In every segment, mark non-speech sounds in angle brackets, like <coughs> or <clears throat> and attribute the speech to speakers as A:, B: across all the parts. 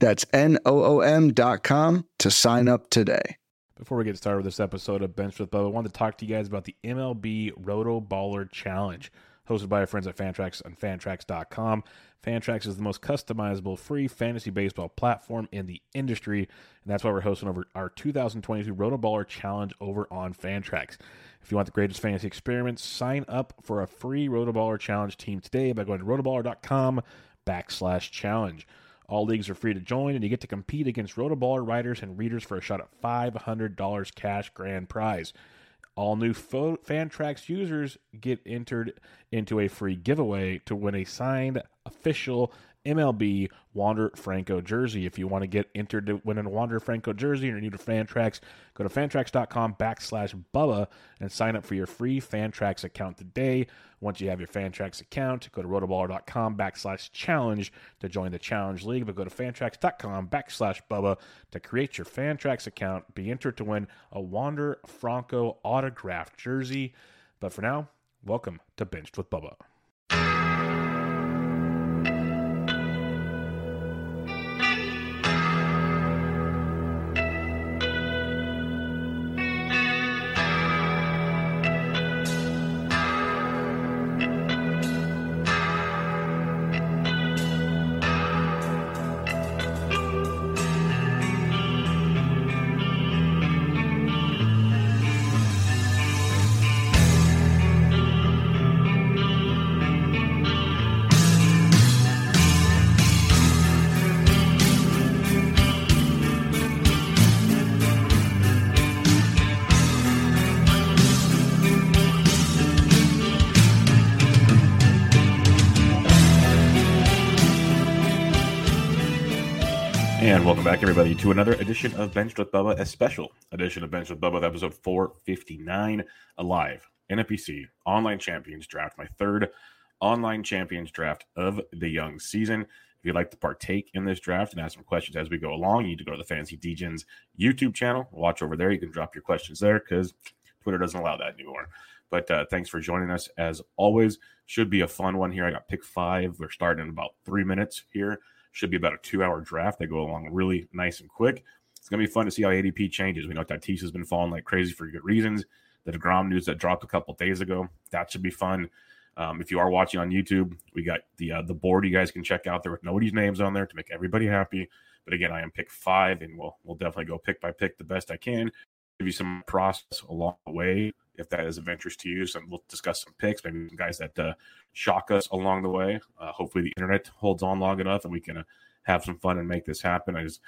A: That's N O O M.com to sign up today.
B: Before we get started with this episode of Bench with Bubba, I wanted to talk to you guys about the MLB Roto Baller Challenge, hosted by our friends at Fantrax on Fantrax.com. Fantrax is the most customizable free fantasy baseball platform in the industry, and that's why we're hosting over our 2022 Roto Baller Challenge over on Fantrax. If you want the greatest fantasy experiments, sign up for a free Rotoballer Challenge team today by going to rotoballer.com backslash challenge. All leagues are free to join, and you get to compete against Rotoballer writers and readers for a shot at $500 cash grand prize. All new Fo- Fantrax users get entered into a free giveaway to win a signed official MLB Wander Franco jersey. If you want to get entered to win a Wander Franco jersey and you're new to Fantrax, go to fantrax.com backslash Bubba and sign up for your free Fantrax account today. Once you have your Fantrax account, go to rotoballer.com backslash challenge to join the challenge league, but go to fantrax.com backslash Bubba to create your Fantrax account. Be entered to win a Wander Franco autographed jersey. But for now, welcome to Benched with Bubba. Welcome back, everybody, to another edition of Benched with Bubba, a special edition of Benched with Bubba, episode 459, alive, NFBC Online Champions Draft, my third online champions draft of the young season. If you'd like to partake in this draft and ask some questions as we go along, you need to go to the Fantasy Degens YouTube channel. Watch over there. You can drop your questions there because Twitter doesn't allow that anymore. But uh, thanks for joining us as always. Should be a fun one here. I got pick five. We're starting in about three minutes here. Should be about a two hour draft. They go along really nice and quick. It's going to be fun to see how ADP changes. We know Tatis has been falling like crazy for good reasons. The DeGrom news that dropped a couple days ago, that should be fun. Um, if you are watching on YouTube, we got the uh, the board you guys can check out there with nobody's names on there to make everybody happy. But again, I am pick five, and we'll we'll definitely go pick by pick the best I can. Give you some process along the way if that is of interest to you. So we'll discuss some picks, maybe some guys that uh, shock us along the way. Uh, hopefully, the internet holds on long enough and we can uh, have some fun and make this happen. I just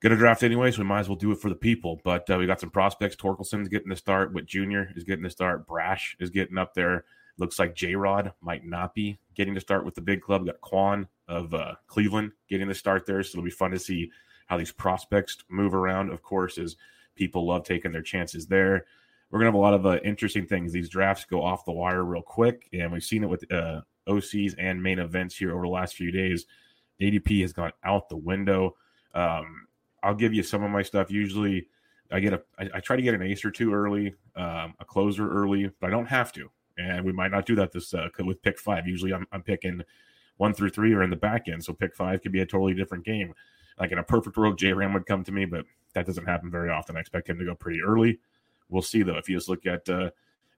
B: going to draft anyway, so we might as well do it for the people. But uh, we got some prospects. Torkelson's getting the start. Witt Jr. is getting the start. Brash is getting up there. Looks like J Rod might not be getting to start with the big club. We got Kwan of uh, Cleveland getting the start there. So it'll be fun to see how these prospects move around. Of course, as people love taking their chances there we're gonna have a lot of uh, interesting things. These drafts go off the wire real quick, and we've seen it with uh, OCs and main events here over the last few days. ADP has gone out the window. Um, I'll give you some of my stuff. Usually, I get a I, I try to get an ace or two early, um, a closer early, but I don't have to, and we might not do that this uh, with pick five. Usually, I'm, I'm picking one through three or in the back end, so pick five could be a totally different game. Like in a perfect world, J Ram would come to me, but that doesn't happen very often. I expect him to go pretty early. We'll see though. If you just look at uh,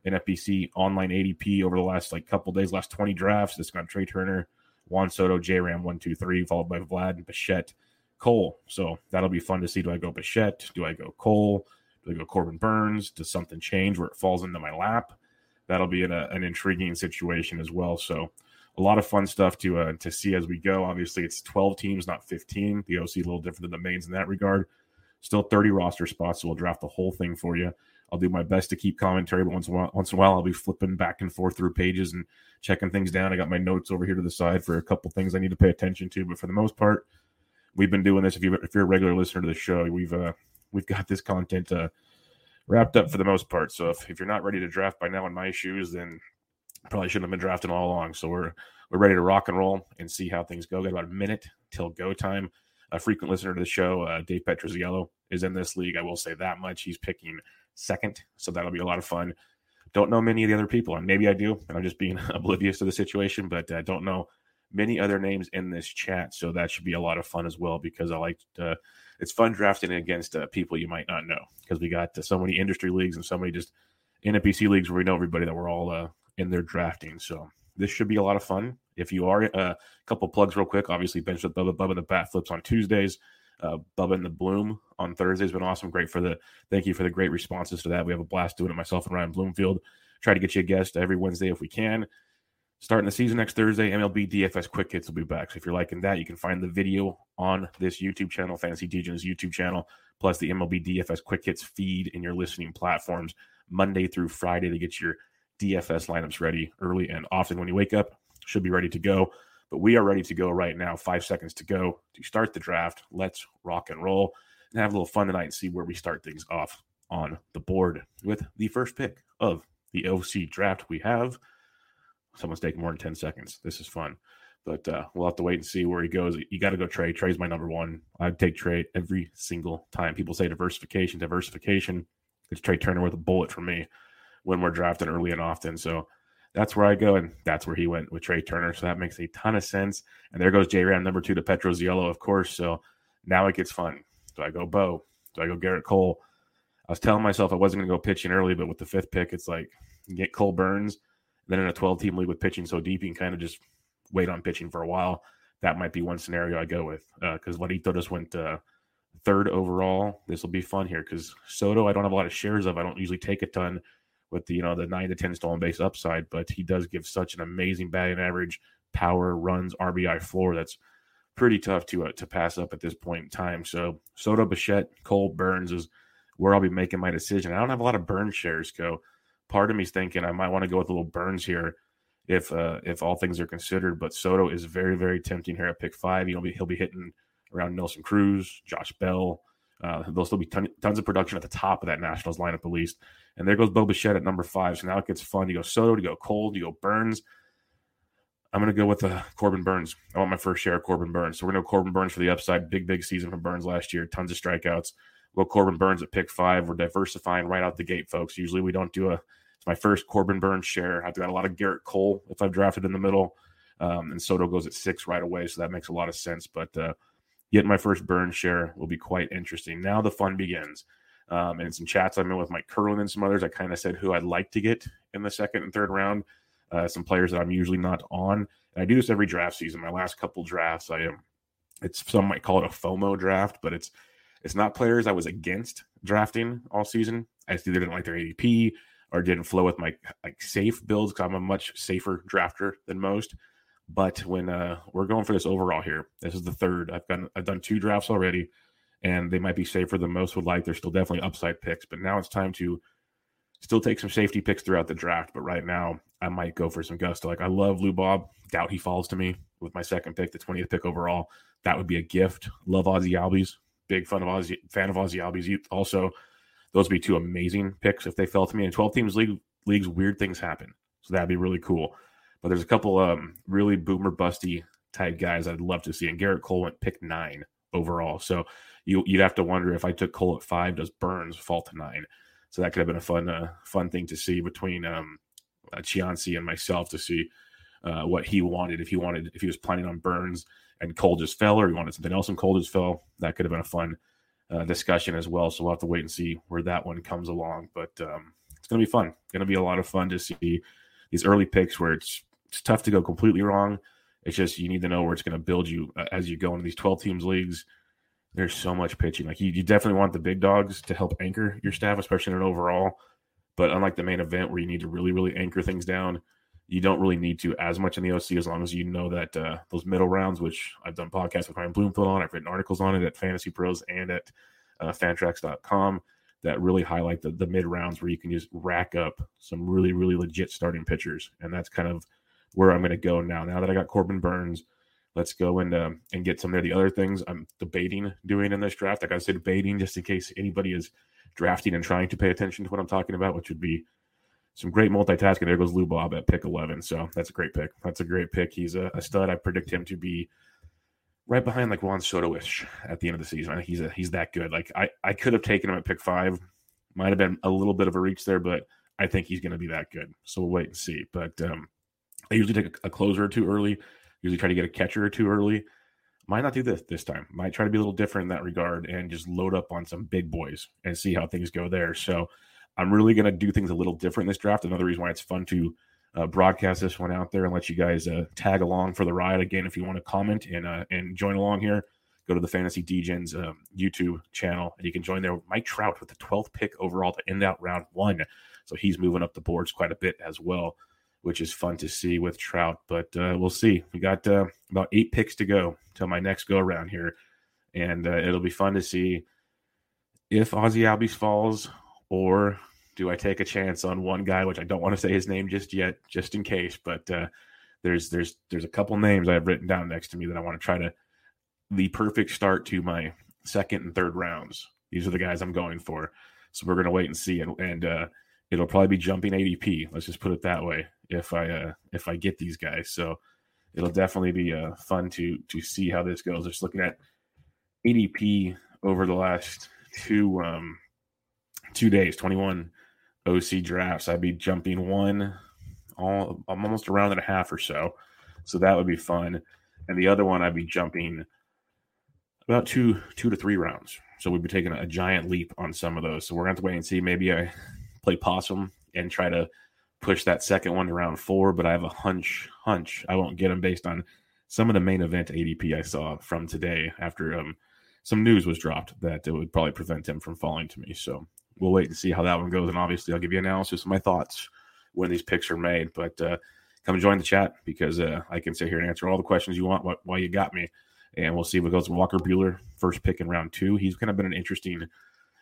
B: NFBC online ADP over the last like couple days, last 20 drafts, it's got Trea Turner, Juan Soto, J Ram one, two, three, followed by Vlad and Bichette, Cole. So that'll be fun to see. Do I go Bichette? Do I go Cole? Do I go Corbin Burnes? Does something change where it falls into my lap? That'll be a, an intriguing situation as well. So a lot of fun stuff to uh, to see as we go. Obviously, it's 12 teams, not 15. The OC a little different than the mains in that regard. Still 30 roster spots, so we'll draft the whole thing for you. I'll do my best to keep commentary, but once in a while, once in a while, I'll be flipping back and forth through pages and checking things down. I got my notes over here to the side for a couple things I need to pay attention to, but for the most part, we've been doing this. If you if you're a regular listener to the show, we've uh, we've got this content uh, wrapped up for the most part. So if, if you're not ready to draft by now in my shoes, then probably shouldn't have been drafting all along. So we're we're ready to rock and roll and see how things go. Got about a minute till go time. A frequent listener to the show, uh, Dave Petroziello, is in this league. I will say that much. He's picking second, so that'll be a lot of fun. Don't know many of the other people, and maybe I do, and I'm just being <laughs> oblivious to the situation, but I uh, don't know many other names in this chat. So that should be a lot of fun as well because I like uh, it's fun drafting against uh, people you might not know because we got uh, so many industry leagues and so many just NFBC leagues where we know everybody that we're all uh, in there drafting. So this should be a lot of fun. If you are, a uh, couple plugs real quick. Obviously, bench with Bubba, Bubba the Bat Flips on Tuesdays. Uh, Bubba and the Bloom on Thursdays been awesome. Great for the thank you for the great responses to that. We have a blast doing it. Myself and Ryan Bloomfield try to get you a guest every Wednesday if we can. Starting the season next Thursday, MLB DFS Quick Hits will be back. So if you're liking that, you can find the video on this YouTube channel, Fantasy Degens YouTube channel, plus the MLB DFS Quick Hits feed in your listening platforms Monday through Friday to get your DFS lineups ready early and often when you wake up. Should be ready to go. But we are ready to go right now. Five seconds to go to start the draft. Let's rock and roll and have a little fun tonight and see where we start things off on the board with the first pick of the OC draft. We have someone's taking more than 10 seconds. This is fun. But uh, we'll have to wait and see where he goes. You got to go Trea. Trea's my number one. I'd take Trea every single time. People say diversification, diversification. It's Trea Turner with a bullet for me when we're drafting early and often. So that's where I go, and that's where he went with Trea Turner. So that makes a ton of sense. And there goes J Ram number two to Petroziello, of course. So now it gets fun. Do I go Bo? Do I go Gerrit Cole? I was telling myself I wasn't going to go pitching early, but with the fifth pick, it's like get Cole Burnes. Then in a 12 team league with pitching so deep, you can kind of just wait on pitching for a while. That might be one scenario I go with because uh, just went uh, third overall. This will be fun here because Soto, I don't have a lot of shares of. I don't usually take a ton with the you know the nine to ten stolen base upside, but he does give such an amazing batting average, power, runs, RBI floor. That's pretty tough to uh, to pass up at this point in time. So Soto, Bichette, Cole, Burnes is where I'll be making my decision. I don't have a lot of Burnes shares, go. Part of me's thinking I might want to go with a little Burnes here if uh, if all things are considered. But Soto is very very tempting here at pick five. You know he'll be hitting around Nelson Cruz, Josh Bell. Uh, there'll still be ton, tons of production at the top of that Nationals lineup at least. And there goes Bo Bichette at number five. So now it gets fun. You go Soto, you go Cold, you go Burnes. I'm going to go with uh, Corbin Burnes. I want my first share of Corbin Burnes. So we're going to Corbin Burnes for the upside. Big, big season from Burnes last year. Tons of strikeouts. We'll Corbin Burnes at pick five. We're diversifying right out the gate, folks. Usually we don't do a, it's my first Corbin Burnes share. I've got a lot of Gerrit Cole if I've drafted in the middle. Um, and Soto goes at six right away. So that makes a lot of sense. But uh, Yet my first burn share will be quite interesting. Now the fun begins. Um, and some chats I'm in with Mike Kurland and some others. I kind of said who I'd like to get in the second and third round. Uh, some players that I'm usually not on. And I do this every draft season. My last couple drafts, I am. It's some might call it a FOMO draft, but it's it's not players I was against drafting all season. I either didn't like their ADP or didn't flow with my like safe builds because I'm a much safer drafter than most. But when uh, we're going for this overall here, this is the third. I've done I've done two drafts already, and they might be safer than most would like. They're still definitely upside picks, but now it's time to still take some safety picks throughout the draft. But right now, I might go for some gusto. Like I love Lou Bob. Doubt he falls to me with my second pick, the 20th pick overall. That would be a gift. Love Ozzie Albies. Big fan of Ozzie, fan of Ozzie Albies. Also, those would be two amazing picks if they fell to me. In 12 teams league, leagues, weird things happen. So that'd be really cool. But there's a couple um, really boomer busty type guys I'd love to see. And Gerrit Cole went pick nine overall. So you, would have to wonder if I took Cole at five, does Burnes fall to nine? So that could have been a fun uh, fun thing to see between um, uh, Chianci and myself to see uh, what he wanted. If he wanted, if he was planning on Burnes and Cole just fell, or he wanted something else and Cole just fell, that could have been a fun uh, discussion as well. So we'll have to wait and see where that one comes along. But um, it's going to be fun. Going to be a lot of fun to see these early picks where it's it's tough to go completely wrong. It's just you need to know where it's going to build you uh, as you go into these 12 teams leagues. There's so much pitching. Like you, you definitely want the big dogs to help anchor your staff, especially in an overall. But unlike the main event where you need to really, really anchor things down, you don't really need to as much in the OC as long as you know that uh, those middle rounds, which I've done podcasts with Ryan Bloomfield on, I've written articles on it at Fantasy Pros and at uh, Fantrax.com that really highlight the, the mid rounds where you can just rack up some really, really legit starting pitchers. And that's kind of where I'm going to go now. Now that I got Corbin Burnes, let's go and um, and get some of the other things I'm debating doing in this draft. Like I said, debating just in case anybody is drafting and trying to pay attention to what I'm talking about, which would be some great multitasking. There goes Lou Bob at pick 11. So that's a great pick. That's a great pick. He's a, a stud. I predict him to be right behind like Juan Soto-ish at the end of the season. I think he's a, he's that good. Like I, I could have taken him at pick five. Might have been a little bit of a reach there, but I think he's going to be that good. So we'll wait and see. But um, I usually take a, closer two early. Usually try to get a catcher two early. Might not do this this time. Might try to be a little different in that regard and just load up on some big boys and see how things go there. So I'm really going to do things a little different this draft. Another reason why it's fun to uh, broadcast this one out there and let you guys uh, tag along for the ride. Again, if you want to comment and uh, and join along here, go to the Fantasy Degens um, YouTube channel and you can join there. Mike Trout with the 12th pick overall to end out round one, so he's moving up the boards quite a bit as well which is fun to see with Trout. But uh, we'll see. We got uh, about eight picks to go till my next go around here, and uh, it'll be fun to see if Ozzie Albies falls or do I take a chance on one guy, which I don't want to say his name just yet, just in case. But uh, there's there's there's a couple names I have written down next to me that I want to try to the perfect start to my second and third rounds. These are the guys I'm going for. So we're gonna wait and see, and, and uh, it'll probably be jumping ADP. Let's just put it that way. If I uh, if I get these guys, so it'll definitely be uh, fun to to see how this goes. Just looking at ADP over the last two um, two days, twenty one OC drafts. I'd be jumping one, all I'm almost a round and a half or so. So that would be fun. And the other one, I'd be jumping about two two to three rounds. So we'd be taking a giant leap on some of those. So we're going to have to wait and see. Maybe I play possum and try to push that second one to round four, but I have a hunch, hunch I won't get him based on some of the main event ADP I saw from today after um, some news was dropped that it would probably prevent him from falling to me. So we'll wait and see how that one goes. And obviously, I'll give you analysis of my thoughts when these picks are made. But uh, come join the chat because uh, I can sit here and answer all the questions you want while you got me. And we'll see what goes. Walker Buehler, first pick in round two. He's kind of been an interesting –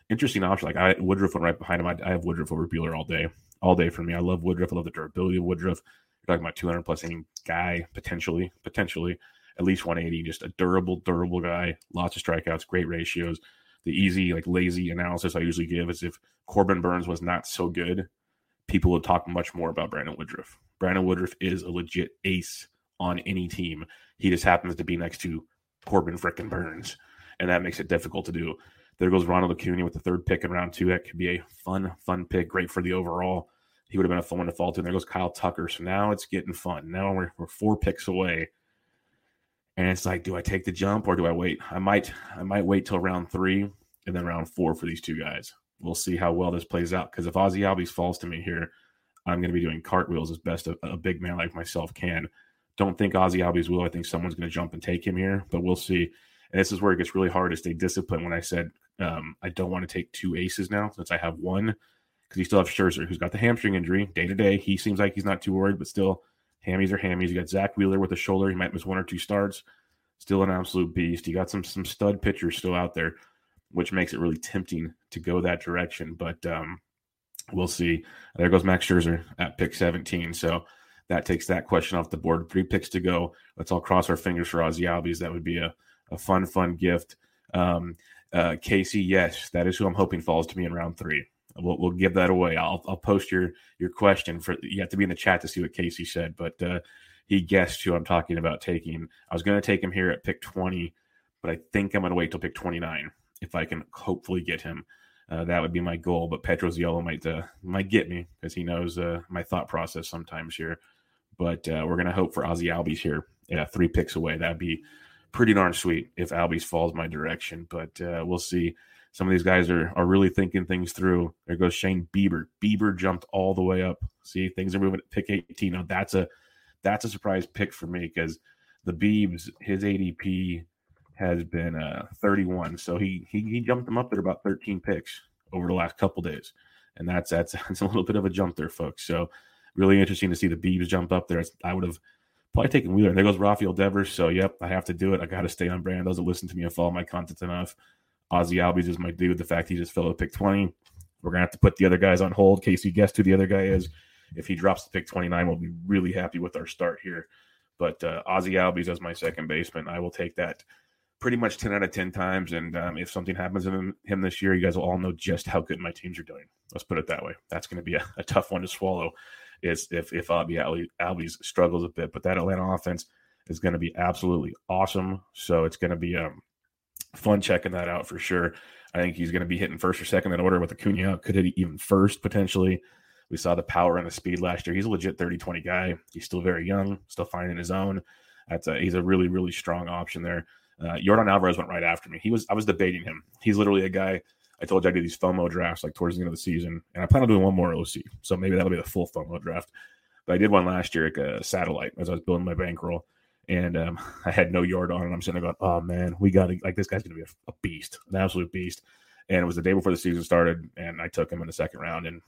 B: interesting option. Like I Woodruff went right behind him. I, I have Woodruff over Buehler all day, all day for me. I love Woodruff. I love the durability of Woodruff. You're talking about 200 plus inning guy potentially, potentially at least 180. Just a durable, durable guy. Lots of strikeouts, great ratios. The easy, like lazy analysis I usually give is if Corbin Burnes was not so good, people would talk much more about Brandon Woodruff. Brandon Woodruff is a legit ace on any team. He just happens to be next to Corbin frickin' Burnes, and that makes it difficult to do. There goes Ronald Acuna with the third pick in round two. That could be a fun, fun pick. Great for the overall. He would have been a fun one to fall to. And there goes Kyle Tucker. So now it's getting fun. Now we're, we're four picks away. And it's like, do I take the jump or do I wait? I might, I might wait till round three and then round four for these two guys. We'll see how well this plays out. Because if Ozzie Albies falls to me here, I'm going to be doing cartwheels as best a, a big man like myself can. Don't think Ozzie Albies will. I think someone's going to jump and take him here, but we'll see. And this is where it gets really hard to stay disciplined. When I said um, I don't want to take two aces now since I have one because you still have Scherzer who's got the hamstring injury day to day. He seems like he's not too worried, but still, hammies are hammies. You got Zack Wheeler with a shoulder; he might miss one or two starts. Still an absolute beast. You got some some stud pitchers still out there, which makes it really tempting to go that direction. But um, we'll see. There goes Max Scherzer at pick 17. So that takes that question off the board. Three picks to go. Let's all cross our fingers for Ozzie Albies. That would be a a fun, fun gift. Um, uh, Casey, yes, that is who I'm hoping falls to me in round three. We'll, we'll give that away. I'll, I'll post your your question for you have to be in the chat to see what Casey said, but uh, he guessed who I'm talking about taking. I was going to take him here at pick 20, but I think I'm going to wait till pick 29 if I can hopefully get him. Uh, that would be my goal, but Petroziello might uh, might get me because he knows uh, my thought process sometimes here. But uh, we're gonna hope for Ozzie Albies here, yeah, three picks away. That'd be pretty darn sweet if Albies falls my direction. But uh, we'll see. Some of these guys are are really thinking things through. There goes Shane Bieber. Bieber jumped all the way up. See, things are moving at pick 18. Now that's a that's a surprise pick for me because the Beebs, his ADP has been uh, 31. So he, he he jumped them up there about 13 picks over the last couple days. And that's that's <laughs> that's a little bit of a jump there, folks. So really interesting to see the Beebs jump up there. I would have Probably taking Wheeler. There goes Rafael Devers. So, yep, I have to do it. I got to stay on brand. Those that listen to me and follow my content enough. Ozzie Albies is my dude. The fact he just fell to pick 20. We're going to have to put the other guys on hold. Casey guessed who the other guy is. If he drops to pick 29, we'll be really happy with our start here. But uh, Ozzy Albies as my second baseman, I will take that pretty much 10 out of 10 times. And um, if something happens to him, him, this year, you guys will all know just how good my teams are doing. Let's put it that way. That's going to be a, a, tough one to swallow is if, if Albie, Albies struggles a bit. But that Atlanta offense is going to be absolutely awesome. So it's going to be um, fun checking that out for sure. I think he's going to be hitting first or second in order with Acuna. Could hit even first potentially. We saw the power and the speed last year. He's a legit 30 20 guy. He's still very young, still finding his own. That's a, he's a really, really strong option there. Uh, Yordan Alvarez went right after me. He was I was debating him. He's literally a guy. I told you I do these FOMO drafts like towards the end of the season, and I plan on doing one more OC. So maybe that'll be the full FOMO draft. But I did one last year, like a satellite, as I was building my bankroll, and um, <laughs> I had no Yordan, and I'm sitting there going, "Oh man, we got to like this guy's going to be a, a beast, an absolute beast." And it was the day before the season started, and I took him in the second round, and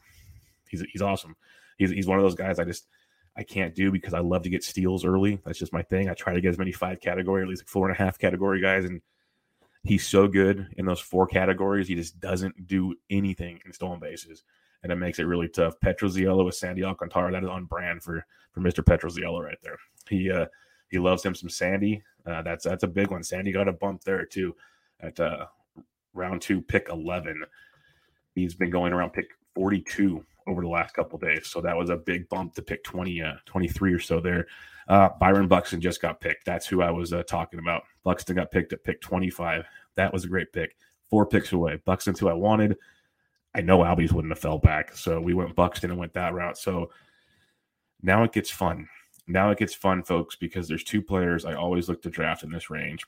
B: he's he's awesome. He's he's one of those guys I just I can't do because I love to get steals early. That's just my thing. I try to get as many five category, at least like four and a half category guys, and he's so good in those four categories. He just doesn't do anything in stolen bases, and it makes it really tough. Petroziello with Sandy Alcantara, that is on brand for for Mr. Petroziello right there. He uh he loves him some Sandy. Uh, that's that's a big one. Sandy got a bump there too at uh, round two, pick eleven. He's been going around pick forty two over the last couple days. So that was a big bump to pick 20, uh, 23 or so there. Uh, Byron Buxton just got picked. That's who I was uh, talking about. Buxton got picked at pick 25. That was a great pick. Four picks away. Buxton's who I wanted. I know Albies wouldn't have fell back. So we went Buxton and went that route. So now it gets fun. Now it gets fun, folks, because there's two players I always look to draft in this range.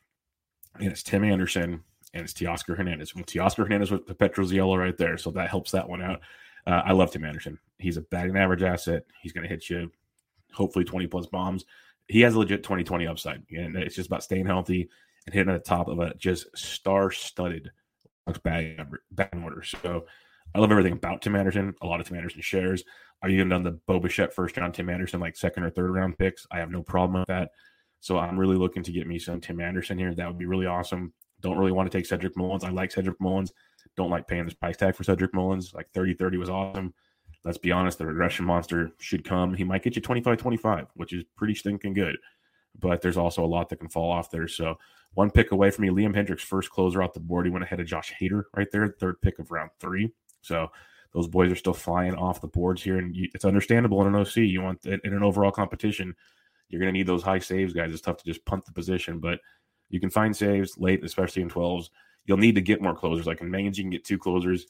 B: And it's Tim Anderson and it's Teoscar Hernandez. Well, Teoscar Hernandez with the right there. So that helps that one out. Uh, I love Tim Anderson. He's a batting average asset. He's going to hit you hopefully 20 plus bombs. He has a legit 2020 upside. And it's just about staying healthy and hitting at the top of a just star studded batting, order. So I love everything about Tim Anderson. A lot of Tim Anderson shares. I've even done the Bo Bichette first round Tim Anderson, like second or third round picks. I have no problem with that. So I'm really looking to get me some Tim Anderson here. That would be really awesome. Don't really want to take Cedric Mullins. I like Cedric Mullins. Don't like paying this price tag for Cedric Mullins. Like 30 30 was awesome. Let's be honest, the regression monster should come. He might get you 25 25, which is pretty stinking good. But there's also a lot that can fall off there. So one pick away from me, Liam Hendriks, first closer off the board. He went ahead of Josh Hader right there, third pick of round three. So those boys are still flying off the boards here, and you, it's understandable in an OC. You want in an overall competition, you're going to need those high saves, guys. It's tough to just punt the position, but you can find saves late, especially in 12s you'll need to get more closers. Like in mains, you can get two closers.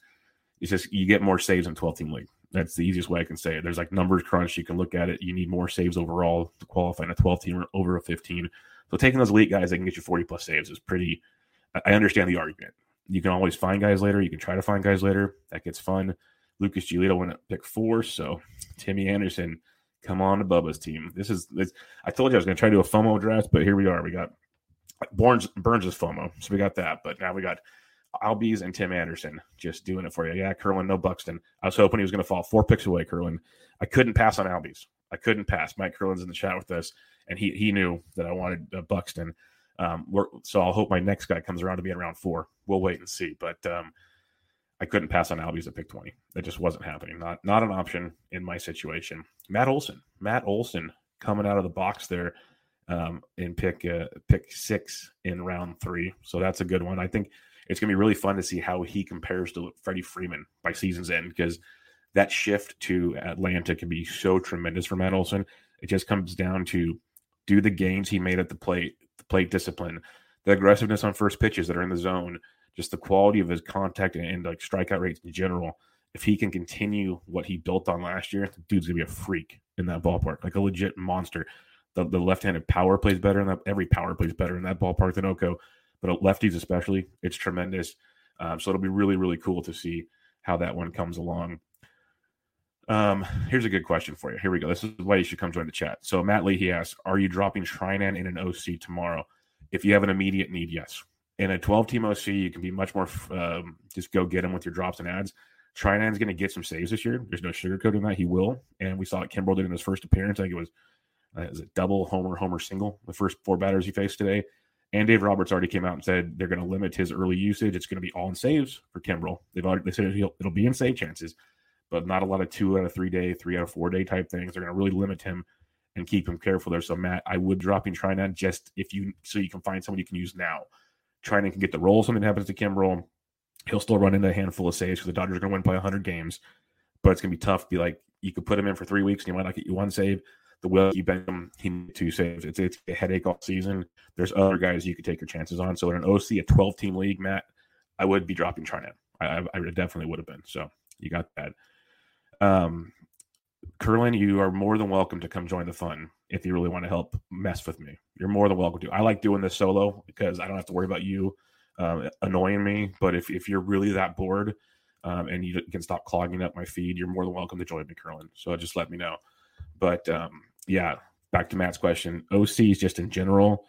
B: It's just you get more saves in 12 team league. That's the easiest way I can say it. There's like numbers crunch. You can look at it. You need more saves overall to qualify in a 12 team or over a 15. So taking those elite guys that can get you 40 plus saves is pretty. I understand the argument. You can always find guys later. You can try to find guys later. That gets fun. Lucas Giolito went at pick four. So Timmy Anderson, come on to Bubba's team. This is this, I told you I was going to try to do a FOMO draft, but here we are. We got Burnes Burnes is FOMO, so we got that. But now we got Albies and Tim Anderson just doing it for you. Yeah, Kurland, no Buxton. I was hoping he was going to fall four picks away, Kurland. I couldn't pass on Albies. I couldn't pass. Mike Kurland's in the chat with us, and he he knew that I wanted uh, Buxton. Um, so I'll hope my next guy comes around to be in round four. We'll wait and see. But um, I couldn't pass on Albies at pick 20. That just wasn't happening. Not not an option in my situation. Matt Olson. Matt Olson coming out of the box there um, in pick uh, pick six in round three. So that's a good one. I think it's going to be really fun to see how he compares to Freddie Freeman by season's end because that shift to Atlanta can be so tremendous for Matt Olson. It just comes down to do the gains he made at the plate, the plate discipline, the aggressiveness on first pitches that are in the zone, just the quality of his contact and, and like strikeout rates in general. If he can continue what he built on last year, the dude's gonna be a freak in that ballpark, like a legit monster the, the left-handed power plays better in that. Every power plays better in that ballpark than Oko, but lefties especially, it's tremendous. Um, so it'll be really really cool to see how that one comes along. Um, here's a good question for you. Here we go. This is why you should come join the chat. So Matt Lee he asks, "Are you dropping Treinen in an OC tomorrow? If you have an immediate need, yes. In a 12 team OC, you can be much more um, just go get him with your drops and ads. Treinen's going to get some saves this year. There's no sugarcoating that. He will, and we saw it. Kimbrel did in his first appearance. I think it was uh, is it double homer, homer single? The first four batters he faced today. And Dave Roberts already came out and said they're going to limit his early usage. It's going to be all in saves for Kimbrel. They've already they said it'll, be in save chances, but not a lot of two out of three day, three out of four day type things. They're going to really limit him and keep him careful there. So Matt, I would drop in Treinen just if you so you can find someone you can use now. Treinen can get the role. Something happens to Kimbrel, he'll still run into a handful of saves because the Dodgers are going to win by 100 games, but it's going to be tough. Be like you could put him in for three weeks and you might not get you one save. The will you him he two saves. It's it's a headache all season. There's other guys you could take your chances on. So in an OC, a 12 team league, Matt, I would be dropping Treinen. I, I definitely would have been. So you got that. Um, Kurland, you are more than welcome to come join the fun if you really want to help mess with me. You're more than welcome to. I like doing this solo because I don't have to worry about you um, annoying me. But if, if you're really that bored um, and you can stop clogging up my feed, you're more than welcome to join me, Kurland. So just let me know. But um, yeah, back to Matt's question. OCs just in general,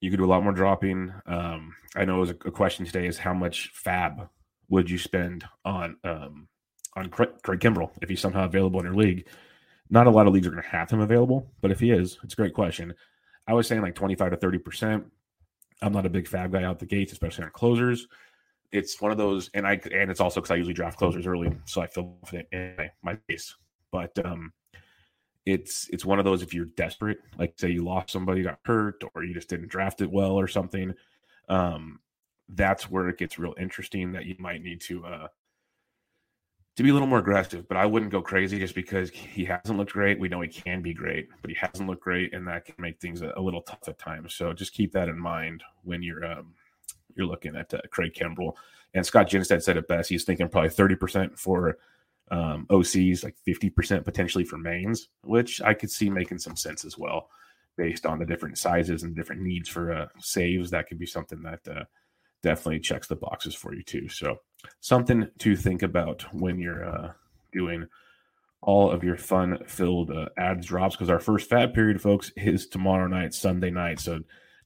B: you could do a lot more dropping. Um, I know it was a, a question today is how much FAAB would you spend on um, on Craig, Craig Kimbrel if he's somehow available in your league? Not a lot of leagues are going to have him available, but if he is, it's a great question. I was saying like 25 to 30 percent. I'm not a big FAAB guy out the gates, especially on closers. It's one of those, and I and it's also because I usually draft closers early, so I feel confident in my base. But um, it's it's one of those if you're desperate, like say you lost somebody, got hurt, or you just didn't draft it well or something. Um, that's where it gets real interesting. That you might need to uh, to be a little more aggressive, but I wouldn't go crazy just because he hasn't looked great. We know he can be great, but he hasn't looked great, and that can make things a, a little tough at times. So just keep that in mind when you're um, you're looking at uh, Craig Kimbrel. And Scott Jinstead said it best. He's thinking probably thirty percent for um, OCs, like fifty percent potentially for mains, which I could see making some sense as well, based on the different sizes and different needs for uh, saves. That could be something that uh, definitely checks the boxes for you too. So something to think about when you're uh, doing all of your fun filled uh, ads drops because our first FAAB period, folks, is tomorrow night, Sunday night. So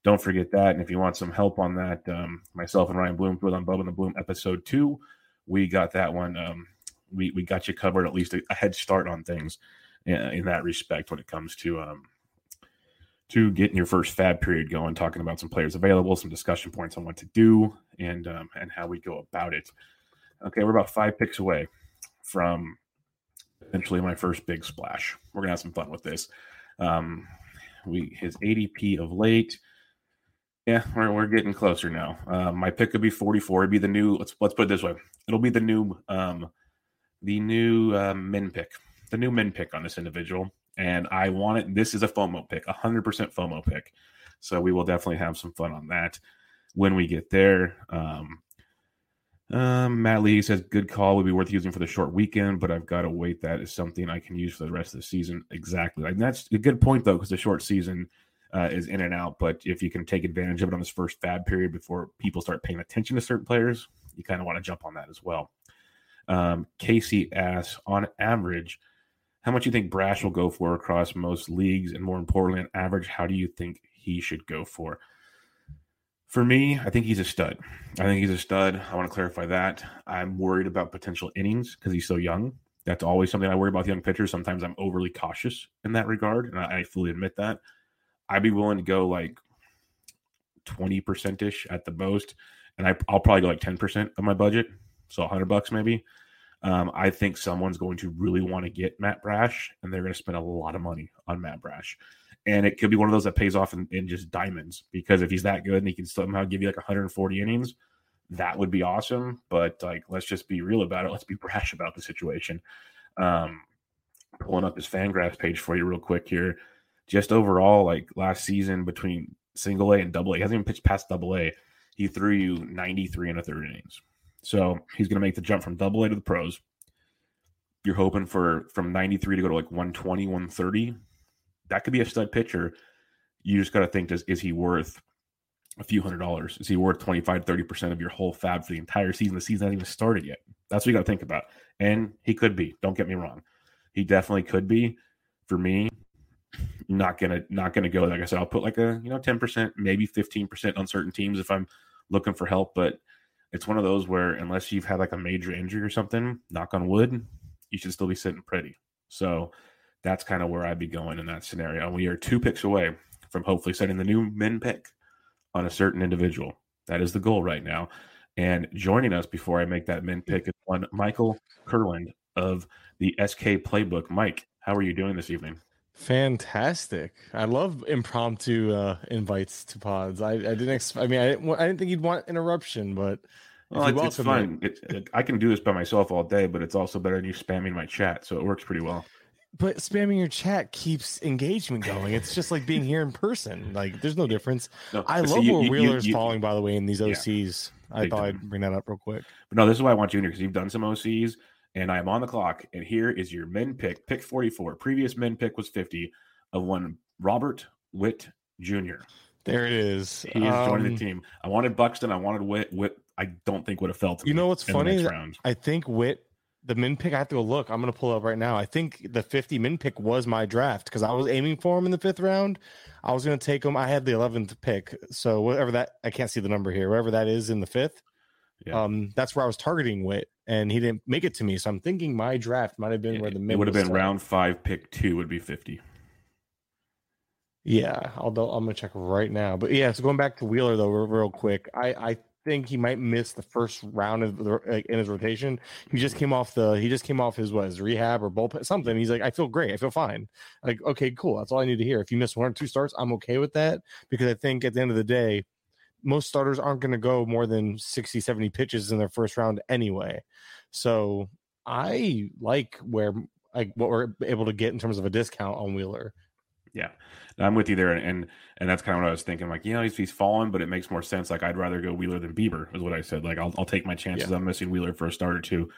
B: don't forget that. And if you want some help on that, um, myself and Ryan Bloomfield on Bubba and the Bloom episode two, we got that one. Um, we, we got you covered at least a, a head start on things in, in, that respect when it comes to um, to getting your first FAAB period going, talking about some players available, some discussion points on what to do, and um, and how we go about it. Okay, we're about five picks away from eventually my first big splash. We're gonna have some fun with this. Um, we his ADP of late. Yeah, we're, we're getting closer now. Uh, my pick would be 44. It'd be the new. Let's let's put it this way. It'll be the new um, the new uh, min pick, the new min pick on this individual and I want it. This is a FOMO pick, 100% FOMO pick. So we will definitely have some fun on that when we get there. Um, um, Matt Lee says, good call would be worth using for the short weekend, but I've got to wait. That is something I can use for the rest of the season. Exactly. And that's a good point, though, because the short season uh, is in and out. But if you can take advantage of it on this first FAAB period before people start paying attention to certain players, you kind of want to jump on that as well. Um, Casey asks, on average, how much you think Brash will go for across most leagues, and more importantly, on average, how do you think he should go for? For me, I think he's a stud. I think he's a stud. I want to clarify that. I'm worried about potential innings because he's so young. That's always something I worry about young pitchers. Sometimes I'm overly cautious in that regard, and I, I fully admit that. I'd be willing to go like 20% ish at the most, and I, I'll probably go like 10% of my budget, so 100 bucks maybe. Um, I think someone's going to really want to get Matt Brash, and they're going to spend a lot of money on Matt Brash. And it could be one of those that pays off in, in just diamonds because if he's that good and he can somehow give you like 140 innings, that would be awesome. But like, let's just be real about it. Let's be <laughs> brash about the situation. Um, pulling up his Fangraphs page for you real quick here. Just overall, like last season between single A and double A, he hasn't even pitched past double A. He threw you 93 and a third innings. So he's going to make the jump from double A to the pros. You're hoping for from 93 to go to like 120, 130. That could be a stud pitcher. You just got to think, does is he worth a few hundred dollars? Is he worth 25, 30% of your whole FAAB for the entire season? The season hasn't even started yet. That's what you got to think about. And he could be. Don't get me wrong. He definitely could be. For me, not gonna not gonna go. Like I said, I'll put like a you know 10%, maybe 15% on certain teams if I'm looking for help. But it's one of those where unless you've had like a major injury or something, knock on wood, you should still be sitting pretty. So that's kind of where I'd be going in that scenario. We are two picks away from hopefully setting the new min pick on a certain individual. That is the goal right now. And joining us before I make that min pick is one Michael Kurland of the SK Playbook. Mike, how are you doing this evening?
C: Fantastic! I love impromptu uh, invites to pods. I, I didn't. Ex- I mean, I didn't. I didn't think you'd want interruption, but
B: well, it's, it's fun. It, it, I can do this by myself all day, but it's also better than you spamming my chat, so it works pretty well.
C: But spamming your chat keeps engagement going. It's just like being here in person. Like, there's no difference. No, I love see, where you, Wheeler's you, you, falling. By the way, in these OCs, yeah, I thought I'd bring that up real quick.
B: But no, this is why I want you in here because you've done some OCs, and I am on the clock. And here is your min pick, pick 44. Previous min pick was 50 of one Robert Witt Jr.
C: There it is.
B: He is um, joining the team. I wanted Buxton. I wanted Witt. Witt. I don't think would have felt.
C: You know what's funny? I think Witt, the min pick. I have to go look. I'm going to pull up right now. I think the 50 min pick was my draft because I was aiming for him in the fifth round. I was going to take him. I had the 11th pick, so whatever that I can't see the number here. Whatever that is in the fifth. Yeah. Um, that's where I was targeting Witt, and he didn't make it to me. So I'm thinking my draft might have been where the
B: mid would have been round five, pick two would be 50.
C: Yeah, I'll, I'm gonna check right now. But yeah, so going back to Wheeler though, real, real quick, I I think he might miss the first round of the, like, in his rotation. He just came off the he just came off his what his rehab or bullpen something. He's like, I feel great, I feel fine. Like, okay, cool. That's all I need to hear. If you miss one or two starts, I'm okay with that because I think at the end of the day, most starters aren't going to go more than 60, 70 pitches in their first round anyway. So I like where like what we're able to get in terms of a discount on Wheeler.
B: Yeah, I'm with you there, and and that's kind of what I was thinking. Like, you know, he's he's fallen, but it makes more sense. Like, I'd rather go Wheeler than Bieber, is what I said. Like, I'll I'll take my chances. Yeah. I'm missing Wheeler for a start or two,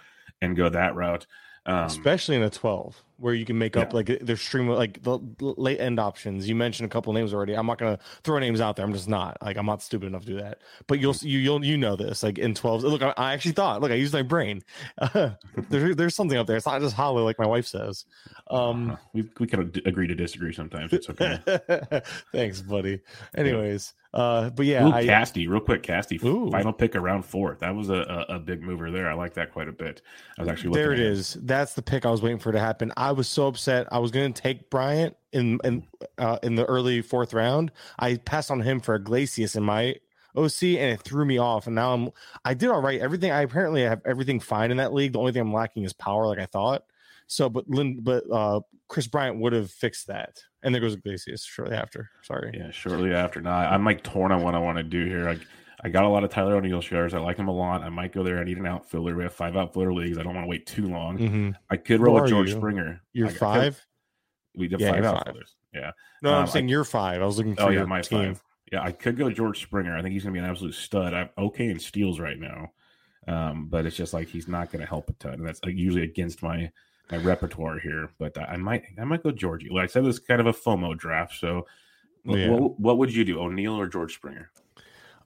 B: and go that route.
C: Um, Especially in a 12 where you can make up like there's stream like the late end options. You mentioned a couple names already. I'm not gonna throw names out there. I'm just not like I'm not stupid enough to do that. But you'll you you'll you know this like in 12. Look, I, I actually thought. Look, I used my brain. <laughs> Uh, there's there's something up there. It's not just hollow like my wife says. Um, uh,
B: we we can agree to disagree sometimes. It's okay. <laughs>
C: Thanks, buddy. Anyways. Uh, but yeah,
B: Ooh, I, Casty, real quick, Casty, ooh. final pick around fourth. That was a, a, a, big mover there. I like that quite a bit. I was actually looking
C: there. It is. That's the pick I was waiting for to happen. I was so upset. I was going to take Bryant in in uh, in the early fourth round. I passed on him for Iglesias in my OC, and it threw me off. And now I'm I did all right. Everything I apparently have everything fine in that league. The only thing I'm lacking is power, like I thought. So, but Lynn, but uh, Kris Bryant would have fixed that. And there goes Iglesias shortly after. Sorry.
B: Yeah, shortly after. Now I'm like torn on what I want to do here. Like I got a lot of Tyler O'Neill shares. I like him a lot. I might go there. I need an outfielder. We have five outfielder leagues. I don't want to wait too long. Mm-hmm. I could roll with George
C: you?
B: Springer.
C: You're I, five.
B: I we have yeah, five outfielders. Five. Yeah.
C: No, um, I'm saying I, you're five. I was looking for oh, yeah, my team. Five.
B: Yeah, I could go George Springer. I think he's going to be an absolute stud. I'm okay in steals right now, um, but it's just like he's not going to help a ton. And that's like usually against my my repertoire here, but I might I might go Georgie. Like I said, this is kind of a FOMO draft. So, yeah. what, what would you do, O'Neill or George Springer?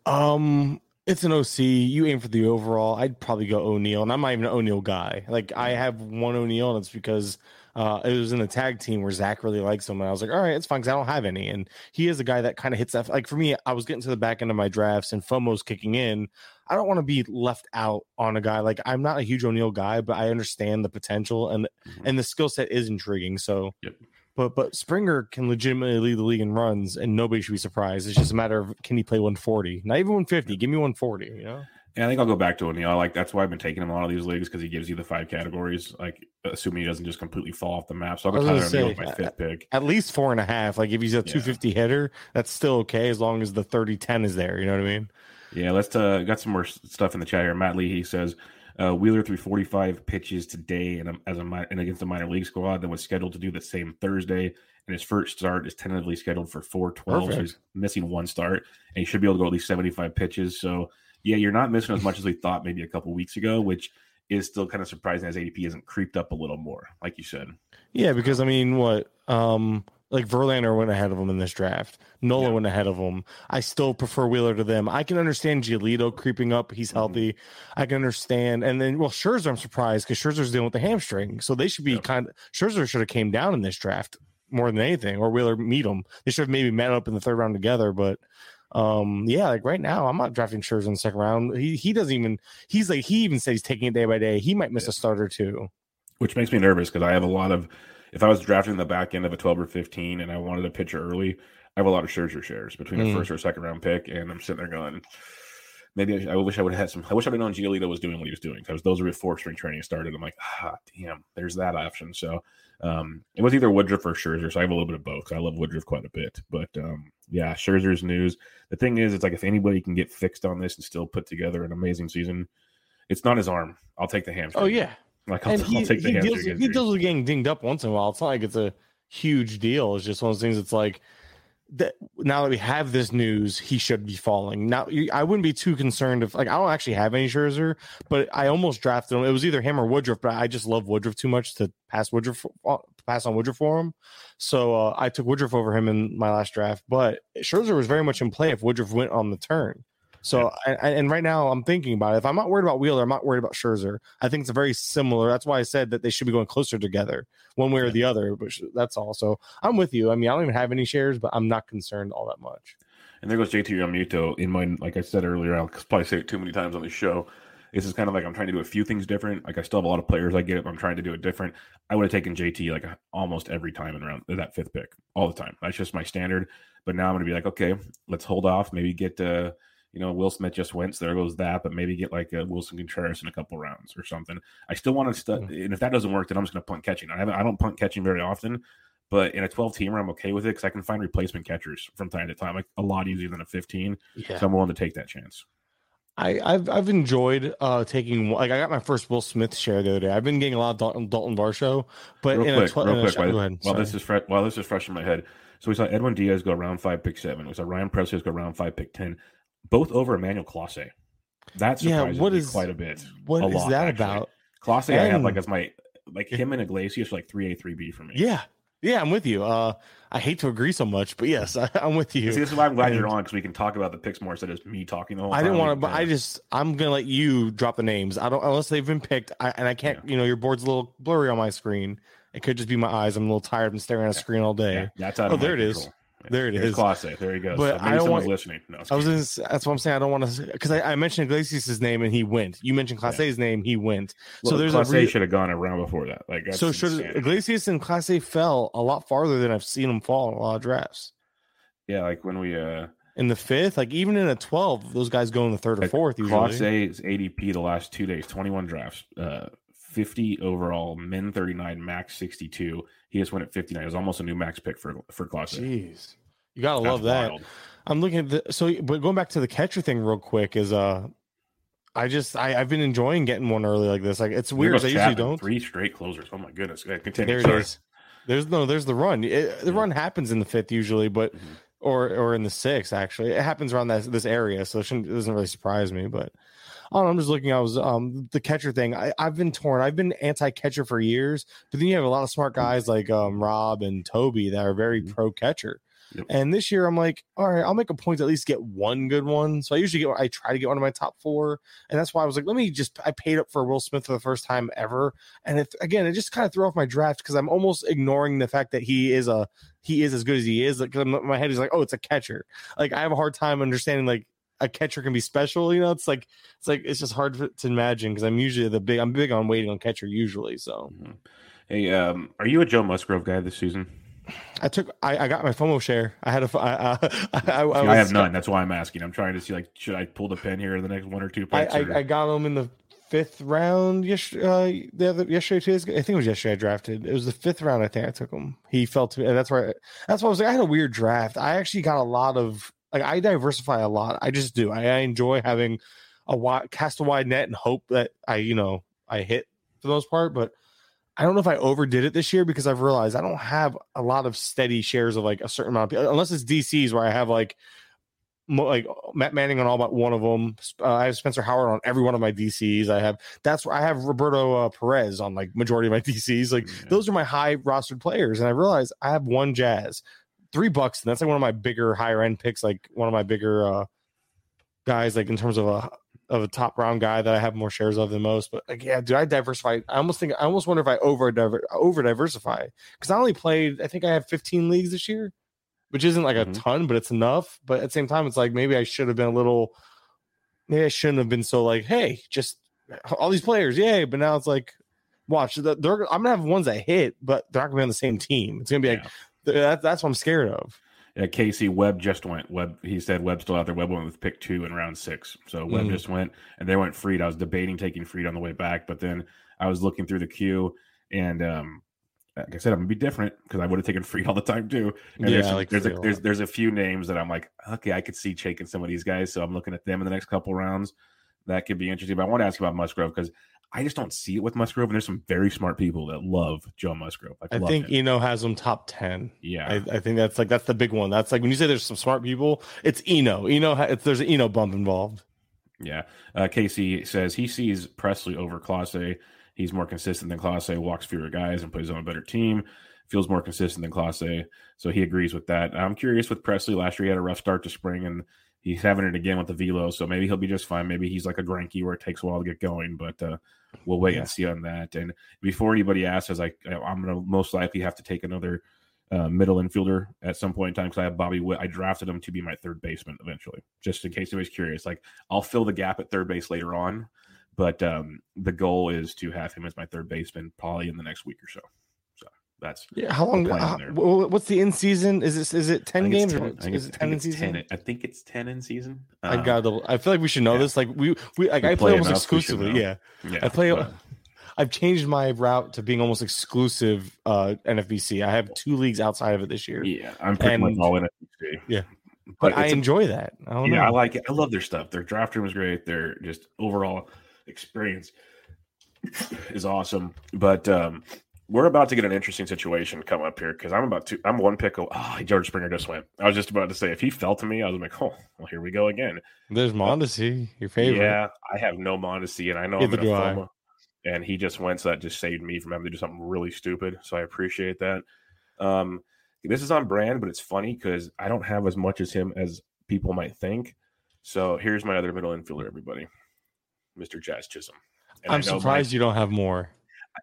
C: Um, it's an OC. You aim for the overall. I'd probably go O'Neill, and I'm not even an O'Neill guy. Like I have one O'Neill, and it's because uh, it was in the tag team where Zach really likes him, and I was like, all right, it's fine because I don't have any. And he is a guy that kind of hits that. Like for me, I was getting to the back end of my drafts, and FOMO's kicking in. I don't want to be left out on a guy like I'm not a huge O'Neill guy, but I understand the potential and mm-hmm. and the skill set is intriguing. So, yep. But but Springer can legitimately lead the league in runs, and nobody should be surprised. It's just a matter of can he play 140, not even 150. Give me 140. You know.
B: Yeah, I think I'll go back to O'Neill. I like that's why I've been taking him a lot of these leagues because he gives you the five categories. Like assuming he doesn't just completely fall off the map. So I'll go Tyler O'Neill with my fifth pick.
C: At least four and a half. Like if he's a yeah. 250 hitter, that's still okay as long as the 30 10 is there. You know what I mean?
B: Yeah, let's uh got some more stuff in the chat here. Matt Lee he says uh, Wheeler threw 45 pitches today and as a and against the minor league squad that was scheduled to do the same Thursday. And his first start is tentatively scheduled for 412. So he's missing one start, and he should be able to go at least 75 pitches. So yeah, you're not missing as much as we thought maybe a couple weeks ago, which is still kind of surprising as ADP hasn't creeped up a little more, like you said.
C: Yeah, because I mean, what um like Verlander went ahead of him in this draft. Nola yeah. went ahead of him. I still prefer Wheeler to them. I can understand Giolito creeping up. He's mm-hmm. healthy. Mm-hmm. I can understand. And then, well, Scherzer, I'm surprised because Scherzer's dealing with the hamstring. So they should be yep. kind of, Scherzer should have came down in this draft more than anything, or Wheeler meet him. They should have maybe met up in the third round together. But um, yeah, like right now, I'm not drafting Scherzer in the second round. He he doesn't even, he's like, he even says he's taking it day by day. He might miss yeah. a starter too.
B: Which makes me nervous because I have a lot of, if I was drafting the back end of a 12 or 15 and I wanted a pitcher early, I have a lot of Scherzer shares between mm. a first or second round pick, and I'm sitting there going, maybe I, I wish I would have had some. I wish I'd have known Giolito was doing what he was doing because those were before spring training started. I'm like, ah, damn, there's that option. So um, it was either Woodruff or Scherzer. So I have a little bit of both. I love Woodruff quite a bit, but um, yeah, Scherzer's news. The thing is, it's like if anybody can get fixed on this and still put together an amazing season, it's not his arm. I'll take the hamstring.
C: Oh yeah,
B: like I'll,
C: and he,
B: I'll take the
C: he deals, he deals with getting dinged up once in a while. It's not like it's a huge deal. It's just one of those things. It's like that now that we have this news, he should be falling. Now I wouldn't be too concerned if like I don't actually have any Scherzer, but I almost drafted him. It was either him or Woodruff, but I just love Woodruff too much to pass Woodruff uh, pass on Woodruff for him. So uh, I took Woodruff over him in my last draft. But Scherzer was very much in play if Woodruff went on the turn. So I, I- and right now I'm thinking about it. If I'm not worried about Wheeler, I'm not worried about Scherzer. I think it's very similar. That's why I said that they should be going closer together, one way or the other. But that's all. So I'm with you. I mean, I don't even have any shares, but I'm not concerned all that much.
B: And there goes JT Realmuto in my, like I said earlier, I'll probably say it too many times on the show. This is kind of like I'm trying to do a few things different. Like I still have a lot of players I get but I'm trying to do it different. I would have taken JT like almost every time in round that fifth pick, all the time. That's just my standard. But now I'm going to be like, okay, let's hold off. Maybe get, uh, you know, Will Smith just went, so there goes that. But maybe get like uh, Willson Contreras in a couple rounds or something. I still want to, stu- and if that doesn't work, then I'm just going to punt catching. I haven't, I don't punt catching very often. But in a 12 teamer, I'm okay with it because I can find replacement catchers from time to time, like a lot easier than a 15.
C: Yeah.
B: So I'm willing to take that chance.
C: I, I've I've enjoyed uh taking like I got my first Will Smith share the other day. I've been getting a lot of Dalton, Dalton Varsho, but
B: real
C: in
B: quick,
C: a tw-
B: real quick.
C: sh-
B: While,
C: ahead.
B: while this is fresh, while this is fresh in my head, so we saw Edwin Diaz go round five, pick seven. We saw Ryan Pressly go round five, pick ten, both over Emmanuel Clase. That
C: Yeah,
B: surprises
C: what
B: me
C: is-
B: quite a bit.
C: what
B: a
C: is
B: lot,
C: that
B: actually.
C: about?
B: Clase, I have like as my like him and Iglesias like three A, three B for me.
C: Yeah, yeah, I'm with you. Uh, I hate to agree so much, but yes, I, <laughs> I'm with you.
B: See, this is why I'm glad
C: And-
B: you're on because we can talk about the picks more instead of me talking the whole time.
C: I didn't want to, but I just I'm gonna let you drop the names. I don't unless they've been picked, I, and I can't. You know, your board's a little blurry on my screen. It could just be my eyes. I'm a little tired. I'm staring at a screen all day.
B: yeah, that's out
C: Oh, there it is.
B: control. Yeah.
C: There it
B: Here's
C: is.
B: Clase. There he goes.
C: But
B: so
C: I
B: maybe
C: don't want-
B: listening. No,
C: I was in, that's what I'm saying. I don't want to because I, I mentioned Iglesias' name and he went. You mentioned Clase's name, he went. So there's a
B: Clase
C: re-
B: should have gone a round before that. Like
C: so should
B: insanity.
C: Iglesias and Clase fell a lot farther than I've seen them fall in a lot of drafts.
B: yeah, like when we uh
C: In the fifth, like even in a twelve, those guys go in the third or
B: Like,
C: fourth
B: Class
C: usually.
B: A's ADP the last two days, 21 drafts, uh, 50 overall, min 39, max 62. He just went at 59. It was almost a new max pick for for Class
C: Jeez, you gotta
B: That's
C: love that.
B: wild.
C: I'm looking at the so, but going back to the catcher thing real quick is uh, I just I I've been enjoying getting one early like this. Like it's weird. I usually don't.
B: Three straight closers. Oh my goodness. Continue.
C: There it
B: Sorry.
C: is. There's no, there's the run. It, the
B: Yeah.
C: run happens in the fifth usually, but
B: Mhm.
C: or or in the sixth actually. It happens around that this area, so it, shouldn't, it doesn't really surprise me. But I I'm just looking. I was um the catcher thing. I, I've been torn. I've been anti catcher for years, but then you have a lot of smart guys like um Rob and Toby that are very
B: Mhm.
C: pro catcher.
B: Yep.
C: And this year, I'm like, all right, I'll make a point to at least get one good one. So I usually get, I try to get one of my top four, and that's why I was like, let me just. I paid up for Will Smith for the first time ever, and it again, it just kind of threw off my draft because I'm almost ignoring the fact that he is a he is as good as he is. Like my head is like, oh, it's a catcher. Like I have a hard time understanding like a catcher can be special. You know, it's like it's like it's just hard to imagine because I'm usually the big. I'm big on waiting on catcher usually. So
B: Mhm. Hey, um, are you a Joe Musgrove guy this season?
C: I took I, I got my FOMO share. I had a I, I, I, I,
B: I, have none. That's why I'm asking. I'm trying to see like, should I pull the pin here in the next one or two
C: I,
B: picks?
C: I,
B: or-
C: I got him in the fifth round yesterday. Uh, the other yesterday, two days ago. I think it was yesterday. I drafted. It was the fifth round. I think I took him. He fell to me. and That's why. That's why I was like, I had a weird draft. I actually got a lot of like I diversify a lot. I just do. I, I enjoy having a wide cast a wide net and hope that I you know I hit for the most part. But I don't know if I overdid it this year because I've realized I don't have a lot of steady shares of like a certain amount of people, unless it's DCs where I have like like Matt Manning on all but one of them. Uh, I have Spencer Howard on every one of my DCs. I have that's where I have Roberto uh, Perez on like majority of my <laughs> DCs. Like
B: Yeah.
C: those are my high rostered players, and I realize I have one Jazz, three bucks, and that's like one of my bigger higher end picks. Like one of my bigger uh guys, like in terms of a of a top round guy that I have more shares of than most. But like, yeah, dude, I diversify. I almost think I almost wonder if I over over diversify because I only played. I think I have 15 leagues this year, which isn't like a
B: Mhm.
C: ton, but it's enough. But at the same time, it's like maybe I should have been a little. Maybe I shouldn't have been so like, hey, just all these players, yay! But now it's like, watch, they're, I'm gonna have ones that hit, but they're not gonna be on the same team. It's gonna be like
B: Yeah.
C: That, that's what I'm scared of.
B: uh, Casey Webb just went. Webb he said Webb still out there. Webb went with pick two in round six. So Webb
C: Mhm.
B: just went, and they went Fried. I was debating taking Fried on the way back, but then I was looking through the queue, and um, like I said, I'm gonna be different because I would have taken <laughs> Fried all the time too. And
C: Yeah,
B: there's
C: like
B: there's, a,
C: a
B: there's there's a few names that I'm like, okay, I could see taking some of these guys. So I'm looking at them in the next couple rounds. That could be interesting. But I want to ask about Musgrove because I just don't see it with Musgrove, and there's some very smart people that love Joe Musgrove. Like,
C: I
B: love
C: think
B: him.
C: Eno has him top ten.
B: yeah,
C: I, I think that's like that's the big one. That's like when you say there's some smart people, it's Eno. Eno, it's, there's an Eno bump involved.
B: Yeah. Uh, Casey says he sees Pressly over Clase. He's more consistent than Clase, walks fewer guys, and plays on a better team. Feels more consistent than Clase. So he agrees with that. I'm curious with Pressly. Last year he had a rough start to spring, and he's having it again with the velo. So maybe he'll be just fine. Maybe he's like a Greinke where it takes a while to get going, but uh, we'll wait
C: Yeah.
B: and see on that. And before anybody asks, as I, I'm going to most likely have to take another uh, middle infielder at some point in time because I have Bobby Witt. I drafted him to be my third baseman eventually, just in case anybody's curious. Like I'll fill the gap at third base later on, but um, the goal is to have him as my third baseman probably in the next week or so. That's
C: Yeah, how long? How, what's the in season? Is it is it ten games
B: 10
C: or
B: I
C: is it ten in season?
B: 10 I think it's ten in season.
C: I
B: Um,
C: got. to I feel like we should know
B: yeah.
C: this. Like we we like
B: We
C: I play
B: play
C: almost
B: enough,
C: exclusively. Yeah,
B: yeah,
C: I play-
B: but- <laughs>
C: I've changed my route to being almost exclusive uh NFBC. I have two leagues outside of it this year,
B: yeah, I'm pretty much all in it.
C: Yeah.
B: but
C: but I
B: it's a-
C: enjoy that. I don't
B: yeah, I like it. I love their stuff. Their draft room is great. Their just overall experience is awesome. But um, we're about to get an interesting situation come up here because I'm about to. I'm one pick. Oh, George Springer just went. I was just about to say if he fell to me, I was like, oh, well, here we go again.
C: There's Mondesi, your favorite.
B: Yeah, I have no Mondesi, and I know I'm
C: Neither
B: in a
C: do
B: FOMO, and he just went, so that just saved me from having to do something really stupid. So I appreciate that. Um, this is on brand, but it's funny because I don't have as much as him as people might think. So here's my other middle infielder, everybody, Mr. Jazz Chisholm. And
C: I'm
B: know my-
C: surprised you don't have more.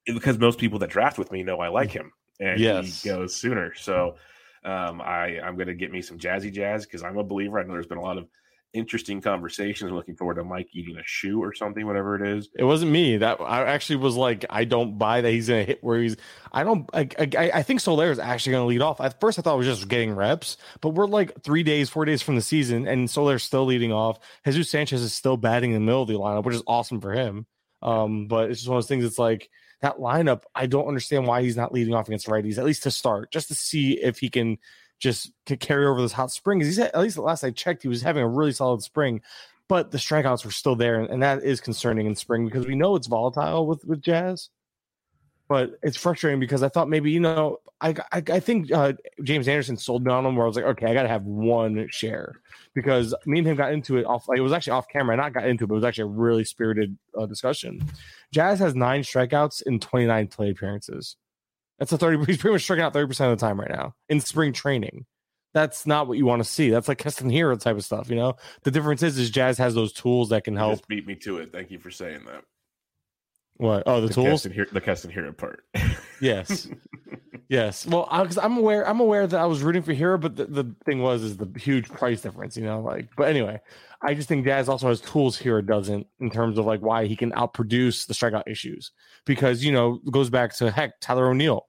B: Because most people that draft with me know I like him, and
C: Yes.
B: he goes sooner. So um, I I'm going to get me some jazzy jazz because I'm a believer. I know there's been a lot of interesting conversations. I'm looking forward to Mike eating a shoe or something, whatever it is.
C: It wasn't me. That I actually was like, I don't buy that he's gonna hit where he's. I don't. I I, I think Soler is actually gonna lead off. At first, I thought it was just getting reps, but we're like three days, four days from the season, and Soler's still leading off. Jesus Sanchez is still batting in the middle of the lineup, which is awesome for him. Um, but it's just one of those things. It's like that lineup. I don't understand why he's not leading off against righties, at least to start, just to see if he can just c- carry over this hot spring. He's at least the last I checked, he was having a really solid spring but the strikeouts were still there, and that is concerning in spring because we know it's volatile with with Jazz. But it's frustrating because I thought maybe you know I I, I think uh, James Anderson sold me on him where I was like okay I got to have one share because me and him got into it off like it was actually off camera and I not got into it but it was actually a really spirited uh, discussion. Jazz has nine strikeouts in twenty nine play appearances. That's a thirty. <laughs> He's pretty much striking out thirty percent of the time right now in spring training. That's not what you want to see. That's like Keston Hiura type of stuff, you know. The difference is, is Jazz has those tools that can help.
B: Beat me to it. Thank you for saying that.
C: What? Oh, the, tools.
B: Keston Hiura- the Keston Hiura part. <laughs>
C: Yes, yes. Well, because I'm aware, I'm aware that I was rooting for Hiura, but the, the thing was is the huge price difference, you know. Like, but anyway, I just think Jazz also has tools Hero doesn't in terms of like why he can outproduce the strikeout issues because you know it goes back to heck Tyler O'Neill.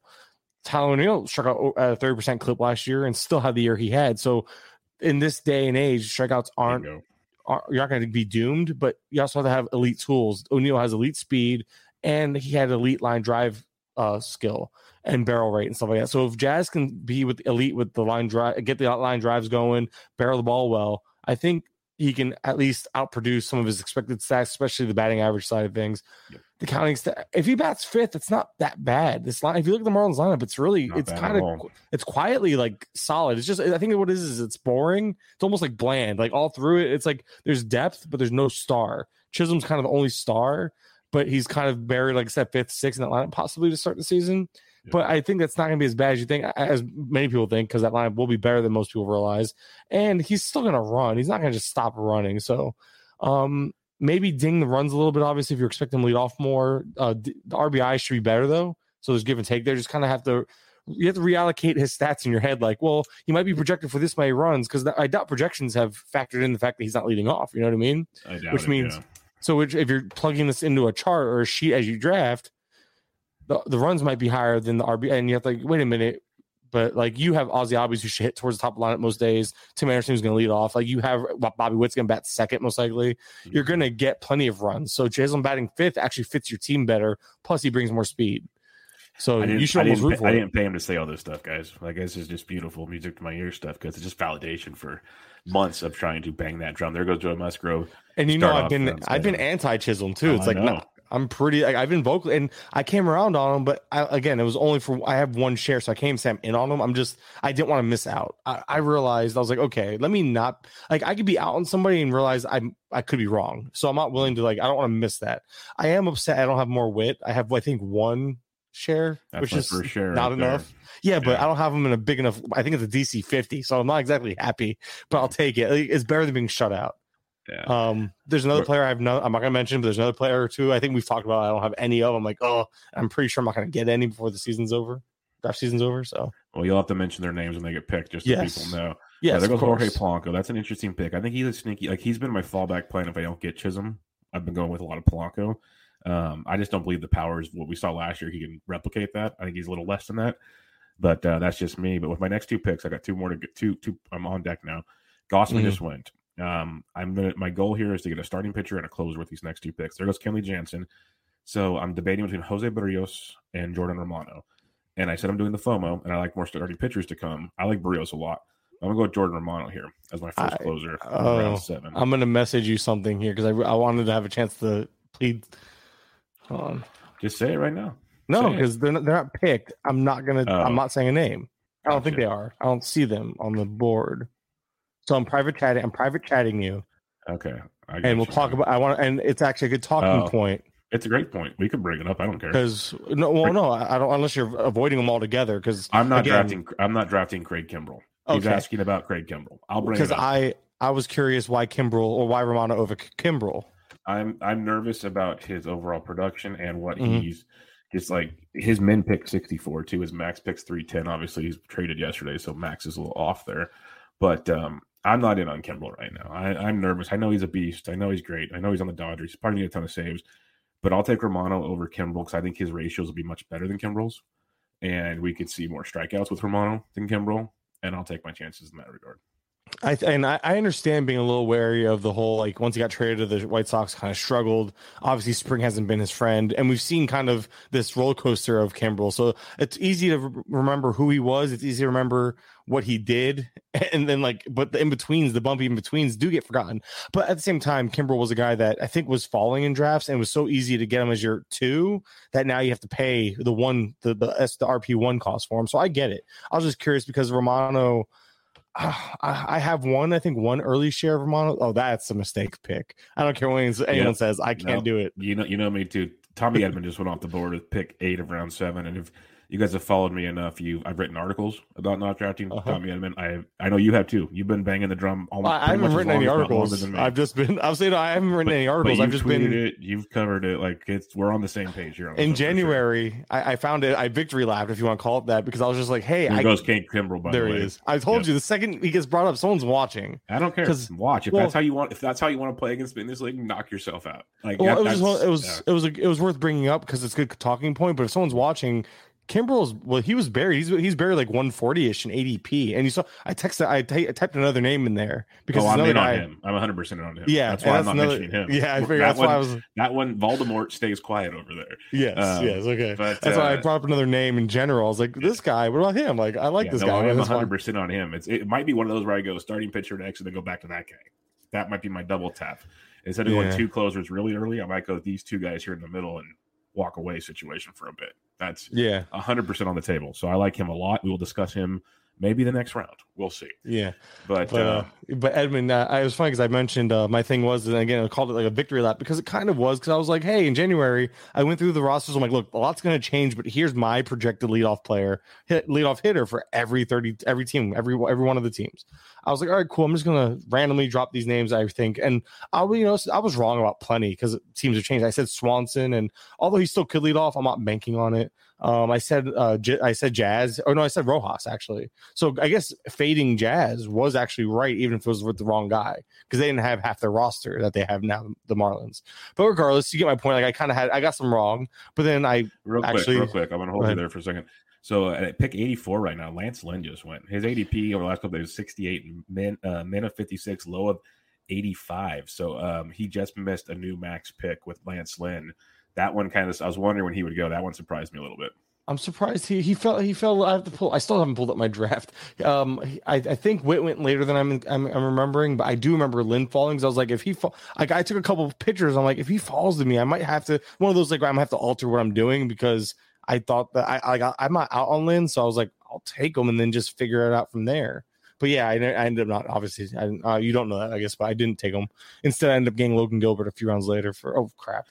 C: Tyler O'Neill struck out at a thirty percent clip last year and still had the year he had. So in this day and age, strikeouts aren't. Are, you're not going to be doomed, but you also have to have elite tools. O'Neill has elite speed and he had elite line drive uh, skill and barrel rate and stuff like that. So if Jazz can be with elite with the line drive, get the line drives going, barrel the ball well, I think he can at least outproduce some of his expected stats, especially the batting average side of things.
B: Yep.
C: The counting stat, if he bats fifth, it's not that bad. This line, if you look at the Marlins lineup, it's really,
B: Not
C: it's kind of it's quietly like solid. It's just, I think what it is is it's boring. It's almost like bland. Like all through it, it's like there's depth, but there's no star. Chisholm's kind of the only star, but he's kind of buried, like I said, fifth, sixth in that lineup, possibly to start the season.
B: Yeah.
C: But I think that's not going to be as bad as you think, as many people think, because that lineup will be better than most people realize. And he's still going to run. He's not going to just stop running. So um, maybe ding the runs a little bit. Obviously, if you're expecting to lead off more, uh, the RBI should be better though. So there's give and take there. Just kind of have to you have to reallocate his stats in your head. Like, well, he might be projected for this many runs because I doubt projections have factored in the fact that he's not leading off. You know what I mean?
B: I
C: which
B: it,
C: means
B: yeah.
C: So which, if you're plugging this into a chart or a sheet as you draft, the, the runs might be higher than the RB, and you have to like, wait a minute, But like you have Ozzie Albies who should hit towards the top of the lineup most days. Tim Anderson who's going to lead off. Like you have Bobby Witt's going to bat second most likely. You're mm-hmm. going to get plenty of runs. So Jason batting fifth actually fits your team better. Plus he brings more speed. So you should
B: I
C: almost
B: didn't,
C: root for
B: I
C: it.
B: didn't pay him to say all this stuff, guys. Like this is just beautiful music to my ear stuff because it's just validation for months of trying to bang that drum. There goes Joe Musgrove.
C: And you know, I've been I've been anti Chisholm too.
B: Oh,
C: it's
B: I
C: like no, I'm pretty. Like, I've been vocal, and I came around on him, but I, again, it was only for I have one share, so I came Sam in on him. I'm just I didn't want to miss out. I, I realized I was like, okay, let me not like I could be out on somebody and realize I am I could be wrong, so I'm not willing to like I don't want to miss that. I am upset I don't have more Witt. I have I think one share,
B: That's
C: which is
B: share
C: not
B: right there.
C: enough. Yeah, but
B: Yeah.
C: I don't have them in a big enough. I think it's a DC 50, so I'm not exactly happy, but I'll take it. It's better than being shut out.
B: Yeah.
C: Um, there's another player I've no, I'm not gonna mention, but there's another player or two I think we've talked about. I don't have any of. I'm like, oh, I'm pretty sure I'm not gonna get any before the season's over, draft season's over. So
B: Well, you'll have to mention their names when they get picked, just so
C: Yes.
B: people know.
C: yes,
B: yeah, there goes Jorge. Polanco. That's an interesting pick. I think he's a sneaky. Like he's been my fallback plan if I don't get Chisholm. I've been going with a lot of Polanco. Um, I just don't believe the power is what we saw last year. He can replicate that. I think he's a little less than that, but uh, that's just me. But with my next two picks, I got two more to get. Two, two. I'm on deck now. Gausman
C: Mhm.
B: just went. Um, I'm gonna. My goal here is to get a starting pitcher and a closer with these next two picks. There goes Kenley Jansen. So I'm debating between Jose Berrios and Jordan Romano. And I said I'm doing the FOMO, and I like more starting pitchers to come. I like Berrios a lot. I'm gonna go with Jordan Romano here as my first
C: I-
B: closer.
C: oh,
B: round seven.
C: I'm gonna message you something here because I, I wanted to have a chance to plead. Hold on.
B: Just say it right now.
C: No, because they're not, they're not picked. I'm not gonna.
B: Oh.
C: I'm not saying a name. I don't think they are. I don't see them on the board. So I'm private chatting. I'm private chatting you,
B: Okay. I
C: and we'll
B: you.
C: talk about. I want, and it's actually a good talking
B: Oh.
C: point
B: It's a great point. We could bring it up. I don't care.
C: because no, well, no, I don't unless you're avoiding them altogether. Because
B: I'm not
C: again-
B: drafting. I'm not drafting Craig Kimbrel. He's
C: Okay.
B: asking about Craig Kimbrel. I'll bring it
C: because
B: up.
C: I I was curious why Kimbrel or why Romano over K- Kimbrel.
B: I'm I'm nervous about his overall production and what
C: Mhm.
B: he's just like his min pick 64 too. His max picks 310. Obviously, he's traded yesterday, so max is a little off there. But um, I'm not in on Kimbrel right now. I, I'm nervous. I know he's a beast. I know he's great. I know he's on the Dodgers. He's probably gonna get a ton of saves. But I'll take Romano over Kimbrel because I think his ratios will be much better than Kimbrel's, and we could see more strikeouts with Romano than Kimbrel. And I'll take my chances in that regard.
C: I and I, I understand being a little wary of the whole like once he got traded to the White Sox, kind of struggled. Obviously, spring hasn't been his friend, and we've seen kind of this roller coaster of Kimbrel. So it's easy to re- remember who he was. It's easy to remember what he did, <laughs> and then like, but the in betweens, the bumpy in betweens, do get forgotten. But at the same time, Kimbrel was a guy that I think was falling in drafts, and was so easy to get him as your two that now you have to pay the one the the S the RP one cost for him. So I get it. I was just curious because Romano. <sighs> I have one, I think one early share of Romano. Oh, that's a mistake pick. I don't care what anyone
B: Yeah.
C: says. I can't
B: No.
C: do it.
B: You know, you know me too. Tommy Edman just went off the board with pick eight of round seven, and if you guys have followed me enough, you I've written articles about not drafting
C: Uh-huh.
B: Tommy Edman. I I know you have too. You've been banging the drum. Almost,
C: I, I haven't written any
B: if not longer
C: articles. I've just been. I'll say no, I haven't written any articles. I've just been
B: it. You've covered it. Like it's we're on the same page here.
C: in
B: for sure.
C: January. I, I found it. I victory lapped, if you want to call it that, because I was just like, hey,
B: Here
C: I,
B: goes Craig Kimbrel. By
C: there
B: the
C: he
B: way,
C: is. I told
B: Yep.
C: you the second he gets brought up, someone's watching.
B: I don't care.
C: 'Cause-
B: Watch if
C: well-
B: that's how you want. If that's how you want to play against me in this league, knock yourself out. Like
C: Well,
B: that-
C: it was just it was
B: yeah.
C: it was a, it was worth bringing up because it's a good talking point. But if someone's watching, Kimbrel's well, he was buried. He's he's buried like 140 ish in ADP, and you saw I texted I, typed another name in there because
B: Oh, I'm in on
C: guy.
B: him. I'm 100 percent on him.
C: Yeah,
B: that's why I'm not
C: another-
B: mentioning him.
C: Yeah, I
B: That
C: figured that's why I
B: one-
C: was.
B: That one, Voldemort stays quiet over there.
C: Yes,
B: um,
C: yes, okay.
B: but,
C: that's why I
B: uh,
C: brought up another name in general. I was like, this guy. What about him? Like, I like
B: Yeah,
C: this
B: no,
C: guy.
B: I am 100 percent on him. It's it might be one of those where I go starting pitcher next and then go back to that guy. That might be my double tap. Instead of
C: Yeah.
B: going two closers really early, I might go these two guys here in the middle and walk away situation for a bit. That's
C: Yeah,
B: 100 percent on the table. So I like him a lot. We will discuss him maybe the next round. We'll see.
C: yeah.
B: But,
C: But
B: uh,
C: uh, but Edman, uh, I was funny because I mentioned uh, my thing was, and again, I called it like a victory lap because it kind of was. Because I was like, hey, in January, I went through the rosters. I'm like, look, a lot's going to change, but here's my projected leadoff player, hit leadoff hitter for every thirty, every team, every every one of the teams. I was like, all right, cool. I'm just going to randomly drop these names. I think, and I, you know, I was wrong about plenty because teams have changed. I said Swanson, and although he still could lead off, I'm not banking on it. Um, I said uh, J- I said Jazz. Oh no, I said Rojas actually. So I guess fading Jazz was actually right, even if it was with the wrong guy, because they didn't have half their roster that they have now, the Marlins. But regardless, you get my point. Like I kind of had, I got some wrong, but then I
B: Real quick,
C: Actually-
B: real quick. I'm gonna hold
C: Go
B: you there for a second. So at pick 84 right now, Lance Lynn just went. His ADP over the last couple days is 68, min uh, min of 56, low of 85. So um, he just missed a new max pick with Lance Lynn. That one kind of I was wondering when he would go. That one surprised me a little bit.
C: I'm surprised he he fell he fell. I have to pull. I still haven't pulled up my draft. Um, I, I think Witt went later than I'm, I'm I'm remembering, but I do remember Lynn falling. I was like, if he fall, like I took a couple of pictures. I'm like, if he falls to me, I might have to one of those like I might have to alter what I'm doing because I thought that I I got I'm not out on Lynn, so I was like, I'll take him and then just figure it out from there. But yeah, I, I ended up not obviously. I, uh, you don't know that, I guess, but I didn't take him. Instead, I ended up getting Logan Gilbert a few rounds later for oh crap.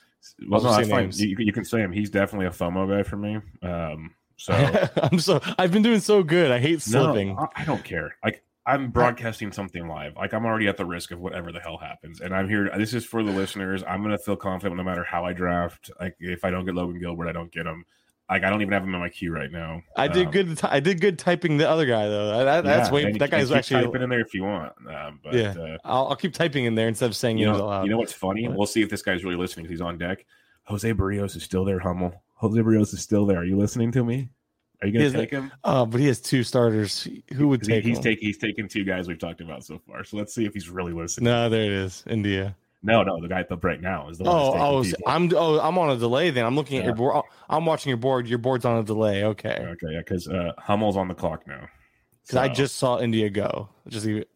B: Well, no, that's fine. You, you can say him. He's definitely a FOMO guy for me. Um, so <laughs>
C: I'm so I've been doing so good. I hate slipping.
B: No, I- I don't care. Like I'm broadcasting something live. Like I'm already at the risk of whatever the hell happens, and I'm here. This is for the listeners. I'm gonna feel confident no matter how I draft. Like if I don't get Logan Gilbert, I don't get him. Like I don't even have him in my queue right now.
C: I did
B: Um,
C: good. I did good typing the other guy though. That, that's way. That guy's actually.
B: typing in there if you want. Um, but
C: Yeah.
B: uh,
C: I'll, I'll keep typing in there instead of saying
B: you know,
C: out loud.
B: you know what's funny? We'll see if this guy's really listening. He's on deck. Jose Berrios is still there. Hummel. Jose Berrios is still there. Are you listening to me? Are you gonna
C: is-
B: take him?
C: Uh, but he has two starters. Who would
B: 'Cause he-
C: take
B: he's taking he's taking two guys we've talked about so far. So let's see if he's really listening.
C: no, there it is. India.
B: No, no, the guy at the break now is the one.
C: Oh, oh, so. I'm. Oh, I'm on a delay. Then I'm looking at
B: Yeah.
C: your board. I'm watching your board. Your board's on a delay. Okay.
B: Okay, yeah, because uh, Hummel's on the clock now.
C: Because I just saw India go. Just it.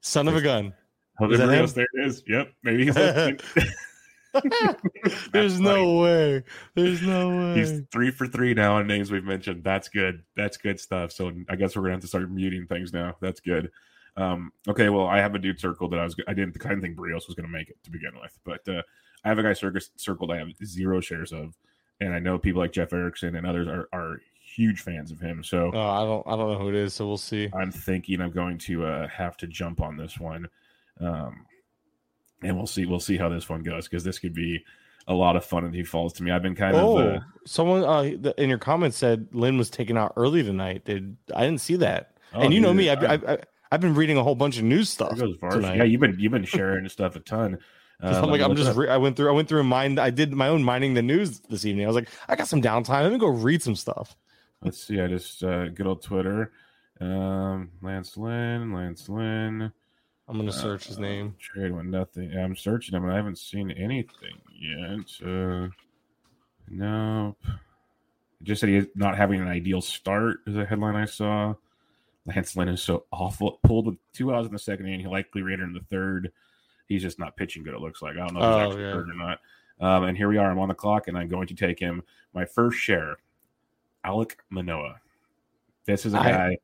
C: Son of a gun.
B: Jose
C: is that him?
B: there it is. Yep, maybe he's listening. <laughs> <laughs>
C: There's no way. There's no way.
B: He's three for three now on names we've mentioned. That's good. That's good stuff. So I guess we're gonna have to start muting things now. That's good. Um, okay, well, I have a dude circled that I was. I didn't. I didn't think Berrios was gonna make it to begin with, but uh, I have a guy circus, circled. I have zero shares of, and I know people like Jeff Erickson and others are are huge fans of him. So
C: Oh, I don't. I don't know who it is. So we'll see.
B: I'm thinking I'm going to uh, have to jump on this one, um, and we'll see. We'll see how this one goes because this could be a lot of fun if he falls to me. I've been kind
C: Oh,
B: of. Uh,
C: someone uh, in your comments said Lynn was taken out early tonight. Did I didn't see that?
B: oh,
C: and you know me, I've,
B: I-
C: I've, I've, been reading a whole bunch of news stuff.
B: There goes Varsh.
C: tonight.
B: Yeah, you've been you've been sharing stuff a ton. <laughs> Uh,
C: I'm like, I'm just. Re- I went through. I went through and mined. I did my own mining the news this evening. I was like, I got some downtime. Let me go read some stuff.
B: Let's see. I just uh, good old Twitter. Um, Lance Lynn, Lance Lynn.
C: I'm gonna search his
B: uh,
C: name.
B: Trade one nothing. Yeah, I'm searching him, and I haven't seen anything yet. Uh, nope. It just said he's not having an ideal start. Is a headline I saw. Lance Lynn is so awful. Pulled with two outs in the second inning. He likely ran in the third. He's just not pitching good. It looks like. I don't know if he's
C: Oh,
B: actually
C: yeah.
B: hurt or not. Um, and here we are. I'm on the clock, and I'm going to take him. My first share, Alek Manoah. This is a
C: I-
B: guy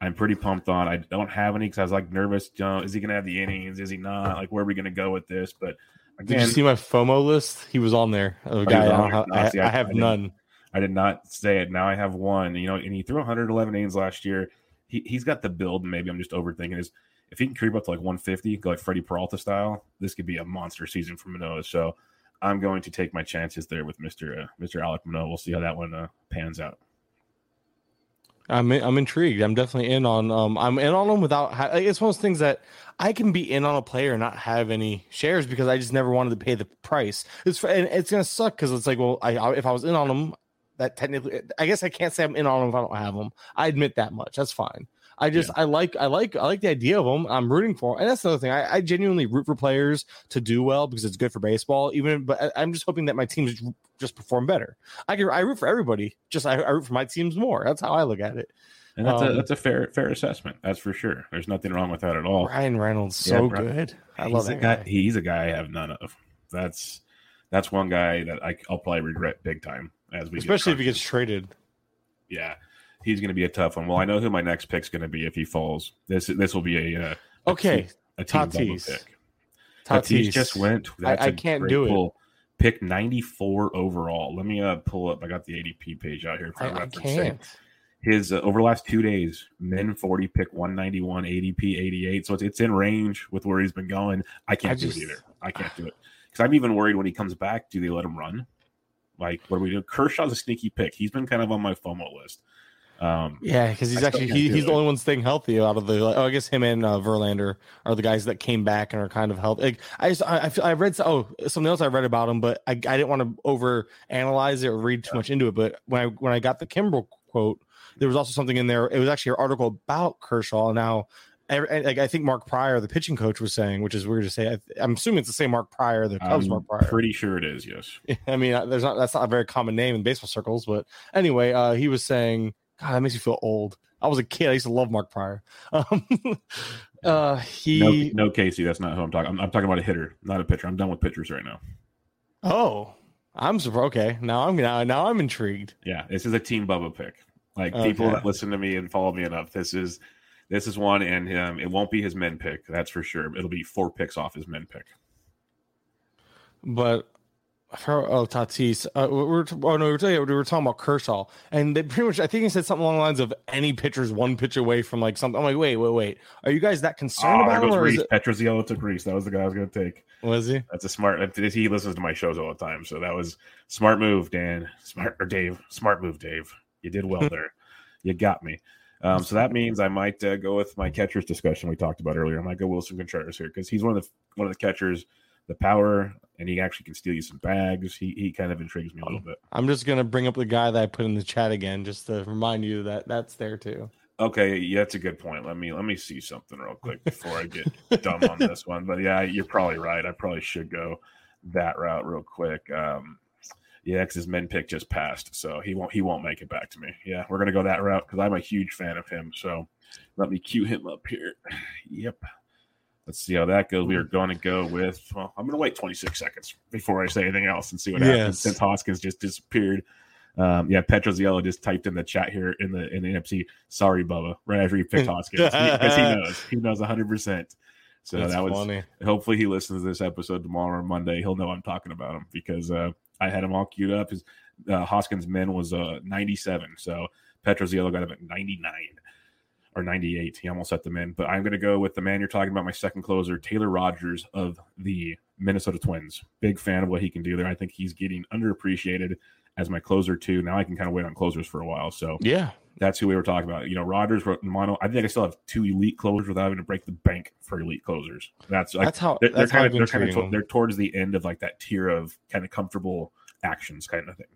B: I'm pretty pumped on. I don't have any because I was like nervous. You know, is he going to have the innings? Is he not? Like, where are we going to go with this? But
C: Did you see my FOMO list? He was on there. A guy. I,
B: on there?
C: have, I,
B: see,
C: I
B: I-
C: have none.
B: I did not say it. Now I have one. You know, and he threw 111 innings last year. He he's got the build. and Maybe I'm just overthinking. Is if he can creep up to like 150, go like Freddie Peralta style, this could be a monster season for Manoah. So I'm going to take my chances there with Mister uh, Mister Alek Manoah. We'll see how that one uh, pans out.
C: I'm I'm intrigued. I'm definitely in on um I'm in on him without ha- it's one of those things that I can be in on a player and not have any shares because I just never wanted to pay the price. It's and it's gonna suck because it's like well I, I if I was in on him that technically I guess I can't say I'm in on them if I don't have them. I admit that much. That's fine. I just I like I like I like the idea of them. I'm rooting for 'em. and that's another thing. I, I genuinely root for players to do well because it's good for baseball. Even but I, I'm just hoping that my teams just perform better. I can I root for everybody. Just I, I root for my teams more. That's how I look at it.
B: And that's a
C: Um,
B: that's a fair fair assessment. That's for sure. There's nothing wrong with that at all.
C: Bryan Reynolds,
B: Yeah,
C: so
B: bro.
C: good. I love that
B: guy,
C: guy.
B: He's a guy I have none of. That's that's one guy that I, I'll probably regret big time as we
C: Especially if he gets traded.
B: yeah, he's going to be a tough one. Well, I know who my next pick's going to be if he falls. This this will be a, uh, a
C: Okay,
B: team- a team
C: Tatis.
B: pick. Tatis
C: Tatis
B: just went. That's
C: I
B: a
C: can't do it.
B: Pick 94 overall. Let me uh, pull up. I got the ADP page out here for
C: I, I can't.
B: His uh, over the last two days, min 40 pick 191, ADP 88. So it's, it's in range with where he's been going. I can't
C: I
B: do
C: just-
B: it either. I can't do it because I'm even worried when he comes back. Do they let him run? Like, what are we doing? Kershaw's a sneaky pick. He's been kind of on my FOMO list. Um,
C: yeah, because he's
B: I
C: actually he, he's
B: do
C: the only one staying healthy out of the. Oh, I guess him and uh, Verlander are the guys that came back and are kind of healthy. Like I just I I, I read oh something else I read about him, but I, I didn't want to over analyze it or read too much into it. But when I when I got the Kimbrel quote, there was also something in there. It was actually an article about Kershaw. Now, like I think Mark Prior, the pitching coach, was saying, which is weird to say. I, I'm assuming it's the same Mark Prior, the Cubs
B: I'm
C: Mark Prior.
B: pretty sure it is. Yes. <laughs>
C: I mean, uh, there's not that's not a very common name in baseball circles, but anyway, uh, he was saying, God, that makes me feel old. I was a kid. I used to love Mark Pryor. <laughs> Um, uh, he
B: No, no, Casey. That's not who I'm talking. I'm, I'm talking about a hitter, not a pitcher. I'm done with pitchers right now.
C: oh, I'm surprised. Okay, now I'm now now I'm intrigued.
B: Yeah, this is a team Bubba pick. Like people
C: Okay.
B: that listen to me and follow me enough, this is this is one, and um, it won't be his min pick. That's for sure. It'll be four picks off his min pick.
C: But for, oh, Tatis, uh, we we're oh no, we were, talking, we were talking about Kershaw, and they pretty much I think he said something along the lines of any pitcher's one pitch away from like something. I'm like, wait, wait, wait, are you guys that concerned
B: Oh, there
C: about him,
B: goes Rhys.
C: it,
B: Petroziello took Rhys. That was the guy I was going to take.
C: was he?
B: That's a smart. He listens to my shows all the time, so that was smart move, Dan. Smart or Dave. Smart move, Dave. You did well <laughs> there. You got me. Um, so that means I might uh, go with my catchers discussion we talked about earlier. I might go Willson Contreras here because he's one of the one of the catchers, the power, and he actually can steal you some bags. He he kind of intrigues me a little bit.
C: I'm just gonna bring up the guy that I put in the chat again, just to remind you that that's there too.
B: Okay, yeah, that's a good point. Let me let me see something real quick before I get <laughs> dumb on this one. But yeah, you're probably right. I probably should go that route real quick. Um, yeah, because his min pick just passed, so he won't he won't make it back to me. Yeah, we're gonna go that route because I'm a huge fan of him. So let me cue him up here. <sighs> Yep. Let's see how that goes. We are going to go with. Well, I'm going to wait 26 seconds before I say anything else and see what happens
C: Yes.
B: since Hoskins just disappeared. Um, yeah, Petroziello just typed in the chat here in the in the NFC. Sorry, Bubba. Right after he picked Hoskins because he, <laughs> knows he knows 100. percent So
C: That's
B: that was
C: funny.
B: hopefully he listens to this episode tomorrow or Monday. He'll know I'm talking about him because uh, I had him all queued up. His uh, Hoskins min was uh, 97, so Petroziello got him at 99 or 98. He almost set them in, but I'm going to go with the man you're talking about, my second closer, Taylor Rogers of the Minnesota Twins. Big fan of what he can do there. I think he's getting underappreciated as my closer too. Now I can kind of wait on closers for a while. So
C: Yeah,
B: that's who we were talking about. You know, Rogers, Romano. I think I still have two elite closers without having to break the bank for elite closers. That's like
C: that's how
B: they're, they're kind of they're kind of to- they're towards the end of like that tier of kind of comfortable actions kind of thing.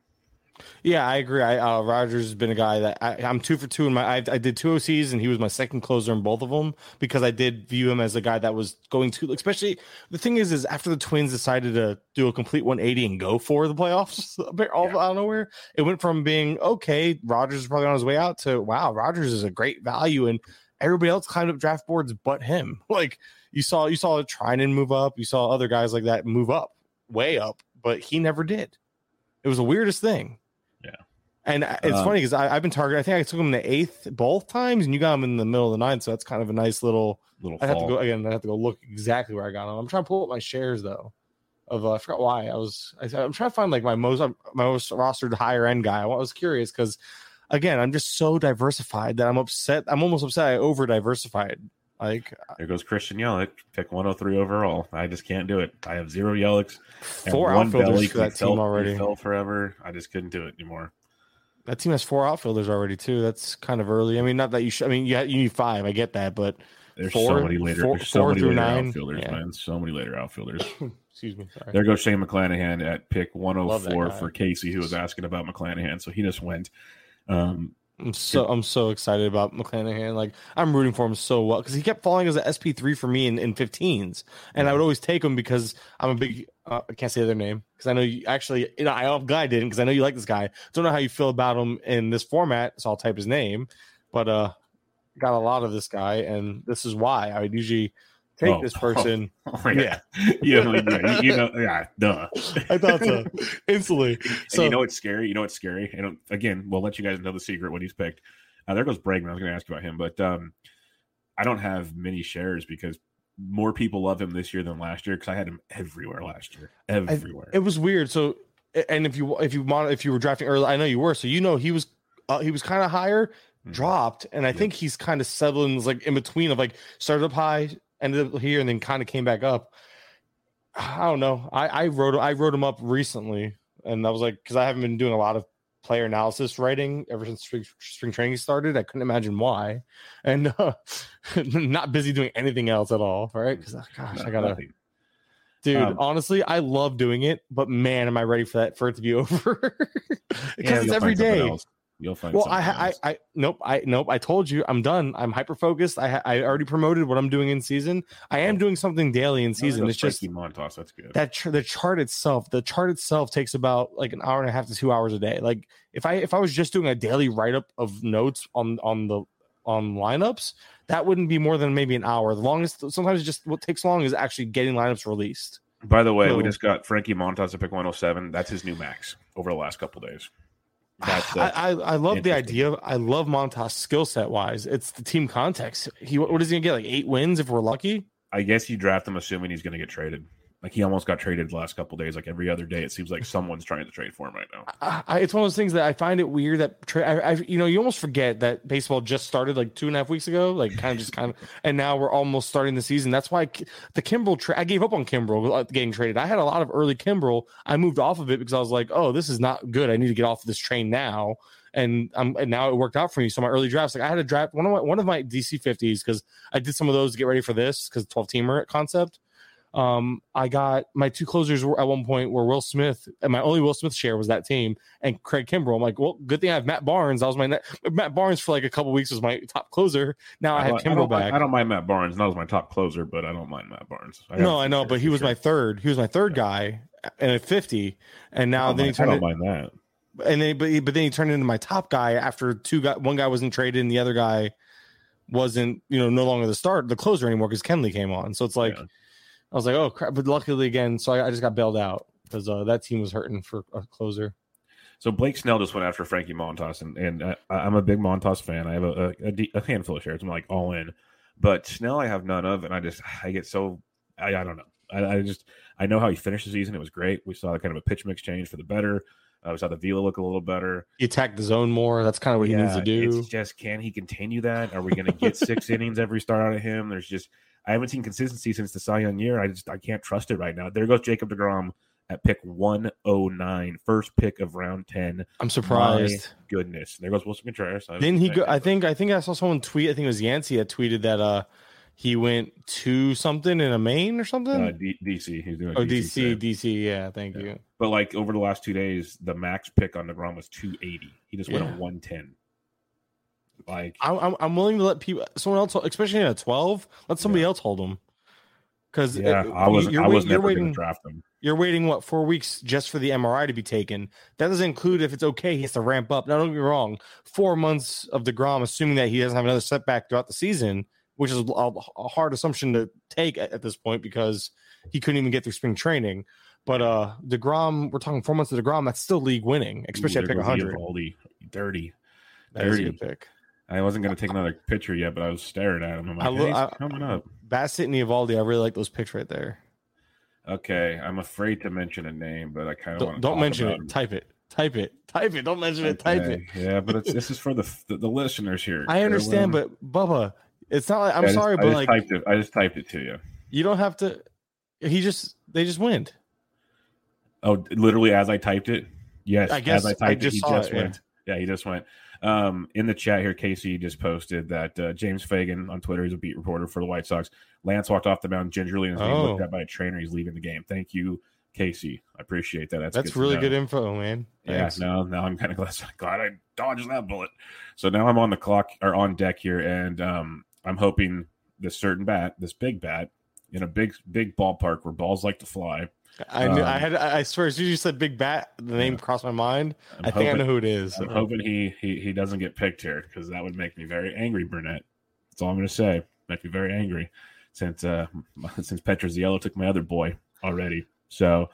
C: Yeah, I agree. I uh, Rogers has been a guy that I, I'm two for two in my. I, I did two OCs and he was my second closer in both of them because I did view him as a guy that was going to. Especially the thing is, is after the Twins decided to do a complete 180 and go for the playoffs, <laughs> all
B: Yeah.
C: out of nowhere, it went from being okay. Rogers is probably on his way out to wow. Rogers is a great value and everybody else climbed up draft boards but him. <laughs> Like you saw, you saw Treinen move up. You saw other guys like that move up, way up, but he never did. It was the weirdest thing. And it's
B: Um,
C: funny because I've been targeted. I think I took him in the eighth both times, and you got him in the middle of the ninth. So that's kind of a nice little.
B: Little
C: I have to go again. I have to go look exactly where I got him. I'm trying to pull up my shares though. Of uh, I forgot why I was. I, I'm trying to find like my most my most rostered higher end guy. I was curious because again, I'm just so diversified that I'm upset. I'm almost upset I over diversified. Like
B: There goes Christian Yelich, pick 103 overall. I just can't do it. I have zero Yelichs.
C: four outfielders for that team already.
B: Fell forever. I just couldn't do it anymore.
C: That team has four outfielders already too. That's kind of early. I mean, not that you should. I mean, yeah, you need five. I get that, but
B: There's
C: Four-
B: so many later.
C: four-
B: there's so
C: four
B: many later
C: nine.
B: outfielders,
C: Yeah.
B: man. So many later outfielders. <coughs>
C: excuse me. Sorry.
B: There goes Shane McClanahan at pick
C: Love that
B: 104 for Casey, who was asking about McClanahan. So he just went. Um,
C: I'm so I'm so excited about McClanahan. Like I'm rooting for him so well because he kept falling as an SP three for me in, in 15s, and I would always take him because I'm a big. Uh, I can't say their name because I know you actually. You know, I- I'm glad I didn't because I know you like this guy. Don't know how you feel about him in this format, so I'll type his name. But uh, got a lot of this guy, and this is why I would usually take
B: Oh.
C: this <laughs> person.
B: oh, yeah. <laughs> you, know, yeah, you know, yeah, duh.
C: I thought so <laughs> instantly.
B: And
C: So
B: you know what's scary? You know what's scary? And again, we'll let you guys know the secret when he's picked. Uh, there goes Bregman. I was going to ask you about him, but um, I don't have many shares because more people love him this year than last year because I had him everywhere last year, everywhere.
C: it was weird. So, and if you if you mon- if you were drafting early, I know you were. So you know he was uh, he was kind of higher,
B: Mhm.
C: dropped, and I
B: Yeah.
C: think he's kind of settling like in between of like started up high, ended up here, and then kind of came back up. I don't know. I I wrote I wrote him up recently and I was like, because I haven't been doing a lot of player analysis writing ever since spring, spring training started. I couldn't imagine why, and uh, <laughs> not busy doing anything else at all. Right? Because gosh, I gotta. Dude,
B: Um,
C: honestly, I love doing it, but man, am I ready for that for it to be <laughs> over? because
B: Yeah,
C: it's every day.
B: You'll find
C: Well, I, I. I, nope, I, nope. I told you, I'm done. I'm hyper focused. I, I already promoted what I'm doing in season. I am oh. doing something daily in
B: oh,
C: season.
B: that's
C: It's just
B: Frankie Montas. That's good.
C: that ch- the chart itself. The chart itself takes about like an hour and a half to two hours a day. Like if I if I was just doing a daily write up of notes on on the on lineups, that wouldn't be more than maybe an hour. The longest, sometimes just what takes long is actually getting lineups released.
B: By the way, we just got Frankie Montas at pick 107. That's his new max over the last couple days. That's, <sighs>
C: I,
B: that's
C: I, I love the idea. I love Montas skill set wise. It's the team context. He what is he gonna get? Like eight wins if we're lucky.
B: I guess you draft him assuming he's going to get traded. Like he almost got traded the last couple days. Like every other day, it seems like someone's trying to trade for him right now.
C: I, I, it's one of those things that I find it weird that tra- I, I, you know, you almost forget that baseball just started like two and a half weeks ago, like kind of just kind of, <laughs> and now we're almost starting the season. That's why the Kimbrel, tra- I gave up on Kimbrel uh, getting traded. I had a lot of early Kimbrel. I moved off of it because I was like, oh, this is not good. I need to get off of this train now. And um, and now it worked out for me. So my early drafts, like I had a draft one of my one of my DC fifties because I did some of those to get ready for this because twelve teamer concept. Um, I got my two closers were at one point were Will Smith, and my only Will Smith share was that team, and Craig Kimbrel. I'm like, well, good thing I have Matt Barnes. That was my net. Matt Barnes for like a couple weeks was my top closer. Now I, have
B: don't- Kimbrel
C: back.
B: mind- I don't mind Matt Barnes. Not as my top closer, but I don't mind Matt Barnes. I
C: no, I know, but he was my third. He was my third guy, and at 50, and now then he
B: mind- I don't
C: it,
B: mind that.
C: and then but, he- but then he turned into my top guy after two guy one guy wasn't traded and the other guy wasn't you know no longer the start the closer anymore because Kenley came on. So it's like
B: Yeah.
C: I was like, oh crap! But luckily again, so I, I just got bailed out because uh, that team was hurting for a closer.
B: So Blake Snell just went after Frankie Montas, and, and uh, I'm a big Montas fan. I have a, a, a handful of shares. I'm like all in, but Snell I have none of, and I just I get so I, I don't know. I, I just I know how he finished the season. It was great. We saw kind of a pitch mix change for the better. Uh, we saw the velo look a little better.
C: He attacked the zone more. That's kind of what he needs to do.
B: It's just can he continue that? Are we going to get six <laughs> innings every start out of him? There's just I haven't seen consistency since the Cy Young year. I just I can't trust it right now. There goes Jacob Degrom at pick 109, first pick of round 10.
C: I'm surprised.
B: Goodness, there goes Willson Contreras. I
C: Then he go. I think. I think I saw someone tweet. I think it was Yancey that tweeted that uh he went to something in a Maine or something.
B: uh, D- DC. He's doing
C: oh,
B: DC.
C: DC. DC. Yeah, thank
B: Yeah.
C: you.
B: But like over the last two days, the max pick on Degrom was 280. He just went
C: Yeah.
B: at 110. Like
C: I'm, I'm willing to let people, someone else, especially at 12, let somebody
B: Yeah.
C: else hold them. Because
B: yeah, I was
C: you're,
B: I was
C: you're waiting.
B: draft him.
C: You're waiting what four weeks just for the MRI to be taken. That doesn't include if it's okay. He has to ramp up. Now don't get me wrong. Four months of Degrom, assuming that he doesn't have another setback throughout the season, which is a, a hard assumption to take at, at this point because he couldn't even get through spring training. But uh Degrom, we're talking four months of Degrom. That's still league winning, especially
B: Ooh,
C: at pick
B: there goes
C: 100.
B: Eovaldi. Dirty.
C: That is a
B: dirty.
C: good pick.
B: I wasn't going to take another picture yet, but I was staring at him. I'm like,
C: I lo-
B: hey, coming up.
C: Bassitt and Eovaldi, I really like those picks right there.
B: Okay, I'm afraid to mention a name, but I kind of want
C: Don't, don't mention it. Type it. Type it. Type it. Don't mention it. Type it.
B: Yeah, but it's, this is for the, the the listeners here.
C: I understand, but Bubba, it's not like I'm
B: just-
C: sorry,
B: I
C: but
B: just
C: like
B: typed it. I just typed it to you.
C: you don't have to. He just they just went.
B: Oh, literally as I typed it. Yes,
C: I guess
B: as I
C: I just
B: it, he just
C: it, yeah.
B: went. Yeah. he just went. Um, in the chat here, Casey just posted that uh, James Fegan on Twitter, he's a beat reporter for the White Sox. Lance walked off the mound gingerly and is being
C: Oh.
B: looked at by a trainer. He's leaving the game. Thank you, Casey. I appreciate that. That's
C: That's,
B: to
C: really good info, man.
B: Yeah,
C: Thanks.
B: no, now I'm kind of <laughs> glad, glad I dodged that bullet. So now I'm on the clock or on deck here, and um, I'm hoping this certain bat, this big bat, in a big big ballpark where balls like to fly.
C: I knew, I
B: Um,
C: had I swear as soon as you said Big Bat, the name
B: Yeah.
C: crossed my mind.
B: I'm
C: i think I know who it is.
B: I'm hoping he he he doesn't get picked here because that would make me very angry, Burnett. That's all I'm going to say. Make me very angry since uh <laughs> since Petroziello took my other boy already. So,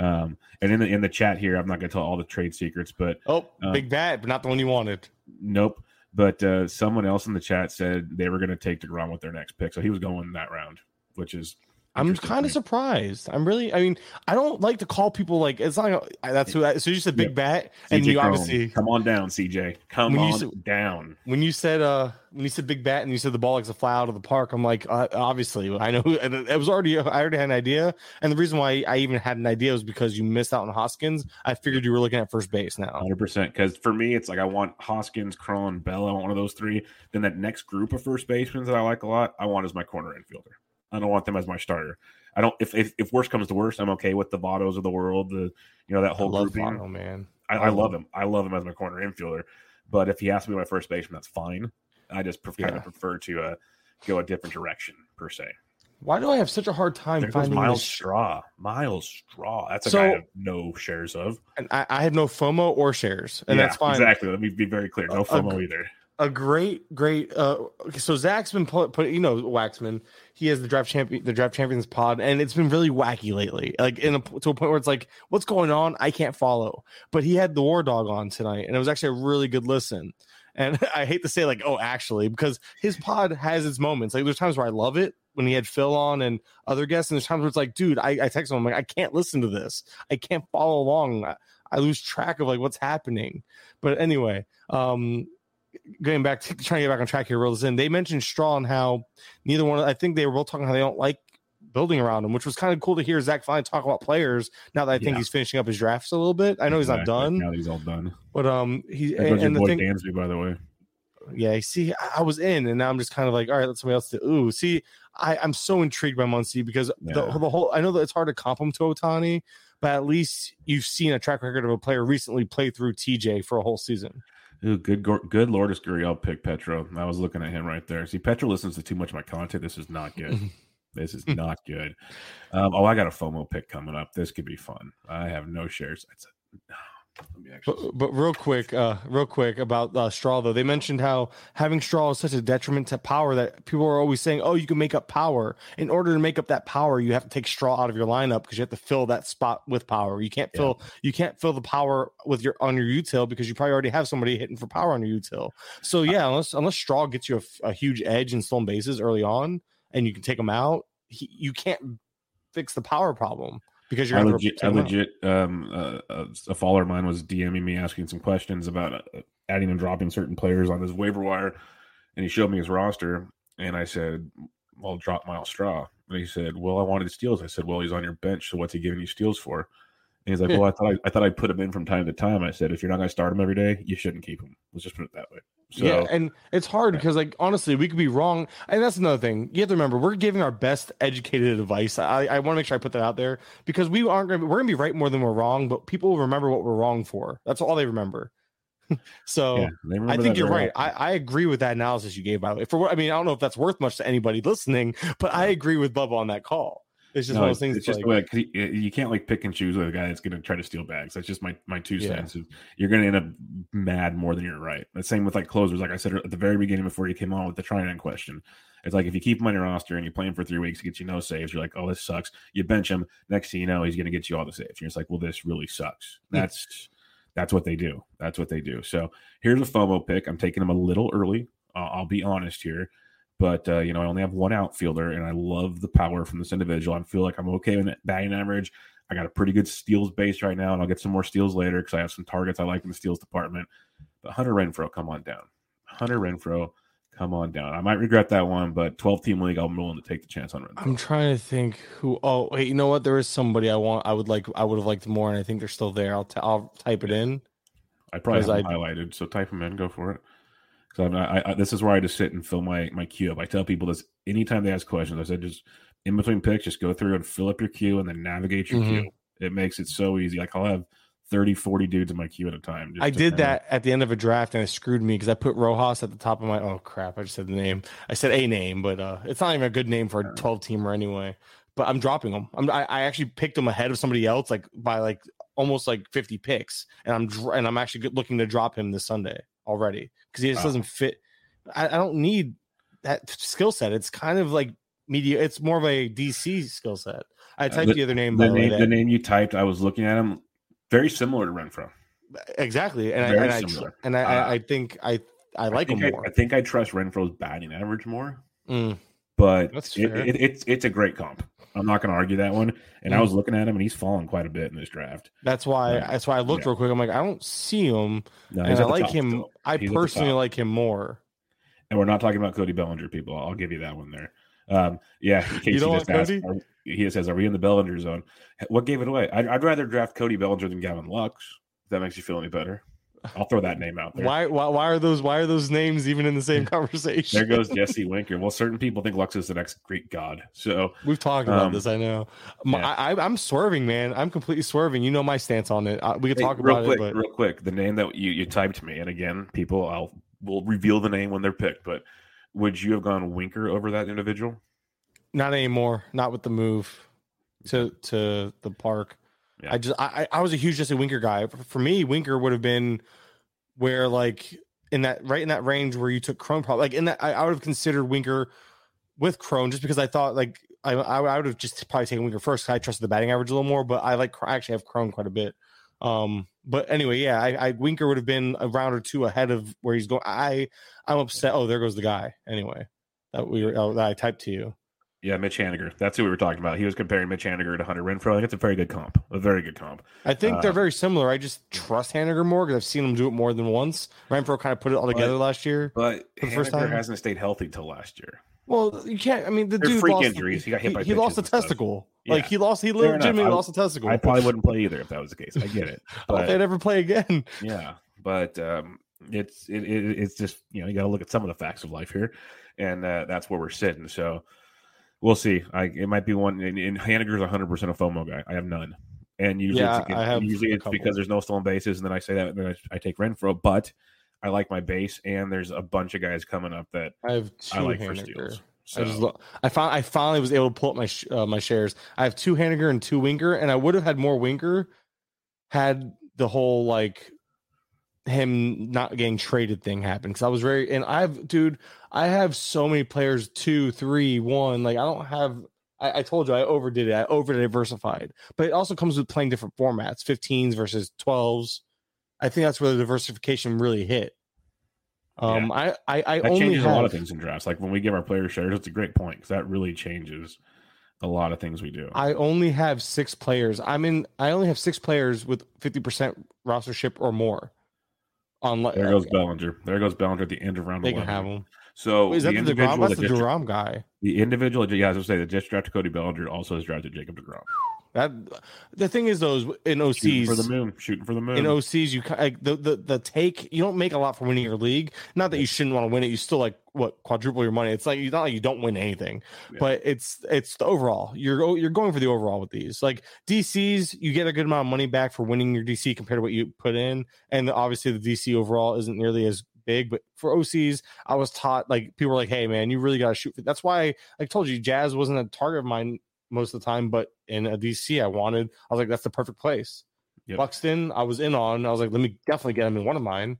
B: um, and in the in the chat here, I'm not going to tell all the trade secrets, but
C: Oh,
B: uh,
C: Big Bat, but not the one you wanted.
B: Nope. But uh, someone else in the chat said they were going to take Degrom with their next pick, so he was going that round, which is
C: I'm kind of surprised. I'm really. I mean, I don't like to call people like it's not. Like, that's who. So you said big
B: Yep.
C: bat, and
B: CJ
C: you obviously
B: come on down, CJ. Come
C: When you
B: on
C: said-
B: down.
C: when you said uh when you said big bat and you said the ball likes to fly out of the park, I'm like, uh, obviously, I know. who- And it was already. I already had an idea, and the reason why I even had an idea was because you missed out on Hoskins. I figured you were looking at first base now.
B: Hundred percent. Because for me, it's like I want Hoskins, Cron, Bell. I want one of those three. Then that next group of first basemen that I like a lot, I want as my corner infielder. I don't want them as my starter. I don't. If if, if worst comes to worst, I'm okay with the Vottos of the world. The you know that
C: I
B: whole
C: love
B: grouping.
C: Votto, man.
B: I, I love him. I love him as my corner infielder. But if he has to be my first baseman, that's fine. I just pref- kind of prefer to uh, go a different direction per se.
C: Why do I have such a hard time
B: There
C: finding
B: Myles
C: this-
B: Straw. Myles Straw. That's a
C: So-
B: guy I have no shares of.
C: And I, I have no FOMO or shares, and
B: Yeah,
C: that's fine.
B: Exactly. Let me be very clear. No FOMO either.
C: A great, great. Uh, so Zach's been put, put, you know, Waxman. He has the draft champion, the draft champions pod, and it's been really wacky lately. Like in a, to a point where it's like, what's going on? I can't follow. But he had the War Dog on tonight, and it was actually a really good listen. And <laughs> I hate to say like, oh, actually, because his pod has its moments. Like there's times where I love it when he had Phil on and other guests, and there's times where it's like, dude, I, I text him, I'm like, I can't listen to this. I can't follow along. I, I lose track of like what's happening. But anyway, um, getting back to <laughs> trying to get back on track here, real in. They mentioned Straw and how neither one. I think they were both talking how they don't like building around him, which was kind of cool to hear Zach finally talk about players. Now that I think
B: Yeah.
C: he's finishing up his drafts a little bit. I know he's not done,
B: Now he's all done.
C: but um, he and, and the
B: boy
C: thing,
B: Dansby, by the way.
C: yeah. See, I, was in, and now I'm just kind of like, all right, let somebody else do. Ooh, see, I, I'm so intrigued by Muncy because the, the whole. I know that it's hard to comp him to Ohtani, but at least you've seen a track record of a player recently play through TJ for a whole season.
B: Ooh, good, good Lourdes Gurriel pick Petro. I was looking at him right there. See, Petro listens to too much of my content. This is not good. <laughs> this is not good. Um, oh, I got a FOMO pick coming up. This could be fun. I have no shares. That's a, let me actually.
C: But, but real quick, uh, real quick about uh, straw though, they mentioned how having straw is such a detriment to power that people are always saying, "Oh, you can make up power." In order to make up that power, you have to take straw out of your lineup because you have to fill that spot with power. You can't
B: Yeah.
C: fill you can't fill the power with your on your util because you probably already have somebody hitting for power on your util. So yeah, unless unless straw gets you a huge edge in stolen bases early on, and you can take them out, he, you can't fix the power problem because you're
B: I legit, I legit um, uh, a follower of mine was DMing me asking some questions about uh, adding and dropping certain players on his waiver wire, and he showed me his roster, and I said, "Well, drop Myles Straw." And he said, "Well, I wanted steals." I said, "Well, he's on your bench, so what's he giving you steals for?" He's like, "Well, I thought I, I thought I'd put him in from time to time." I said, "If you're not going to start him every day, you shouldn't keep him." Let's just put it that way. So,
C: yeah, and it's hard because, like, honestly, we could be wrong, and that's another thing. You have to remember, we're giving our best educated advice. I, I want to make sure I put that out there because we aren't going to. We're going to be right more than we're wrong, but people will remember what we're wrong for. That's all they remember. <laughs> so
B: yeah, they
C: I think you're right. I, I agree with that analysis you gave. By the way, for what I mean, I don't know if that's worth much to anybody listening, but I agree with Bubba on that call. It's just
B: No,
C: one of those things.
B: it's just
C: like,
B: 'cause you, can't like pick and choose with a guy that's going to try to steal bags. That's just my my two cents. Is You're going to end up mad more than you're right. The same with like closers. Like I said at the very beginning before you came on with the Treinen question, it's like if you keep him on your roster and you play him for three weeks, he gets you no saves. You're like, oh, this sucks. You bench him. Next thing you know, he's going to get you all the saves. You're just like, well, this really sucks. That's that's what they do. That's what they do. So here's a FOMO pick. I'm taking him a little early. Uh, I'll be honest here. But uh, you know, I only have one outfielder, and I love the power from this individual. I feel like I'm okay with that batting average. I got a pretty good steals base right now, and I'll get some more steals later because I have some targets I like in the steals department. But Hunter Renfroe, come on down. Hunter Renfroe, come on down. I might regret that one, but 12 team league, I'm willing to take the chance on Renfroe.
C: I'm trying to think who. Oh, wait, you know what? There is somebody I want. I would like. I would have liked more, and I think they're still there. I'll. T- I'll type it in.
B: I probably have them highlighted, so type them in, go for it. Because I, I, this is where I just sit and fill my my queue up. I tell people this anytime they ask questions. I said just in between picks, just go through and fill up your queue and then navigate your
C: Mhm.
B: queue. It makes it so easy. Like I'll have 30, 40 dudes in my queue at a time. just
C: I did
B: kinda-
C: that at the end of a draft and it screwed me because I put Rojas at the top of my. Oh crap! I just said the name. I said a name, but uh, it's not even a good name for a 12 teamer anyway. But I'm dropping him. I'm, I, I actually picked him ahead of somebody else, like by like almost like 50 picks, and I'm dr- and I'm actually looking to drop him this Sunday already because he just
B: Wow.
C: doesn't fit. I, I don't need that skill set. It's kind of like media. It's more of a DC skill set. I typed
B: Uh, the-
C: the, other name.
B: The
C: way,
B: name, the name you typed, I was looking at him. Very similar to Renfroe.
C: exactly, and I,
B: Very
C: and I, tr-
B: similar.
C: and I,
B: Uh,
C: I, I think I I like
B: I
C: him
B: think
C: more.
B: I, I think I trust Renfroe's batting average more.
C: Mm.
B: But it, it, it's it's a great comp. I'm not going to argue that one. And I
C: Mm.
B: was looking at him, and he's fallen quite a bit in this draft.
C: That's why.
B: Right.
C: That's why I looked
B: Yeah.
C: real quick. I'm like, I don't see him,
B: No,
C: and I like him.
B: still.
C: I
B: He's
C: personally like him more.
B: And we're not talking about Cody Bellinger, people. I'll give you that one there. Um, yeah, <laughs> Casey
C: don't
B: just asked, are- he says, "Are we in the Bellinger zone?" What gave it away? I'd, I'd rather draft Cody Bellinger than Gavin Lux. If that makes you feel any better, I'll throw that name out there.
C: Why, why? Why are those? Why are those names even in the same <laughs> conversation?
B: There goes Jesse Winker. Well, certain people think Lux is the next Greek god. So
C: We've talked about
B: Um,
C: this. I know. My,
B: yeah.
C: I, I'm swerving, man. I'm completely swerving. You know my stance on it. Uh, we could
B: Hey,
C: talk
B: real
C: about
B: quick,
C: it, but
B: real quick. The name that you, you typed me, and again, people, I'll will reveal the name when they're picked. But would you have gone Winker over that individual?
C: not anymore. Not with the move to to the park. I just I I was a huge Jesse Winker guy. For, me, Winker would have been where like in that right in that range where you took Cron. Probably like in that I, I would have considered Winker with Cron just because I thought like I I, would have just probably taken Winker first. I trusted the batting average a little more, but I like I actually have Cron quite a bit. Um, but anyway, yeah, I, I Winker would have been a round or two ahead of where he's going. I I'm upset. Oh, there goes the guy. Anyway, that we were, that I typed to you.
B: Yeah, Mitch Haniger. That's who we were talking about. He was comparing Mitch Haniger to Hunter Renfroe. I think it's a very good comp. A very good comp.
C: I think
B: Uh,
C: they're very similar. I just trust Haniger more because I've seen him do it more than once. Renfroe kind of put it all together last year.
B: But
C: the first
B: Haniger
C: time?
B: hasn't stayed healthy till last year.
C: Well, you can't. I mean, the
B: They're
C: dude
B: freak
C: lost,
B: injuries. He got hit by
C: he lost a
B: pitches and stuff.
C: testicle.
B: Yeah.
C: Like he lost. He legitimately
B: I-
C: lost a testicle.
B: I probably wouldn't play either if that was the case. I get it.
C: I don't think I'd
B: But
C: ever play again.
B: yeah, but um, it's it, it it's just you know you got to look at some of the facts of life here, and uh, that's where we're sitting. So we'll see. I it might be one. And, and Haniger's 100 percent a FOMO guy. I have none. And usually,
C: Yeah,
B: it's, usually it's because there's no stolen bases, and then I say that, and then I, I take Renfroe. But I like my base, and there's a bunch of guys coming up that
C: I have two
B: I like for
C: Haniger.
B: steals.
C: I just lo- I found I finally was able to pull up my sh- uh, my shares. I have two Haniger and two Winker, and I would have had more Winker had the whole like him not getting traded thing happen because I was very and I've dude I have so many players two three one like I don't have I, I told you I overdid it I over diversified but it also comes with playing different formats 15s versus 12s I think that's where the diversification really hit um I I, I
B: that
C: only
B: changes
C: have,
B: a lot of things in drafts. Like when we give our players shares, it's a great point because that really changes a lot of things we do.
C: I only have six players. I'm in. I only have six players with fifty percent rostership or more. On like,
B: there goes Bellinger. There goes Bellinger at the end of round
C: they can have them.
B: So
C: Wait, is that the, Degrom?
B: individual
C: That's the Degrom guy.
B: the individual, yeah, I was gonna say the just drafted Cody Bellinger also has drafted Jacob Degrom.
C: That the thing is, those in
B: Shooting for the
C: OCs.
B: moon, shooting for the moon.
C: In OCs, you like the, the the take. You don't make a lot for winning your league. Not that you shouldn't want to win it. You still like what quadruple your money. It's like you not like you don't win anything,
B: Yeah.
C: but it's it's the overall. You're you're going for the overall with these. Like DCs, you get a good amount of money back for winning your DC compared to what you put in, and obviously the DC overall isn't nearly as big. But for OCs, I was taught like people were like, "Hey man, you really got to shoot." For-. That's why I told you Jazz wasn't a target of mine most of the time, but in a DC, I wanted. I was like, "That's the perfect place."
B: Yep.
C: Buxton, I was in on. I was like, "Let me definitely get him in one of mine."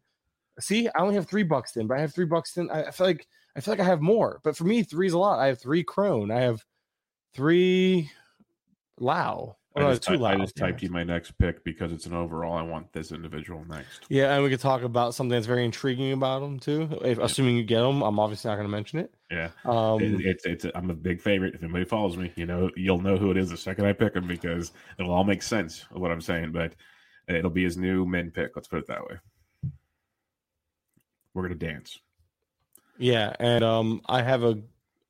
C: See, I only have three Buxton, but I have three Buxton. I, I feel like I feel like I have more, but for me, three's a lot. I have three Cron. I have three Lao. Oh,
B: I just, I just typed you my next pick because it's an overall. I want this individual next.
C: Yeah, and we could talk about something that's very intriguing about him too. If, assuming you get him, I'm obviously not going to mention it.
B: Yeah,
C: Um,
B: It- it's it's. I'm a big favorite. If anybody follows me, you know you'll know who it is the second I pick him because it'll all make sense of what I'm saying. But it'll be his new min pick. Let's put it that way. We're gonna dance.
C: yeah, and um, I have a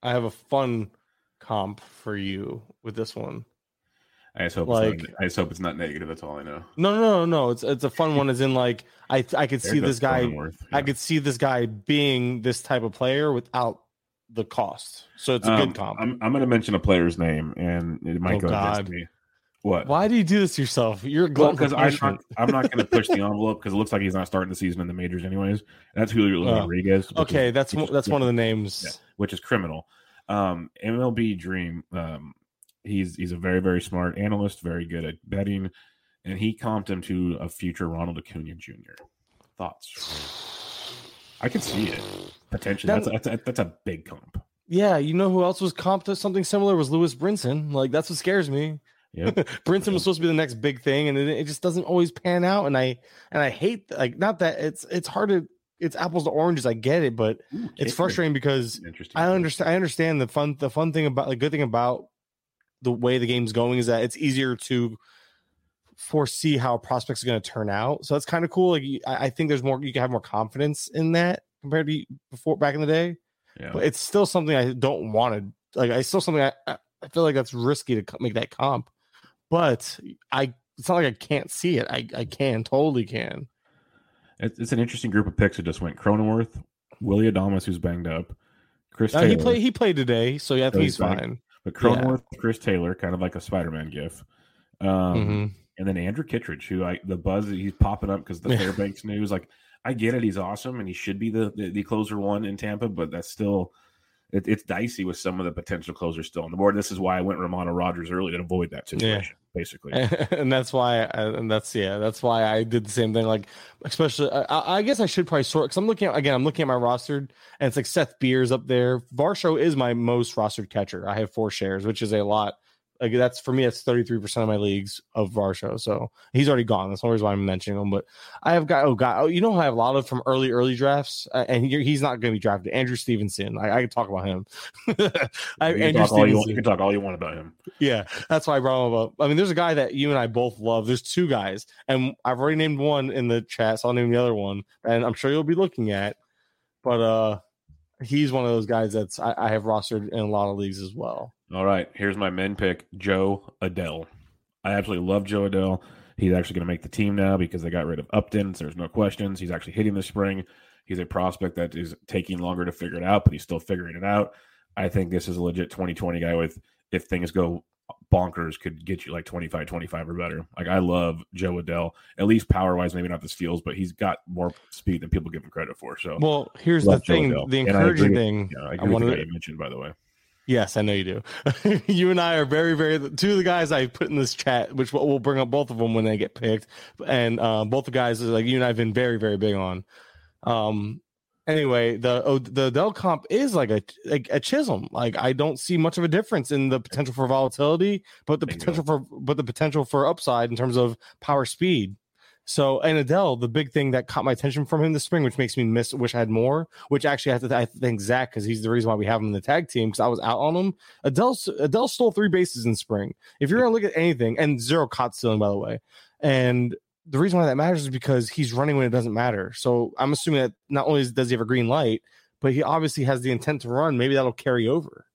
C: I have a fun comp for you with this one.
B: I just hope.
C: Like-
B: it's not, I just hope it's not negative. That's all I know.
C: No, no, no, no. It's it's a fun one. As in, like I I could
B: There
C: see this guy.
B: Cronenworth.
C: I could see this guy being this type of player without the cost. So it's a
B: Um,
C: good comp.
B: I'm I'm gonna mention a player's name, and it might
C: Oh,
B: go
C: God.
B: against me. What?
C: Why do you do this to yourself? You're
B: because I'm not, I'm not going to push the <laughs> envelope because it looks like he's not starting the season in the majors anyways. That's Julio
C: Oh.
B: Rodriguez.
C: Okay,
B: is-
C: that's
B: is-
C: that's one of the
B: Yeah.
C: names.
B: which is criminal. Um, MLB Dream. Um, he's he's a very very smart analyst, very good at betting, and he comped him to a future Ronald Acuna Jr. Thoughts? I can see it potentially.
C: That-
B: That's a, that's, a, that's a big comp.
C: Yeah, you know who else was comped to something similar was Lewis Brinson. Like that's what scares me.
B: Yeah, <laughs>
C: Brinson was supposed to be the next big thing, and it, it just doesn't always pan out. And I and I hate like not that it's it's hard to it's apples to oranges. I get it, but
B: Ooh,
C: it's frustrating because
B: Interesting.
C: I understand. I understand the fun. The fun thing about the good thing about the way the game's going is that it's easier to foresee how prospects are going to turn out. So that's kind of cool. Like I, I think there's more. You can have more confidence in that compared to before back in the day.
B: Yeah.
C: But it's still something I don't want to. Like I still something I. I feel like that's risky to make that comp. But I. It's not like I can't see it. I I can totally can.
B: It's, it's an interesting group of picks that just went Cronenworth, Willy Adames, who's banged up, Chris
C: Uh, he played. He played today, so yeah, I think
B: he's
C: he's
B: back.
C: fine.
B: But Cronenworth, Chris Taylor, kind of like a Spider-Man gif. Um,
C: Mhm.
B: And then Andrew Kittredge, who I the buzz he's popping up because the
C: Yeah. <laughs>
B: Fairbanks news. Like, I get it, he's awesome, and he should be the the, the closer one in Tampa, but that's still it, it's dicey with some of the potential closers still on the board. This is why I went Romano Rogers early to avoid that situation, basically. <laughs>
C: and that's why uh, and that's yeah that's why i did the same thing like especially uh, i, I guess i should probably sort because i'm looking at again i'm looking at my roster and it's like Seth Beer's up there. Varsho is my most rostered catcher. I have four shares which is a lot like that's for me that's 33% of my leagues of varsho so he's already gone that's the only reason why i'm mentioning him but i have got oh god oh, you know i have a lot of from early early drafts uh, and he, he's not going to be drafted andrew stevenson i, I can talk about him <laughs> I,
B: you, can
C: andrew
B: talk all you, you can talk all you want about him.
C: yeah, that's why I brought him up. I mean, there's a guy that you and I both love. There's two guys, and I've already named one in the chat, so I'll name the other one, and I'm sure you'll be looking at. But uh he's one of those guys that's I, I have rostered in a lot of leagues as well.
B: All right, here's my min pick, Jo Adell. I absolutely love Jo Adell. He's actually going to make the team now because they got rid of Upton. So there's no questions. He's actually hitting this spring. He's a prospect that is taking longer to figure it out, but he's still figuring it out. I think this is a legit 2020 guy with, if things go bonkers, could get you like 25, 25 or better. Like I love Jo Adell, at least power wise, maybe not the steals, but he's got more speed than people give him credit for. So
C: Well, here's the
B: Joe
C: thing.
B: Adell.
C: The
B: And I
C: encouraging
B: agree-
C: thing.
B: yeah, I
C: I
B: agree with
C: wanted
B: the
C: to-
B: mentioned, by the way.
C: Yes, I know you do. <laughs> you and I are very, very two of the guys I put in this chat, which we'll bring up both of them when they get picked, and uh, both the guys like you and I've been very, very big on. Um. Anyway, the oh, the Dell comp is like a like a Chisholm. Like I don't see much of a difference in the potential for volatility, but the potential for but the potential for upside in terms of power speed. So and Adell, the big thing that caught my attention from him this spring, which makes me miss wish I had more, which actually I have to I thank Zach because he's the reason why we have him in the tag team because I was out on him. Adell Adell stole three bases in spring. If you're gonna look at anything, and zero caught stealing by the way, and the reason why that matters is because he's running when it doesn't matter. So I'm assuming that not only does he have a green light, but he obviously has the intent to run. Maybe that'll carry over.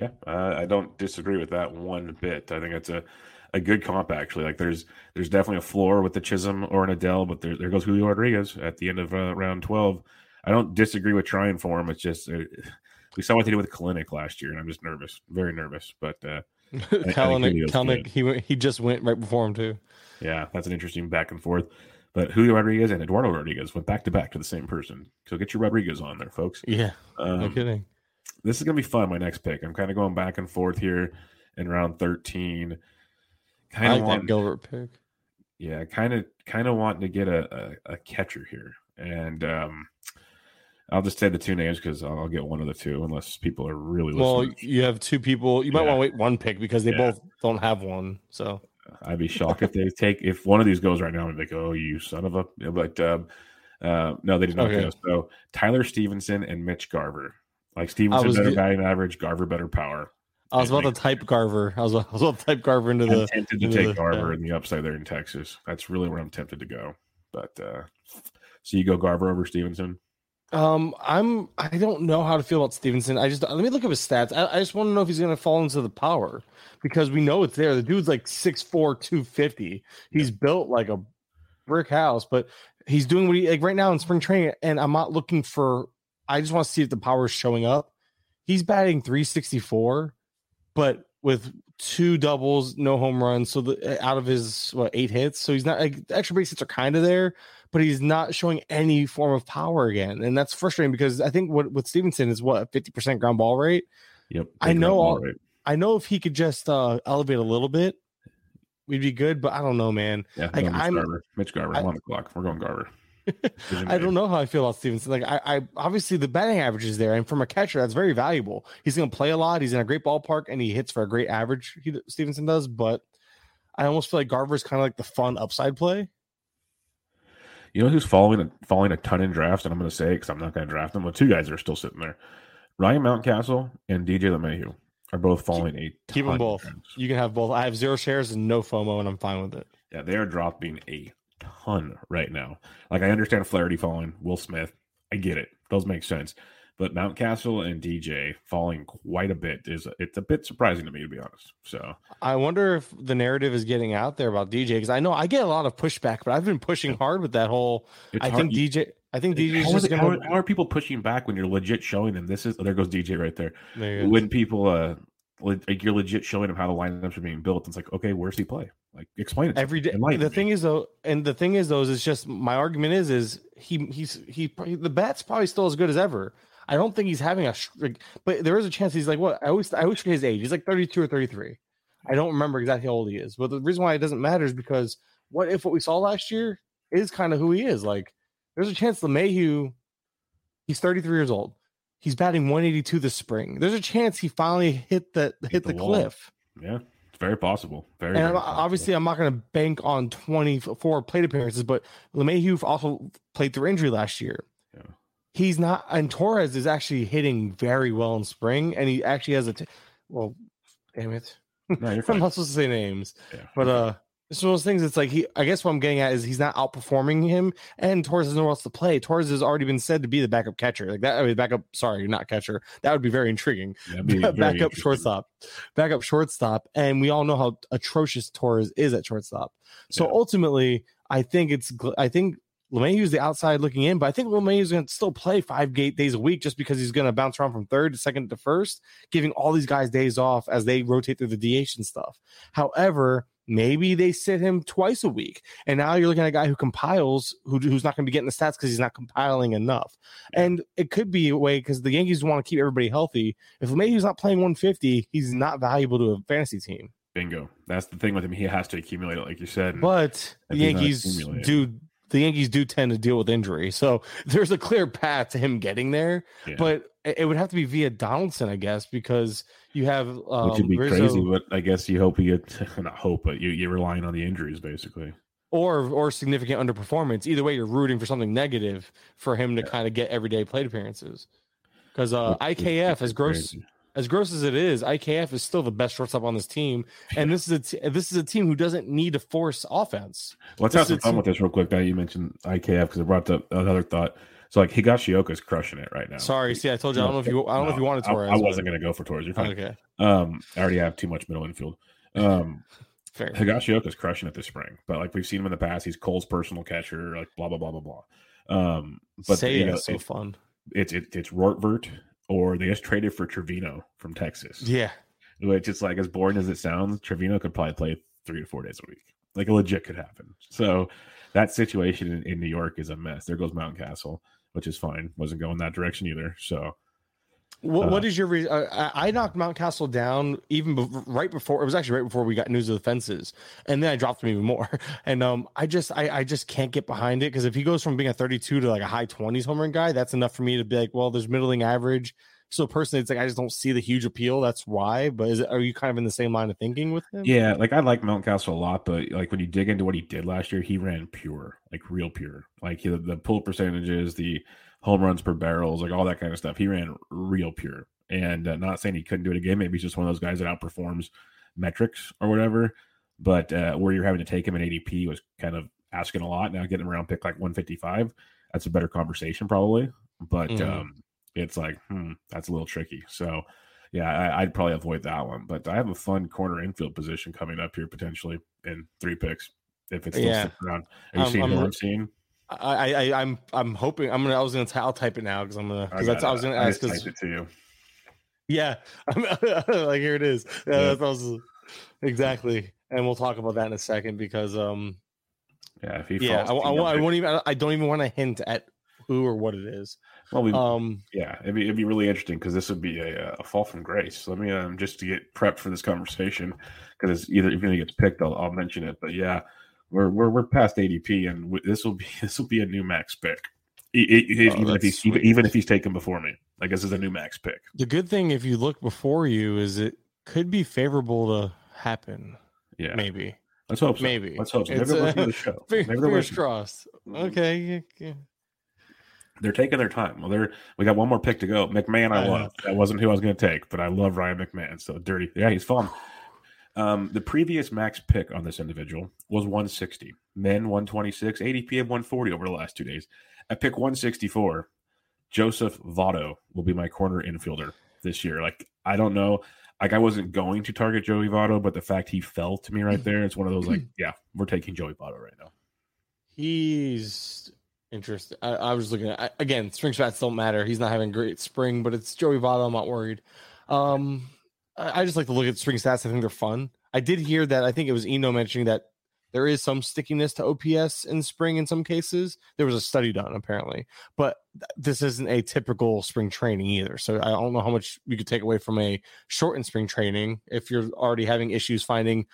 B: Yeah, uh, I don't disagree with that one bit. I think it's a, a good comp actually. Like there's there's definitely a floor with the Chisholm or an Adell, but there there goes Julio Rodriguez at the end of uh, round twelve. I don't disagree with trying for him. It's just uh, we saw what they did with Kelenic last year, and I'm just nervous, very nervous. But uh, Kelenic,
C: he went, he just went right before him too.
B: yeah, that's an interesting back and forth. But Julio Rodriguez and Eduardo Rodriguez went back to back to the same person. So get your Rodriguez on there, folks.
C: Yeah,
B: Um,
C: no kidding.
B: this is gonna be fun. My next pick. I'm kind of going back and forth here in round 13.
C: I
B: Kind of
C: like
B: want,
C: Gilbert pick.
B: yeah, kind of kind of wanting to get a, a, a catcher here, and um, I'll just say the two names because I'll, I'll get one of the two unless people are really
C: Well, you have two people. You might
B: Yeah.
C: want to wait one pick because they
B: Yeah.
C: both don't have one. So
B: I'd be shocked if they take if one of these goes right now. I'd be like, oh, you son of a. But um, uh, no, they did not
C: Okay.
B: go. So Tyler Stephenson and Mitch Garver. Like
C: Stephenson
B: better batting average, Garver better power.
C: I was about to type Garver. I was, I was about to type Garver into
B: I'm
C: the.
B: tempted to take
C: the-
B: Garver
C: yeah.
B: in the upside there in Texas. That's really where I'm tempted to go. But uh so you go Garver over Stephenson.
C: Um, I'm. I don't know how to feel about Stephenson. I just let me look up his stats. I, I just want to know if he's going to fall into the power because we know it's there. The dude's like 6'4", 250. He's built like a brick house, but he's doing what he like right now in spring training. And I'm not looking for. I just want to see if the power is showing up. He's batting 364, but with two doubles, no home runs. So the out of his what eight hits, so he's not like the extra base hits are kind of there, but he's not showing any form of power again, and that's frustrating because I think what with Stephenson is what fifty percent ground ball rate.
B: Yep.
C: I know all-
B: rate.
C: I know if he could just uh elevate a little bit, we'd be good. But I don't know, man.
B: Yeah,
C: like,
B: no, Mitch
C: I'm-
B: Garver. Mitch Garver,
C: I-
B: one o'clock. We're going Garver. <laughs>
C: I don't know how I feel about Stephenson. Like I, I obviously the batting average is there, and from a catcher, that's very valuable. He's going to play a lot. He's in a great ballpark, and he hits for a great average. He Stephenson does, but I almost feel like Garver's kind of like the fun upside play.
B: You know who's falling falling a ton in drafts, and I'm going to say because I'm not going to draft them, but two guys are still sitting there. Ryan Mountcastle and DJ LeMahieu are both falling a
C: keep them both. You can have both. I have zero shares and no FOMO, and I'm fine with it.
B: Yeah, they are dropping a ton right now. Like I understand Flaherty falling, Will Smith, I get it, those make sense. But Mountcastle and DJ falling quite a bit is it's a bit surprising to me to be honest. So
C: I wonder if the narrative is getting out there about DJ because I know I get a lot of pushback, but I've been pushing hard with that whole. It's I hard. think DJ. I think DJ. How,
B: gonna... how, how, are people pushing back when you're legit showing them this is? Oh, there goes DJ right there. there when people uh like you're legit showing him how the lineups are being built. It's like, okay, where's he play? Like, explain it
C: every day. The thing is though, and the thing is though, is it's just my argument is is he he's he the bat's probably still as good as ever. I don't think he's having a, but there is a chance he's like what I always I always forget his age. He's like 32 or 33. I don't remember exactly how old he is, but the reason why it doesn't matter is because what if what we saw last year is kind of who he is? Like, there's a chance LeMahieu, he's 33 years old. He's batting 182 this spring. There's a chance he finally hit the hit, hit the, the cliff.
B: Yeah, it's very possible. Very.
C: And
B: very
C: obviously, I'm not going to bank on 24 plate appearances, but LeMahieu also played through injury last year. Yeah. He's not, and Torres is actually hitting very well in spring, and he actually has a. T- well, damn it. No, you're <laughs> I'm not supposed to say names, yeah. but uh, it's one of those things. It's like he. I guess what I'm getting at is he's not outperforming him, and Torres has nowhere else to play. Torres has already been said to be the backup catcher, like that. I mean, backup. Sorry, not catcher. That would be very intriguing. Be <laughs> very backup shortstop, backup shortstop, and we all know how atrocious Torres is at shortstop. So yeah. ultimately, I think it's. I think LeMahieu is the outside looking in, but I think LeMahieu is going to still play five gate days a week just because he's going to bounce around from third to second to first, giving all these guys days off as they rotate through the DH and stuff. However Maybe they sit him twice a week, and now you're looking at a guy who compiles, who, who's not going to be getting the stats because he's not compiling enough. And it could be a way because the Yankees want to keep everybody healthy. If he's not playing 150, he's not valuable to a fantasy team.
B: Bingo. That's the thing with him. He has to accumulate it, like you said.
C: But the Yankees do the Yankees do tend to deal with injury. So <laughs> there's a clear path to him getting there. Yeah. But it would have to be via Donaldson, I guess, because you have um, which would
B: be Rizzo, crazy. But I guess you hope you get <laughs> not hope, but you you're relying on the injuries basically,
C: or or significant underperformance. Either way, you're rooting for something negative for him to yeah. kind of get everyday plate appearances. Because uh, IKF, as gross crazy. As gross as it is, IKF is still the best shortstop on this team, and this is a t- this is a team who doesn't need to force offense.
B: Let's this have some fun team- with this real quick. Now you mentioned IKF because it brought up another thought. So like Higashioka is crushing it right now.
C: Sorry, see, I told you I don't know if you I don't no, know if you wanted Torres.
B: I, I wasn't going to go for Torres. You're fine. Okay. Um, I already have too much middle infield. Um, <laughs> Fair. Higashioka is crushing it this spring, but like we've seen him in the past, he's Cole's personal catcher. Like blah blah blah blah blah. Um, but
C: Say you know, so it, fun.
B: It's it, it's Rortvedt or they just traded for Trevino from Texas.
C: Yeah.
B: Which is like as boring as it sounds, Trevino could probably play three to four days a week. Like a legit could happen. So that situation in, in New York is a mess. There goes Mountcastle, which is fine. Wasn't going that direction either. So,
C: what, uh, what is your reason? Uh, I knocked Mountcastle down even be- right before it was actually right before we got news of the fences, and then I dropped him even more. <laughs> And um, I just I, I just can't get behind it because if he goes from being a 32 to like a high 20s home run guy, that's enough for me to be like, well, there's middling average. So personally, it's like I just don't see the huge appeal. That's why. But is it, are you kind of in the same line of thinking with him?
B: Yeah, like I like Mountcastle a lot, but like when you dig into what he did last year, he ran pure, like real pure. Like he, the pull percentages, the home runs per barrels, like all that kind of stuff. He ran real pure. And uh, not saying he couldn't do it again. Maybe he's just one of those guys that outperforms metrics or whatever. But uh, where you're having to take him at ADP was kind of asking a lot. Now getting around pick like 155, that's a better conversation probably. But mm. um, it's like, hmm, that's a little tricky. So, yeah, I, would probably avoid that one. But I have a fun corner infield position coming up here potentially in three picks if it's still yeah. around. Are you um, seeing I'm, I'm seeing?
C: I, I I'm I'm hoping I'm gonna I was gonna t- I'll type it now because I'm gonna because that's I was gonna ask because
B: it to you.
C: Yeah, <laughs> I'm, <laughs> like here it is. Yeah, yeah. exactly, and we'll talk about that in a second because um
B: yeah if he
C: yeah I, I, I, won't even I don't even want to hint at who or what it is.
B: Well, we, um, yeah, it'd be, it'd be really interesting because this would be a, a fall from grace. Let me um just to get prepped for this conversation because either if he gets picked, I'll, I'll mention it. But yeah, we're we're, we're past ADP, and this will be <laughs> this will be a new max pick. oh, even if he's even, even if he's taken before me, I guess is a new max pick.
C: The good thing if you look before you is it could be favorable to happen.
B: Yeah,
C: maybe.
B: Let's hope so.
C: Maybe.
B: Let's hope so. Maybe
C: It's,
B: they'll
C: uh,
B: listen to the show. <laughs>
C: Fingers
B: Maybe they'll listen.
C: crossed. Okay. yeah, yeah.
B: They're taking their time. Well, they're we got one more pick to go. McMahon, I
C: I
B: love.
C: know.
B: That wasn't who I was going to take, but I love Ryan McMahon. So dirty. Yeah, he's fun. Um, the previous max pick on this individual was 160. Min 126, ADP of 140 over the last two days. At pick 164, Joseph Votto will be my corner infielder this year. Like I don't know, like I wasn't going to target Joey Votto, but the fact he fell to me right there, it's one of those like, <clears throat> yeah, we're taking Joey Votto right now.
C: He's interesting. I, I was looking at I, again. Spring stats don't matter. He's not having great spring, but it's Joey Votto. I'm not worried. Um, I, just like to look at spring stats. I think they're fun. I did hear that. I think it was Eno mentioning that there is some stickiness to OPS in spring in some cases. There was a study done apparently, but this isn't a typical spring training either. So I don't know how much you could take away from a shortened spring training if you're already having issues finding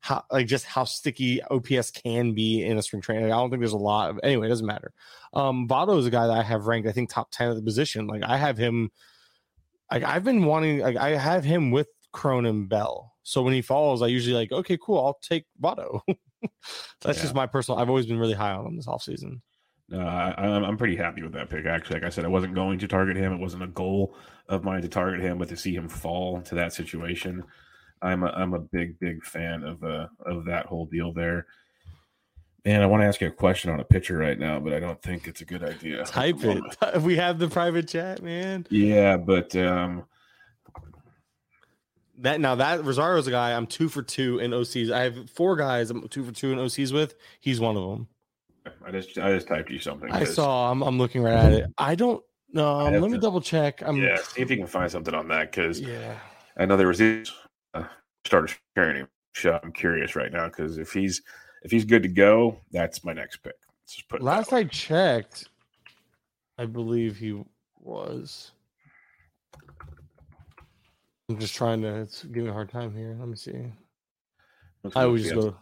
C: how like just how sticky OPS can be in a spring training. I don't think there's a lot of anyway, it doesn't matter. Um Votto is a guy that I have ranked, I think, top 10 at the position. Like I have him like I've been wanting like I have him with Cronin Bell. So when he falls, I usually like, okay, cool, I'll take Votto. <laughs> That's
B: Yeah.
C: just my personal I've always been really high on him this offseason.
B: Uh, I, I'm I'm pretty happy with that pick. Actually, like I said, I wasn't going to target him. It wasn't a goal of mine to target him, but to see him fall into that situation, I'm a, I'm a big big fan of uh of that whole deal there. And I want to ask you a question on a pitcher right now, but I don't think it's a good idea.
C: Type it. <laughs> We have the private chat, man.
B: Yeah, but um,
C: That now that Rosario's a guy I'm two for two in OCs. I have four guys I'm two for two in OCs with. He's one of them.
B: I just I just typed you something.
C: I saw. I'm, I'm looking right at it. I don't know.
B: Have
C: let me double check. I'm
B: Yeah, see if you can find something on that because
C: yeah.
B: I know there was this uh, started sharing him. So I'm curious right now because if he's if he's good to go, that's my next pick. Let's just put
C: Last. I checked, I believe he was. I'm just trying to it's giving me a hard time here. Let me see. I
B: would
C: just go.
B: I'm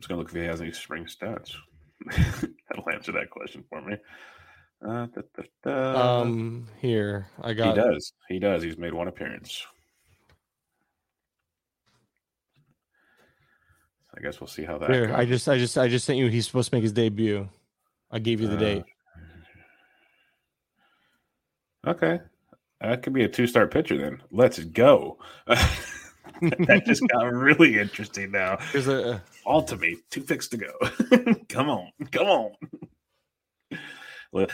B: just gonna look if he has any spring stats. <laughs> That'll answer that question for me. Uh, da, da, da.
C: Um, here I got.
B: he does. He does. He's made one appearance. I guess we'll see how that.
C: Here. I just, I just, I just sent you. He's supposed to make his debut. I gave you the
B: Uh,
C: date.
B: Okay. That could be a two star pitcher then. Let's go. <laughs> that just got really interesting now.
C: There's a.
B: All to me. Two picks to go. <laughs> come on. Come on.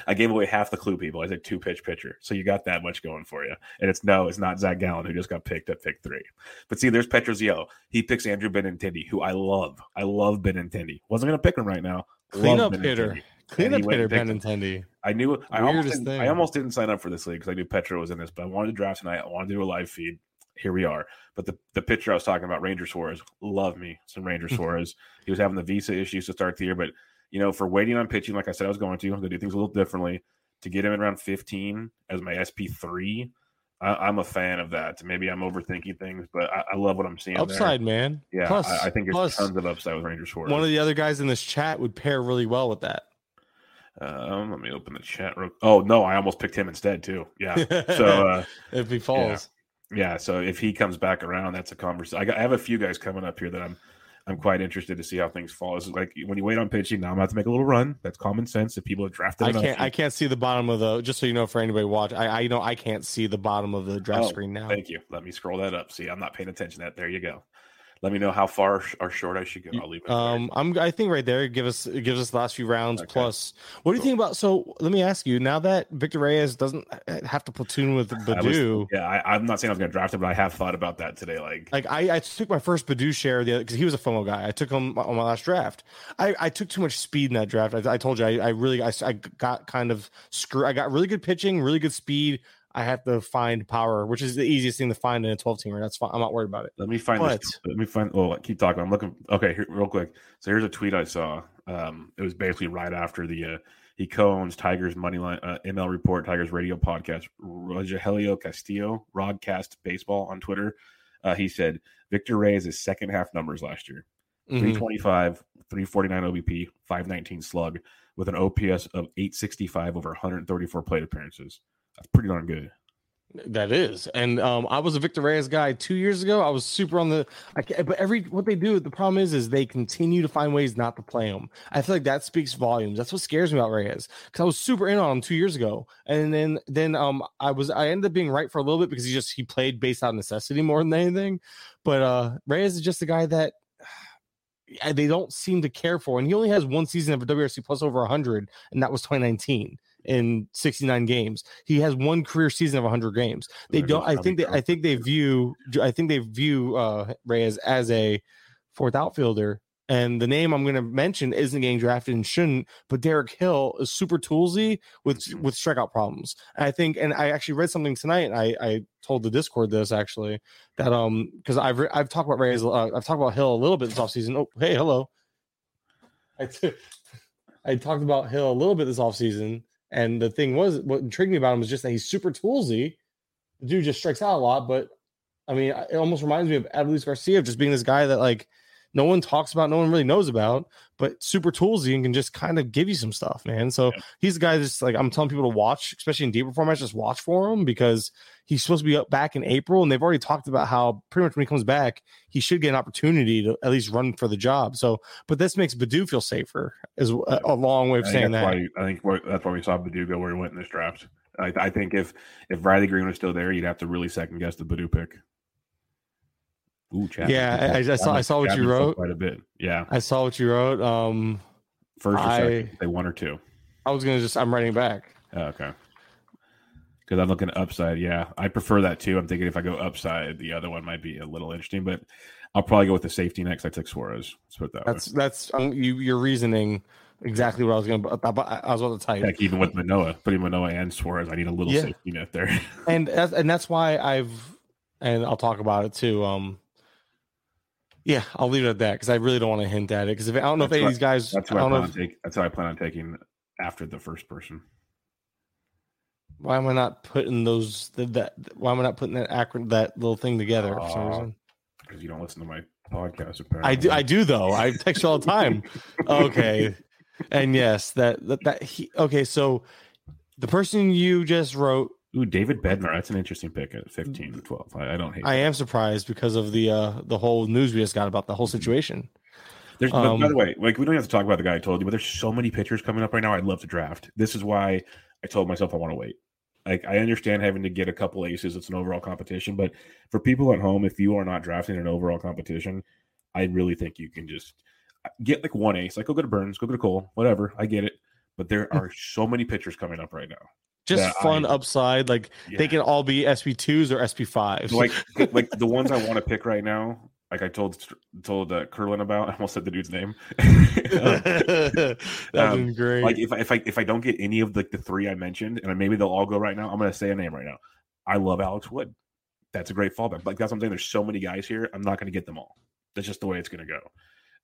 B: I gave away half the clue, people. I said two pitch pitcher. So you got that much going for you. And it's no, it's not Zac Gallen who just got picked at pick three. But see, there's Petroziello. He picks Andrew Benintendi, who I love. I love Benintendi. Wasn't going to pick him right now.
C: Clean up hitter.
B: Benintendi.
C: Clean up
B: went
C: hitter. Benintendi.
B: I knew I almost, didn't. I almost didn't sign up for this league because I knew Petro was in this, but I wanted to draft tonight. I wanted to do a live feed. Here we are. But the, the pitcher I was talking about, Ranger Suarez, love me some Ranger <laughs> Suarez. He was having the visa issues to start the year, but you know, for waiting on pitching, like I said, I was going to, to do things a little differently. To get him at around 15 as my SP three, I, I'm a fan of that. Maybe I'm overthinking things, but I, I love what I'm seeing. there.
C: Upside, man.
B: yeah.
C: Plus,
B: I, I think there's
C: plus,
B: tons of upside with Ranger Suarez.
C: one of the other guys in this chat would pair really well with that.
B: um, let me open the chat. Real- oh no, I almost picked him instead too. Yeah. <laughs> So. uh
C: if he falls,
B: Yeah, so if he comes back around, that's a conversation. I, got, I have a few guys coming up here that I'm I'm quite interested to see how things fall. It's like when you wait on pitching, now I'm about to make a little run. That's common sense. If people have drafted,
C: I can't. I can't see the bottom of the. Just so you know, for anybody watch, I, I know I can't see the bottom of the draft
B: Oh,
C: screen now.
B: Thank you. Let me scroll that up. See, I'm not paying attention. to That there you go. Let me know how far or short I should go. I'll leave it.
C: Um, I'm. I think right there give us it gives us the last few rounds
B: Okay.
C: plus. What do you think about? So let me ask you. Now that Victor Reyes doesn't have to platoon with
B: I was-
C: Baddoo,
B: yeah, I, I'm not saying I was going to draft him, but I have thought about that today. Like,
C: like I, I took my first Baddoo share the because he was a FOMO guy. I took him on my last draft. I, I took too much speed in that draft. I, I told you I, I really I, I got kind of screw. I got really good pitching, really good speed. I have to find power, which is the easiest thing to find in a 12 teamer. That's fine. I'm not worried about it.
B: Let me find
C: What?
B: this. Let me find. Oh, keep talking. I'm looking. Okay, here, real quick. So here's a tweet I saw. Um, it was basically right after the uh, he co-owns Tigers money line uh, ML report Tigers radio podcast. Rogelio Castillo, Rodcast Baseball on Twitter. Uh, he said Victor Reyes' second half numbers last year:
C: Mhm.
B: 325, 349 OBP, 519 slug, with an OPS of 865 over 134 plate appearances. That's pretty darn good.
C: That is, and um, I was a Victor Reyes guy two years ago. I was super on the, I, but every what they do, the problem is, is they continue to find ways not to play him. I feel like that speaks volumes. That's what scares me about Reyes because I was super in on him two years ago, and then then um I was I ended up being right for a little bit because he just he played based on necessity more than anything. But uh Reyes is just a guy that <sighs> they don't seem to care for, and he only has one season of a WRC plus over 100, and that was 2019 in 69 games. He has one career season of 100 games. They don't. I think they. I think they view. I think they view uh, Reyes as a fourth outfielder. And the name I'm going to mention isn't getting drafted and shouldn't, but Derek Hill is super toolsy with with strikeout problems. And I think, and I actually read something tonight. I I told the Discord this actually that um because I've re- I've talked about Reyes, uh, I've talked about Hill a little bit this offseason. Oh, hey, hello. I, t- <laughs> I talked about Hill a little bit this offseason and the thing was, what intrigued me about him was just that he's super toolsy. The dude just strikes out a lot, but I mean, it almost reminds me of Adolis Garcia, just being this guy that like no one talks about, no one really knows about, but super toolsy and can just kind of give you some stuff, man. So yeah. he's the guy that's like I'm telling people to watch, especially in deeper formats, just watch for him because he's supposed to be up back in April, and they've already talked about how pretty much when he comes back, he should get an opportunity to at least run for the job. So, but this makes Baddoo feel safer, is a, a long way of saying that.
B: Why, I think that's why we saw Baddoo go where he went in this draft. I, I, think if if Riley Greene was still there, you'd have to really second guess the Baddoo pick.
C: Ooh, Chapman. yeah, I, I, saw I saw what Chapman you wrote
B: quite a bit. Yeah,
C: I saw what you wrote. Um,
B: first or second, say one or two.
C: I was gonna just I'm writing back.
B: Oh, okay because I'm looking upside. Yeah, I prefer that too. I'm thinking if I go upside, the other one might be a little interesting, but I'll probably go with the safety next. I took Suarez. Let's put that.
C: That's way. that's um, you. Your reasoning exactly what I was going to. I was about to type.
B: Heck, even with Manoah, putting Manoah and Suarez, I need a little yeah. safety net there. <laughs>
C: and that's, and that's why I've and I'll talk about it too. Um, yeah, I'll leave it at that because I really don't want to hint at it because if I don't know that's if any of these guys,
B: that's
C: I,
B: I
C: plan
B: if, take, That's how I plan on taking after the first person.
C: Why am I not putting those that? Why am I not putting that acronym that little thing together for some reason?
B: Because you don't listen to my podcast. Apparently,
C: I do. I do though. I text you all the time. <laughs> okay, and yes, that that, that he. Okay, so the person you just wrote.
B: Ooh, David Bednar. That's an interesting pick at 15 to 12. I, I don't hate.
C: I that. am surprised because of the uh the whole news we just got about the whole situation.
B: There's, um, by the way, like we don't have to talk about the guy I told you, but there's so many pitchers coming up right now. I'd love to draft. This is why I told myself I want to wait. Like I understand having to get a couple aces. It's an overall competition, but for people at home, if you are not drafting an overall competition, I really think you can just uh, get like one ace. Like go to Burnes, go go to Cole, whatever. I get it, but there hmm. are so many pitchers coming up right now.
C: Just fun I, upside. Like yeah. they can all be SP twos or SP fives.
B: Like <laughs> like the ones I want to pick right now like I told told uh, Kurland about. <laughs> I almost said the dude's name. <laughs>
C: That's um, great.
B: Like if I, if I if I don't get any of the, the three I mentioned, and maybe they'll all go right now, I'm going to say a name right now. I love Alex Wood. That's a great fallback. Like that's what I'm saying. There's so many guys here. I'm not going to get them all. That's just the way it's going to go.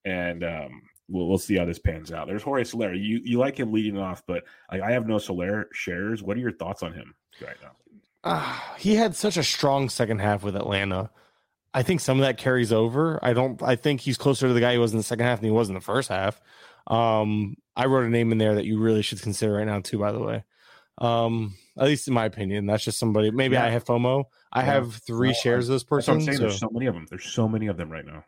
B: And um, we'll we'll see how this pans out. There's Jorge Soler. You you like him leading off, but like I have no Soler shares. What are your thoughts on him right now?
C: Uh, he had such a strong second half with Atlanta. I think some of that carries over. I don't. I think he's closer to the guy he was in the second half than he was in the first half. Um, I wrote a name in there that you really should consider right now too. By the way, um, at least in my opinion, that's just somebody. Maybe yeah. I have FOMO. I yeah. have three shares of this person.
B: I'm saying. So. There's so many of them. There's so many of them right now.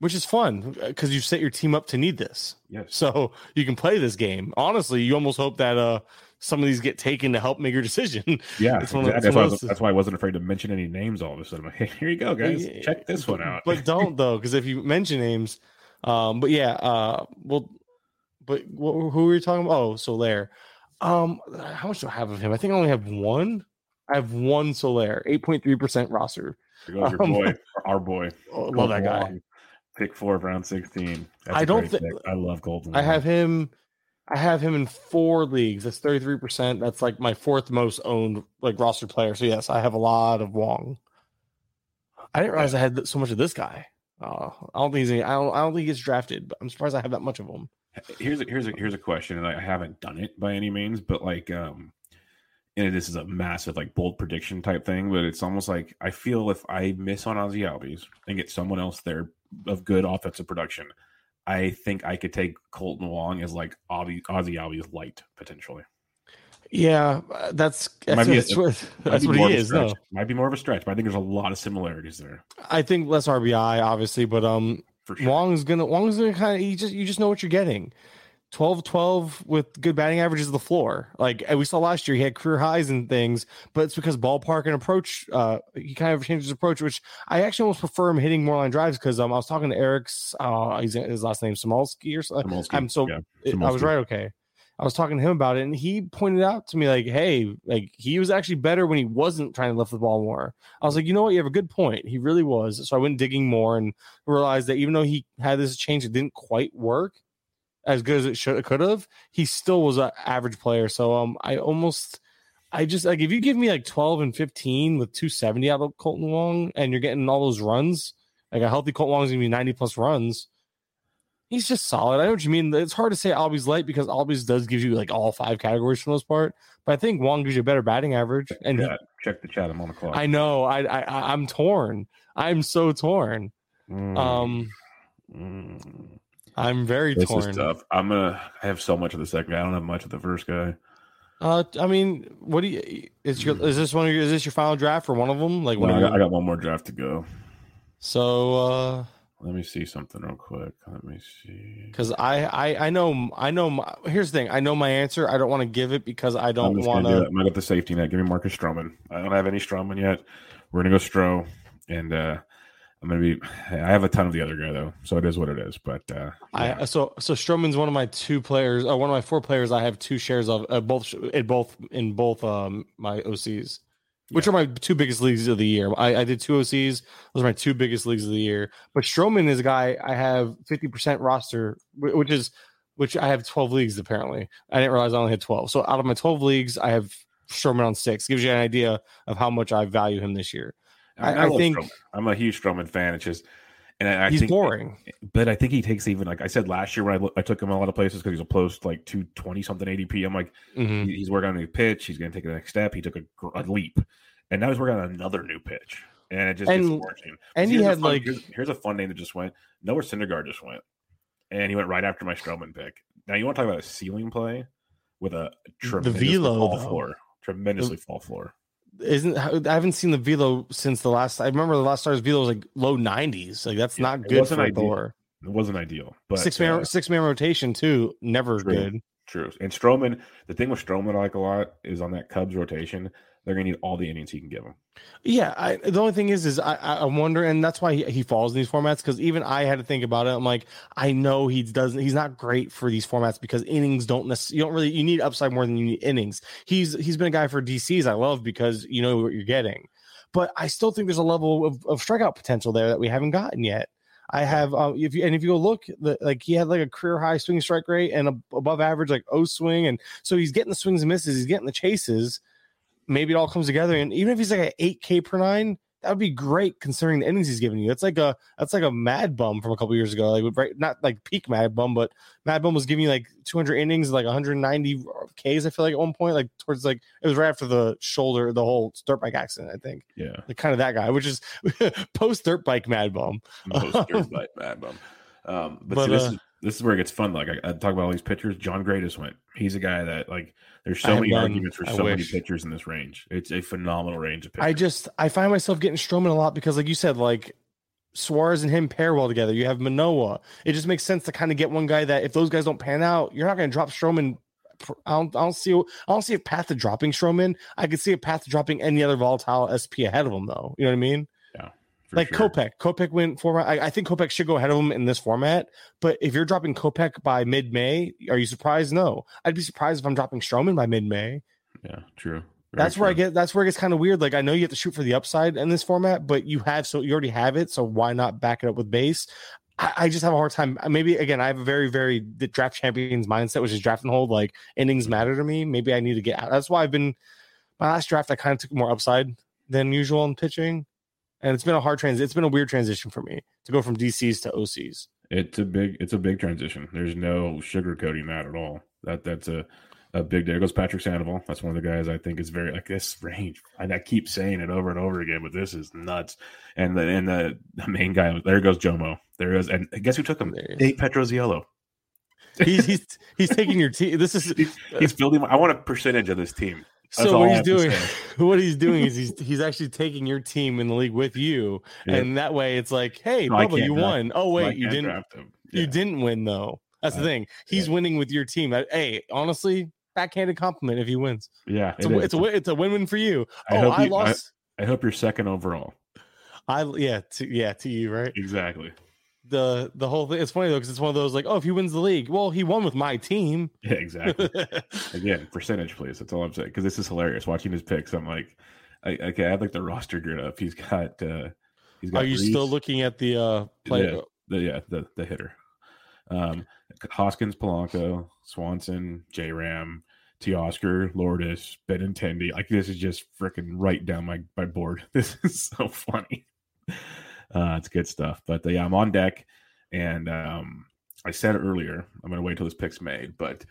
C: Which is fun because you set your team up to need this.
B: Yes.
C: So you can play this game. Honestly, you almost hope that uh some of these get taken to help make your decision.
B: Yeah, <laughs> exactly. that's, why was, that's, why I wasn't afraid to mention any names all of a sudden. Like, hey, here you go, guys. Check this one out.
C: but don't though, because if you mention names, um, but yeah, uh, well, but who were you talking about? Oh, Soler. Um, how much do I have of him? I think I only have one. I have one Soler, eight point three percent roster.
B: There goes your um, boy, our boy. <laughs>
C: Oh, love that guy.
B: Pick four of round sixteen.
C: That's I don't think
B: I love Kolten.
C: I have him I have him in four leagues. That's 33%. That's like my fourth most owned like roster player. So yes, I have a lot of Wong. I didn't realize I had so much of this guy. Uh, I don't think he's I don't, I don't think he gets drafted, but I'm surprised I have that much of him.
B: Here's a here's a here's a question, and I haven't done it by any means, but like um and this is a massive like bold prediction type thing, but it's almost like I feel if I miss on Ozzie Albies and get someone else there of good offensive production, I think I could take Kolten Wong as like Ozzie, Albies light potentially.
C: Yeah, that's that's,
B: Might a-
C: that's what,
B: Might
C: that's
B: be
C: what he is. No,
B: Might be more of a stretch, but I think there's a lot of similarities there
C: I think less RBI, obviously, but um,
B: for sure.
C: Wong's gonna Wong's gonna kind of you just you just know what you're getting. 12 12 with good batting averages is the floor. Like we saw last year, he had career highs and things, but it's because ballpark and approach. Uh, he kind of changed his approach, which I actually almost prefer him hitting more line drives because um, I was talking to Eric's. Uh, he's his last name Samolsky or something.
B: Samolsky,
C: I'm so
B: yeah,
C: it- I was right. Okay. I was talking to him about it, and he pointed out to me like, "Hey, like he was actually better when he wasn't trying to lift the ball more." I was like, "You know what? You have a good point. He really was." So I went digging more and realized that even though he had this change, it didn't quite work as good as it should could have. He still was an average player. So um, I almost, I just like if you give me like twelve and fifteen with two seventy out of Kolten Wong, and you're getting all those runs, like a healthy Kolten Wong is gonna be ninety plus runs. He's just solid. I know what you mean. It's hard to say Albies light because Albies does give you like all five categories for the most part. But I think Wong gives you a better batting average. And he-
B: check the chat. I'm on the clock.
C: I know. I, I I- I'm torn. I'm so torn.
B: Mm,
C: Um,
B: mm.
C: I'm very
B: This
C: torn.
B: is tough. I'm gonna I have so much of the second guy. I don't have much of the first guy.
C: Uh, I mean, what do you? Is your is this one of your? Is this your final draft for one of them? Like
B: No, I, got, I got one more draft to go.
C: so uh
B: Let me see something real quick. Let me see.
C: because I, I I know I know my, here's the thing I know my answer I don't want to give it because I don't want
B: gonna do I'm gonna the safety net. Give me Marcus Stroman. I don't have any Stroman yet. We're gonna go Stro, and uh I'm gonna be. <sighs> I have a ton of the other guy though, so it is what it is. But uh yeah.
C: I so so Stroman's one of my two players uh, one of my four players I have two shares of uh, both in both in both um my OCs which
B: Yeah.
C: are my two biggest leagues of the year. I, I did two OCs; those are my two biggest leagues of the year. But Stroman is a guy I have fifty percent roster, which is which I have twelve leagues apparently. I didn't realize I only had twelve. So out of my twelve leagues, I have Stroman on six. Gives you an idea of how much I value him this year. I- I
B: love
C: think-
B: Stroman. I'm a huge Stroman fan. It's just, and I, I
C: He's
B: think,
C: boring.
B: but I think he takes even like I said last year when I, I took him a lot of places because he's a post like 220 something ADP. I'm like,
C: Mhm.
B: he- he's working on a new pitch. He's going to take the next step. He took a, a leap, and now he's working on another new pitch, and it just
C: And-
B: gets more
C: and he had,
B: fun-
C: like-
B: here's, here's a fun name that just went. Where Syndergaard just went, and he went right after my Stroman pick. Now you want to talk about a ceiling play with a tremendously
C: velo,
B: fall
C: though.
B: floor, tremendously fall floor.
C: Isn't I haven't seen the velo since the last. I remember the last star's velo was like low nineties. Like that's
B: Yeah,
C: not good for
B: ideal,
C: Thor.
B: It wasn't ideal, but
C: six man
B: uh,
C: six man rotation too. Never
B: True.
C: good.
B: True. And Stroman, the thing with Stroman I like a lot is on that Cubs rotation, they're gonna need all the innings he can give them.
C: Yeah, I, the only thing is, is I, I I wonder, and that's why he, he falls in these formats. Because even I had to think about it. I'm like, I know he doesn't. He's not great for these formats because innings don't necessarily. You don't really. You need upside more than you need innings. He's he's been a guy for DCs I love because you know what you're getting. But I still think there's a level of, of strikeout potential there that we haven't gotten yet. I have uh, if you and if you go look, the, like he had like a career high swing strike rate and a, above average like O swing, and so he's getting the swings and misses, he's getting the chases. Maybe it all comes together, and even if he's like an eight K per nine, that would be great considering the innings he's giving you. That's like a that's like a Mad Bum from a couple years ago, like right, not like peak Mad Bum, but Mad Bum was giving you like 200 innings, like 190 Ks. I feel like at one point, like towards like it was right after the shoulder, the whole dirt bike accident. I think
B: Yeah.
C: like kind of that guy, which is <laughs> post dirt bike Mad Bum.
B: Most dirt <laughs> bite bad bum. Um, but,
C: But,
B: see, this
C: uh,
B: is this is where it gets fun. Like I, I talk about all these pitchers. Jon Gray just went. He's a guy that like there's so
C: have
B: many arguments for
C: I
B: so many pitchers in this range. It's a phenomenal range of pitchers.
C: I just I find myself getting Stroman a lot because, like you said, like Suarez and him pair well together. You have Manoah. It just makes sense to kind of get one guy that if those guys don't pan out, you're not going to drop Stroman. I don't, I don't see I don't see a path to dropping Stroman. I could see a path to dropping any other volatile SP ahead of him, though. You know what I mean? Like
B: sure.
C: Kopech. Kopech went format. I, I think Kopech should go ahead of him in this format. But if you're dropping Kopech by mid May, are you surprised? No. I'd be surprised if I'm dropping Stroman by mid May.
B: Yeah, true. Very
C: That's where I get. That's where it gets kind of weird. Like I know you have to shoot for the upside in this format, but you have so you already have it. So why not back it up with base? I, I just have a hard time. Uh, maybe again, I have a very very the draft champions mindset, which is draft and hold. Like innings matter to me. Maybe I need to get out. That's why I've been my last draft. I kind of took more upside than usual in pitching, and it's been a hard transition. It's been a weird transition for me to go from DCs to OCs.
B: It's a big it's a big transition. There's no sugarcoating that at all. That that's a a big there goes Patrick Sandoval. That's one of the guys I think is very like this range. And I keep saying it over and over again, but this is nuts. And the and the, the main guy there goes Jomo. There goes and guess who took him? Dave Petroziello.
C: He's he's he's taking your team. This is <laughs>
B: He's, he's building. I want a percentage of this team. That's
C: so what he's doing. <laughs> What he's doing is he's he's actually taking your team in the league with you,
B: Yeah.
C: and that way it's like, hey,
B: No,
C: Bubba, you
B: draft-
C: won. Oh
B: So I
C: wait, you didn't.
B: draft him.
C: You didn't win though. That's the
B: Uh,
C: thing. He's
B: yeah.
C: winning with your team. Hey, honestly, backhanded compliment if he wins.
B: Yeah,
C: It's
B: it
C: a, it's a win- it's a win win for you.
B: I
C: oh,
B: hope
C: I
B: you- I-
C: lost.
B: I hope you're second overall.
C: I, yeah to, yeah to you right.
B: Exactly.
C: The the whole thing. It's funny though because it's one of those like oh if he wins the league, well he won with my team. <laughs>
B: Yeah, exactly. <laughs> Again, percentage, please. That's all I'm saying. Because this is hilarious. Watching his picks, I'm like, I, okay, I have like the roster geared up. He's got. uh He's got.
C: Are you still looking at the uh play?
B: Yeah. the yeah the the hitter. Um, Hoskins, Polanco, Swanson, J Ram, Teoscar, Lourdes, Benintendi. Like this is just freaking right down my my board. <laughs> This is so funny. Uh, it's good stuff. But uh, yeah, I'm on deck, and um, I said earlier I'm going to wait till this pick's made, but.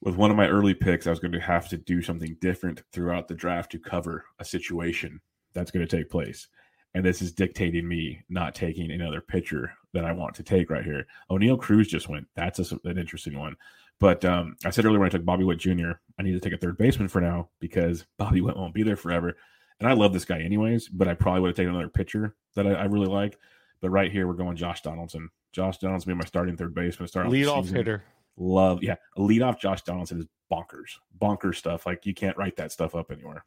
B: With one of my early picks, I was going to have to do something different throughout the draft to cover a situation that's going to take place and this is dictating me not taking another pitcher that I want to take right here. Oneil Cruz just went. That's a, an interesting one. But um, I said earlier when I took Bobby Witt Jr., I need to take a third baseman for now because Bobby Witt won't be there forever. And I love this guy anyways, but I probably would have taken another pitcher that I, I really like. But right here, we're going Josh Donaldson. Josh Donaldson be my starting third baseman. Start
C: lead off hitter.
B: Love, yeah, a lead off Josh Donaldson is bonkers, bonkers stuff. Like you can't write that stuff up anywhere.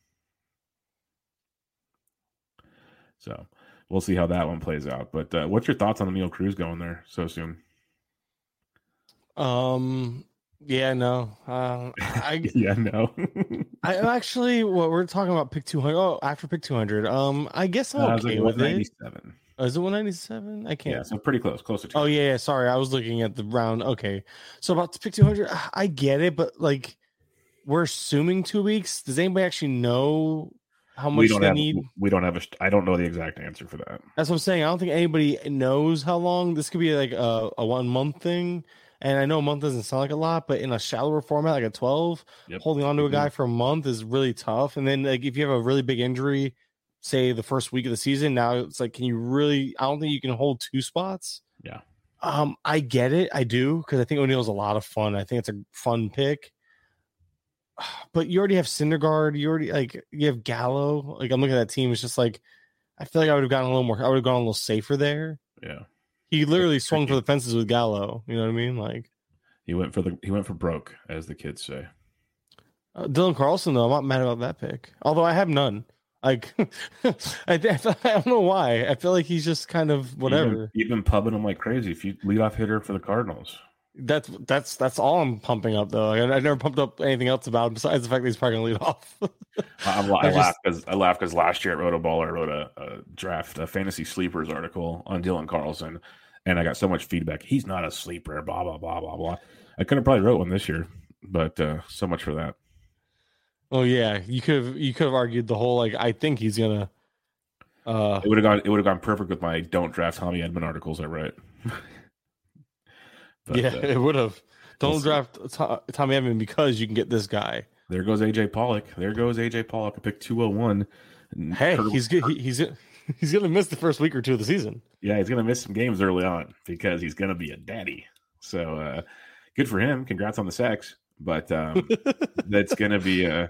B: So we'll see how that one plays out. But uh, what's your thoughts on Neil Cruz going there so soon?
C: Um. Yeah. No. <laughs> Uh, I.
B: yeah, no. <laughs>
C: I actually. What we're talking about pick two hundred. Oh, after pick two hundred. Um. I guess I'm
B: Uh,
C: okay
B: like
C: with it. Oh, is it one ninety seven? I can't.
B: Yeah, so pretty close, close to.
C: Oh yeah, yeah, sorry. I was looking at the round. Okay, so about to pick two hundred. I get it, but like we're assuming two weeks. Does anybody actually know how much
B: we don't
C: they
B: have.
C: need?
B: We don't have a. I don't know the exact answer for that.
C: That's what I'm saying. I don't think anybody knows how long this could be. Like a, a one month thing. And I know a month doesn't sound like a lot, but in a shallower format, like a 12,
B: Yep.
C: holding on to a
B: Mhm.
C: guy for a month is really tough. And then, like, if you have a really big injury, say the first week of the season, now it's like, can you really? I don't think you can hold two spots.
B: Yeah.
C: Um, I get it. I do because I think Oneil's a lot of fun. I think it's a fun pick. <sighs> But you already have Syndergaard. You already like you have Gallo. Like I'm looking at that team. It's just like I feel like I would have gotten a little more. I would have gone a little safer there.
B: Yeah,
C: He literally swung for the fences with Gallo. You know what I mean? Like
B: he went for the. He went for broke, as the kids say.
C: uh, Dylan Carlson, though, I'm not mad about that pick. Although I have none. Like <laughs> I, <laughs> I don't know why. I feel like he's just kind of whatever.
B: you've been pubbing him like crazy. If you lead off hitter for the Cardinals,
C: That's that's that's all I'm pumping up though. I, I never pumped up anything else about him besides the fact that he's probably gonna lead <laughs> off.
B: I, I, laugh because I laugh because last year at Rotoballer I wrote a, a draft, a fantasy sleepers article on Dylan Carlson, and I got so much feedback. He's not a sleeper. Blah blah blah blah blah. I could have probably wrote one this year, but uh, so much for that.
C: oh yeah, you could have you could have argued the whole like I think he's gonna. Uh,
B: It would have gone. It would have gone perfect with my "Don't draft Tommy Edman" articles I write. <laughs> But,
C: yeah,
B: uh,
C: it would have. Don't draft Tommy Edman because you can get this guy.
B: there goes AJ Pollock. There goes AJ Pollock. I picked two hundred one.
C: Hey, he's good. He, he's <laughs> he's gonna miss the first week or two of the season.
B: Yeah, he's gonna miss some games early on because he's gonna be a daddy. So uh, good for him. Congrats on the sex. But um, <laughs> that's gonna be uh,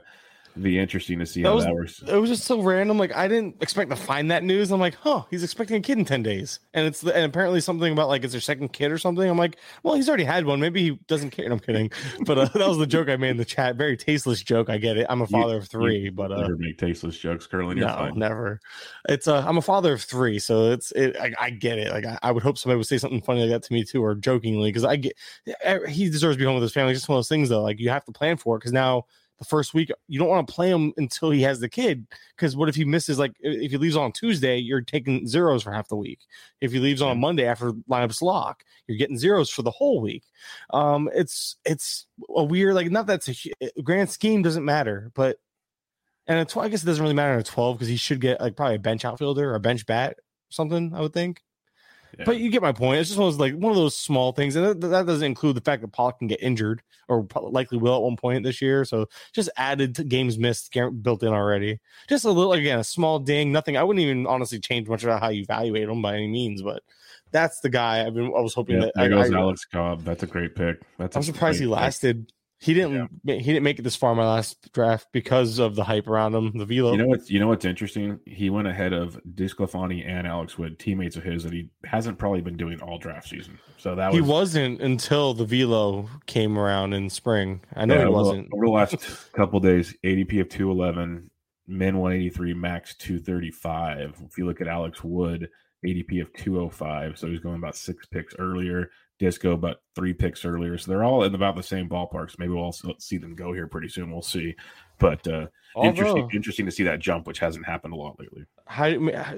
B: be interesting to see
C: That
B: how
C: was-
B: that works.
C: It was just so random. Like I didn't expect to find that news. I'm like, huh, he's expecting a kid in ten days, and it's the, and apparently something about like it's their second kid or something. I'm like, well, he's already had one. Maybe he doesn't care. I'm kidding, <laughs> but uh, that was the joke I made in the chat. Very tasteless joke. I get it. I'm a father of three, but uh,
B: Never make tasteless jokes, Kurland.
C: No,
B: fine.
C: never. It's uh, I'm a father of three, so it's it. I, I get it. Like I, I would hope somebody would say something funny like that to me too, or jokingly, because I get he deserves to be home with his family. It's just one of those things though. Like you have to plan for it because now the first week you don't want to play him until he has the kid. Because what if he misses? Like if he leaves on Tuesday, you're taking zeros for half the week. If he leaves on a Monday after lineups lock, you're getting zeros for the whole week. Um, it's it's a weird like not that's a grand scheme doesn't matter, but and a tw- I guess it doesn't really matter in a 12 because he should get like probably a bench outfielder or a bench bat, something, I would think.
B: Yeah.
C: But you get my point. It's just one of those, like one of those small things. And that, that doesn't include the fact that Pollock can get injured or likely will at one point this year. So just added to games missed built in already. Just a little, again, a small ding, nothing. I wouldn't even honestly change much about how you evaluate them by any means, but that's the guy I've been. I was hoping
B: Yeah,
C: that.
B: there
C: I,
B: goes
C: I,
B: Alex Cobb. That's a great pick. That's
C: I'm surprised he lasted. He didn't. He didn't make it this far in my last draft because of the hype around him. The velo.
B: You know what's you know what's interesting? He went ahead of DeSclafani and Alex Wood, teammates of his that he hasn't probably been doing all draft season. So that was,
C: he
B: was
C: wasn't until the velo came around in spring. I know
B: yeah,
C: he wasn't.
B: over the last couple days. ADP of two eleven, min one eighty three, max two thirty five. If you look at Alex Wood, ADP of two oh five, so he's going about six picks earlier. Disco about three picks earlier, so they're all in about the same ballparks. Maybe we'll also see them go here pretty soon. We'll see, but uh, interesting,
C: Although,
B: interesting to see that jump, which hasn't happened a lot lately.
C: how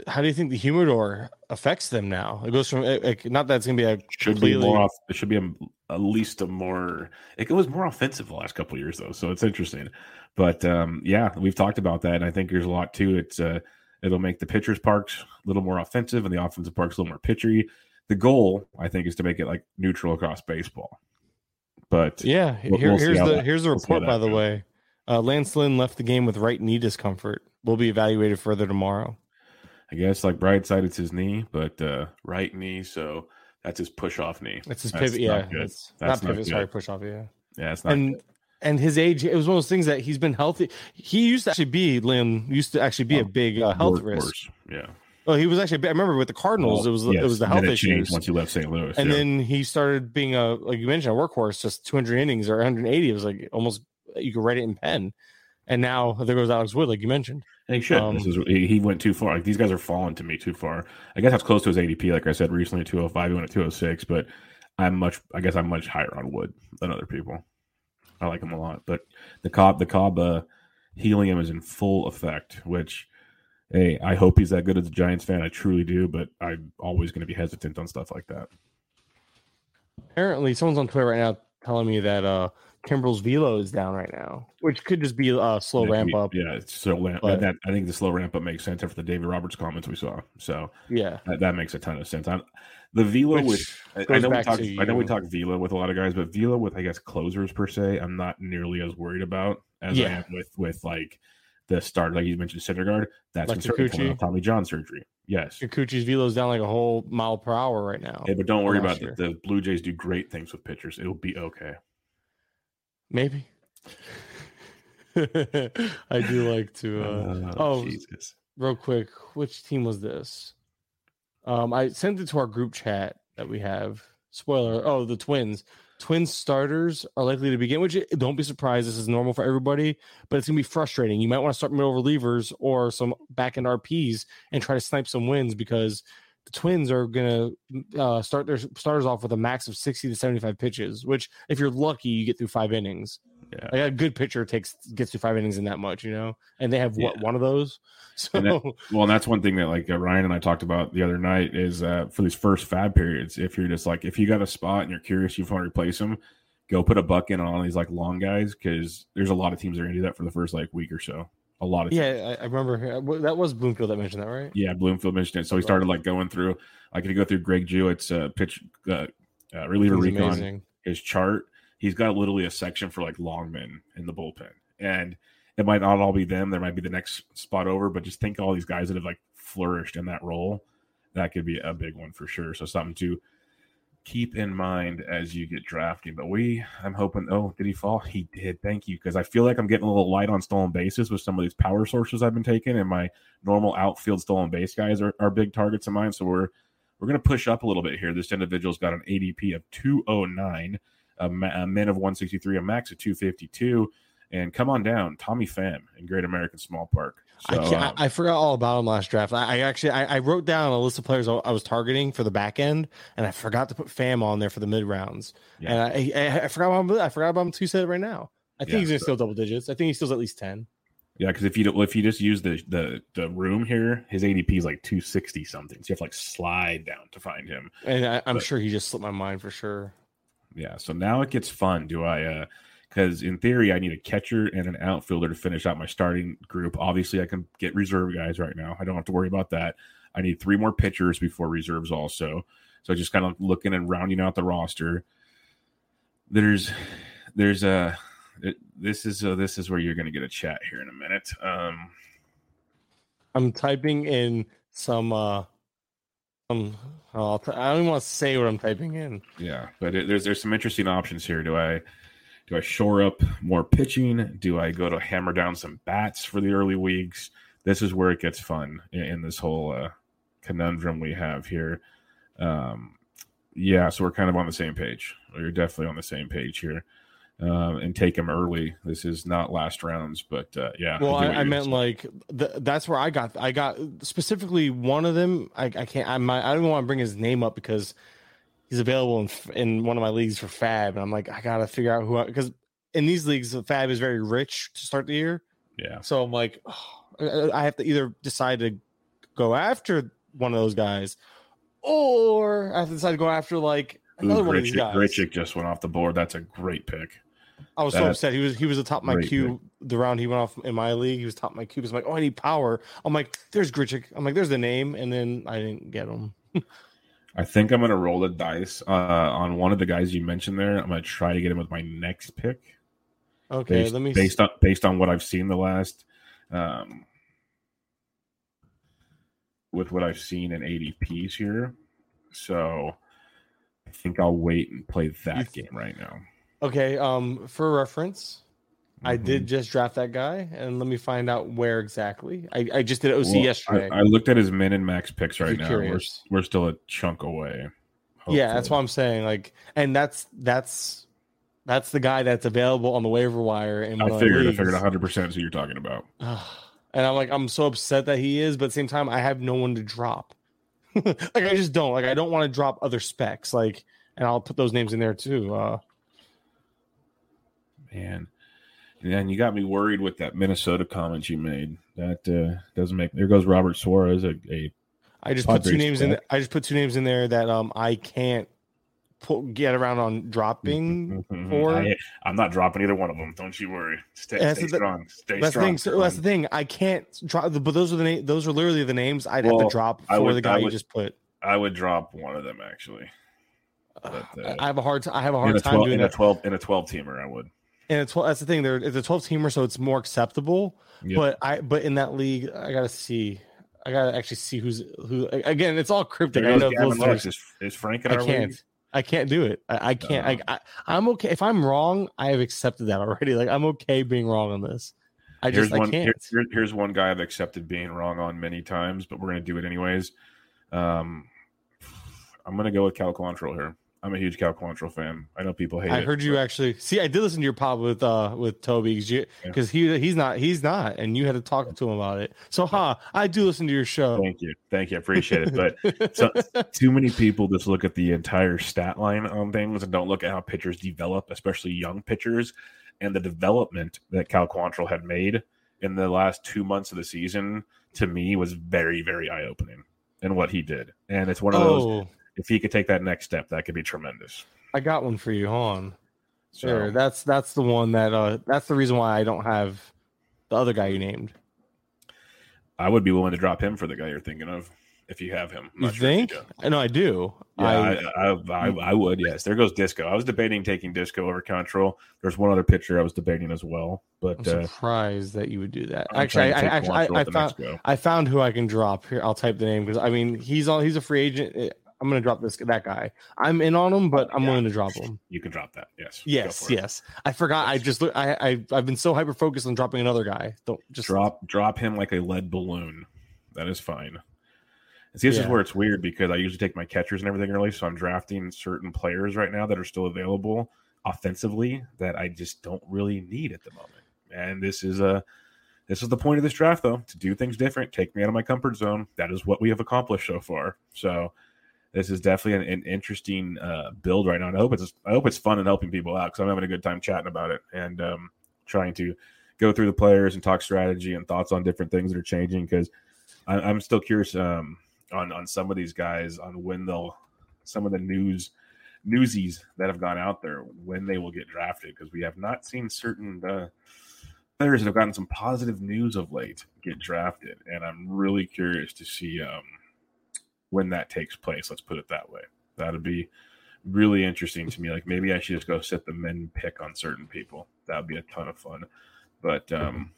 C: how do you think the humidor affects them now? It goes from like, not that it's gonna be a
B: should be
C: completely
B: more off it should be a, at least a more it was more offensive the last couple of years though so it's interesting but um yeah we've talked about that and i think there's a lot too. It's uh it'll make the pitchers parks a little more offensive and the offensive parks a little more pitchery the goal i think is to make it like neutral across baseball but
C: Yeah,
B: We'll-
C: here,
B: we'll
C: here's the
B: that-
C: here's the
B: we'll
C: report. By the
B: goes.
C: way, uh, Lance Lynn left the game with right knee discomfort. Will be evaluated further tomorrow.
B: i guess like bright side it's his knee but uh right knee so that's his push off knee
C: That's his pivot. Yeah,
B: That's
C: not
B: not
C: pivot. Sorry, push off. Yeah,
B: yeah it's not
C: and
B: good.
C: and his age. It was one of those things that he's been healthy. He used to actually be Lynn. Used to actually be a
B: Oh,
C: big uh, health risk.
B: yeah
C: Oh, he was actually. I remember with the Cardinals, it was it was the health issues.
B: once he left st louis
C: and
B: yeah.
C: then he started being a like you mentioned a workhorse, just 200 innings or 180. It was like almost you could write it in pen. And now there goes Alex Wood, like you mentioned.
B: And he should.
C: Um,
B: this is he, went too far. Like these guys are falling to me too far. I guess I was close to his ADP. Like I said recently, two hundred five. He went at two hundred six. But I'm much. I guess I'm much higher on Wood than other people. I like him a lot. But the Cobb, the Cobb uh, helium is in full effect. Which, hey, I hope he's that good as a Giants fan. I truly do. But I'm always going to be hesitant on stuff like that.
C: Apparently, someone's on Twitter right now telling me that uh Kimbrel's velo is down right now, which could just be a slow
B: Yeah,
C: ramp up.
B: Yeah, it's so ramp.
C: But-
B: that, I think the slow ramp up makes sense after the David Roberts comments we saw. So
C: Yeah.
B: that, that makes a ton of sense. I'm, the velo
C: Which
B: with I- I know we talk. I know we talk velo with a lot of guys, but velo with I guess closers per se, I'm not nearly as worried about as I am with with like the start. Like you mentioned, Syndergaard, That's
C: Like
B: concerning coming
C: Kikuchi.
B: off Tommy John surgery. Yes.
C: Kikuchi's velo's down like a whole mile per hour right now.
B: Yeah, but don't worry about
C: year.
B: the, the Blue Jays do great things with pitchers. It'll be okay.
C: Maybe. <laughs> I do like to uh oh,
B: Jesus.
C: real quick, which team was this? Um, I sent it to our group chat that we have. Spoiler: Oh, the Twins. Twins starters are likely to begin. Which don't be surprised. This is normal for everybody, but it's gonna be frustrating. You might want to start middle relievers or some back end RPs and try to snipe some wins because the Twins are gonna uh, start their starters off with a max of sixty to seventy five pitches. Which, if you're lucky, you get through five innings.
B: Yeah.
C: Like a good pitcher takes gets through five innings in that much, you know, and they have what
B: Yeah.
C: one of those. <laughs> So
B: And that- Well, and that's one thing that like uh, Ryan and I talked about the other night is uh, for these first FAAB periods. If you're just like if you got a spot and you're curious, you want to replace them, go put a buck in on these like long guys because there's a lot of teams that are gonna do that for the first like week or so. A lot of teams.
C: yeah, I, I remember uh, that was Bloomfield that mentioned that, right?
B: Yeah, Bloomfield mentioned it. So he started like going through, like if you go through Greg Jewett's uh, pitch uh, uh, reliever
C: He's
B: recon,
C: amazing.
B: his chart, he's got literally a section for like long men in the bullpen. And it might not all be them. There might be the next spot over, but just think all these guys that have like flourished in that role. That could be a big one for sure. So something to keep in mind as you get drafting. But we, I'm hoping, oh, did he fall? He did. Thank you. Because I feel like I'm getting a little light on stolen bases with some of these power sources I've been taking, and my normal outfield stolen base guys are, are big targets of mine. So we're we're going to push up a little bit here. This individual's got an ADP of 209, a, a min of 163, a max of 252. And come on down, Tommy Pham in Great American Small Park. So,
C: I,
B: um,
C: I forgot all about him last draft. I, I actually I, I wrote down a list of players I, was targeting for the back end, and I forgot to put Pham on there for the mid rounds.
B: Yeah.
C: And I, I I forgot about him, I forgot about him two said right now. I think
B: Yeah,
C: he's gonna
B: so-
C: steal double digits. I think he steals at least ten.
B: yeah, because if you if you just use the, the the room here, his ADP is like 260 something. So you have to like slide down to find him.
C: And I, I'm
B: But-
C: sure he just slipped my mind for sure.
B: Yeah, so now it gets fun. Do I uh because in theory I need a catcher and an outfielder to finish out my starting group. Obviously, I can get reserve guys right now. I don't have to worry about that. I need three more pitchers before reserves also. So just kind of looking and rounding out the roster. There's there's a it, this is uh this is where you're going to get a chat here in a minute. Um
C: I'm typing in some uh Um, I'll t- I don't even want to say what I'm typing in.
B: Yeah, but it, there's there's some interesting options here. Do I do I shore up more pitching? Do I go to hammer down some bats for the early weeks? This is where it gets fun in, in this whole uh, conundrum we have here. Um, yeah, so we're kind of on the same page. We're definitely on the same page here. Um, and take him early. This is not last rounds, but uh, yeah.
C: Well, I, I meant
B: saying.
C: like th- that's where I got. I got specifically one of them. I, I can't. I might. I don't want to bring his name up because he's available in in one of my leagues for FAAB, and I'm like, I gotta figure out who because in these leagues, FAAB is very rich to start the year.
B: yeah.
C: So I'm like, <sighs> oh, I have to either decide to go after one of those guys, or I have to decide to go after like another
B: Ooh,
C: one of these guys.
B: Just went off the board. That's a great pick.
C: I was so
B: That-
C: upset. He was he was the top of my
B: Great
C: queue the round he went off in my league. He was top of my queue. I'm like, oh, I need power. I'm like, there's Grichuk. I'm like, there's the name, and then I didn't get him.
B: I think I'm going to roll the dice uh, on one of the guys you mentioned there. I'm to try to get him with my next pick.
C: Okay,
B: based,
C: let me.
B: based on based on what I've seen the last, um, with what I've seen in ADPs here. So I think I'll wait and play that
C: th-
B: game right now.
C: Okay, um, for reference, I
B: Mhm.
C: did just draft that guy, and let me find out where exactly. I, I just did OC
B: Well,
C: yesterday.
B: I, I looked at his min and max picks right now. We're, we're still a chunk away.
C: yeah, that's
B: hopefully.
C: what I'm saying. Like, and that's that's that's the guy that's available on the waiver wire. And
B: I
C: one of my
B: figured. I figured 100 percent who you're talking about. <sighs>
C: and I'm like, I'm so upset that he is, but at the same time, I have no one to drop. <laughs> like, I just don't like. I don't want to drop other specs. Like, and I'll put those names in there too. Uh,
B: Man, and you got me worried with that Minnesota comment you made. That uh, doesn't make. There goes Robert Suarez, a, a
C: I just put two names in.
B: spec.
C: I just put two names in there that um I can't pull, get around on dropping.
B: Mhm.
C: for-
B: I, I'm not dropping either one of them. Don't you worry. Stay, stay
C: the-
B: strong. Stay
C: That's the
B: strong.
C: thing. So that's the thing. I can't drop. But those are the name. Those are literally the names I'd have to drop for
B: would-
C: the guy
B: I
C: you just put.
B: I would drop one of them actually. But, uh,
C: I have a hard. T- I have a hard
B: a
C: time
B: 12
C: doing
B: in a 12 in a 12 teamer. I would.
C: And it's well that's the thing. There, it's a twelve teamer, so it's more acceptable.
B: Yep.
C: But I, but in that league, I gotta see. I gotta actually see who's who. Again, it's all cryptic. I know
B: Gavin Is, is Frank in
C: I
B: our
C: can't.
B: league?
C: I can't do it. I, I can't.
B: No.
C: I, I'm okay. If I'm wrong, I have accepted that already. Like I'm okay being wrong on this. I
B: Here's
C: just I can't.
B: here- here's one guy I've accepted being wrong on many times, but we're gonna do it anyways. Um, I'm gonna go with Cal Quantrill here. I'm a huge Cal Quantrill fan. I know people hate it.
C: I
B: it.
C: heard you
B: but
C: actually see. I did listen to your pod with uh with Toby because he he's not he's not, and you had to talk to him about it. So, ha, I do listen to your show.
B: Thank you, thank you, I appreciate it. But <laughs> so, too many people just look at the entire stat line on things and don't look at how pitchers develop, especially young pitchers, and the development that Cal Quantrill had made in the last two months of the season. To me, was very, very eye opening in what he did, and it's one of those. If he could take that next step, that could be tremendous.
C: I got one for you. Hold on.
B: So,
C: Sure, that's that's the one that uh that's the reason why I don't have the other guy you named.
B: I would be willing to drop him for the guy you're thinking of if you have him. I'm
C: You
B: not sure
C: think?
B: do.
C: I know I do.
B: Yeah,
C: I,
B: I, I, I, would. Yes, there goes Disco. I was debating taking Disco over Quantrill. There's one other pitcher I was debating as well,
C: I'm
B: but uh,
C: surprised that you would do that.
B: I'm
C: Actually, I actually I, I found. I found who I can drop here. I'll type the name because I mean he's all he's a free agent. I'm gonna drop this that guy. I'm in on him, but I'm
B: Yeah.
C: willing to drop him.
B: You can drop that. Yes. Go
C: Yes,
B: it.
C: yes. I forgot. I just. I, I I've been so hyper focused on dropping another guy. Don't just
B: Drop drop him like a lead balloon. That is fine. And see, this is where it's weird because I usually take my catchers and everything early, so I'm drafting certain players right now that are still available offensively that I just don't really need at the moment. And this is a this is the point of this draft, though, to do things different, take me out of my comfort zone. That is what we have accomplished so far. So this is definitely an, an interesting uh, build right now. And I hope it's I hope it's fun and helping people out because I'm having a good time chatting about it and um, trying to go through the players and talk strategy and thoughts on different things that are changing. Because I'm still curious um, on on some of these guys on when they'll some of the news newsies that have gone out there when they will get drafted because we have not seen certain uh, players that have gotten some positive news of late get drafted, and I'm really curious to see um, when that takes place. Let's put it that way. That'd be really interesting to me. Like maybe I should just go set the min pick on certain people. That'd be a ton of fun. But um,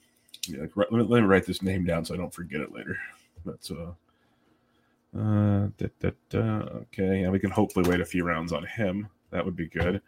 B: yeah, like, let, me, let me write this name down so I don't forget it later. That's uh, Uh, da, da, da. Okay, yeah, we can hopefully wait a few rounds on him. That would be good.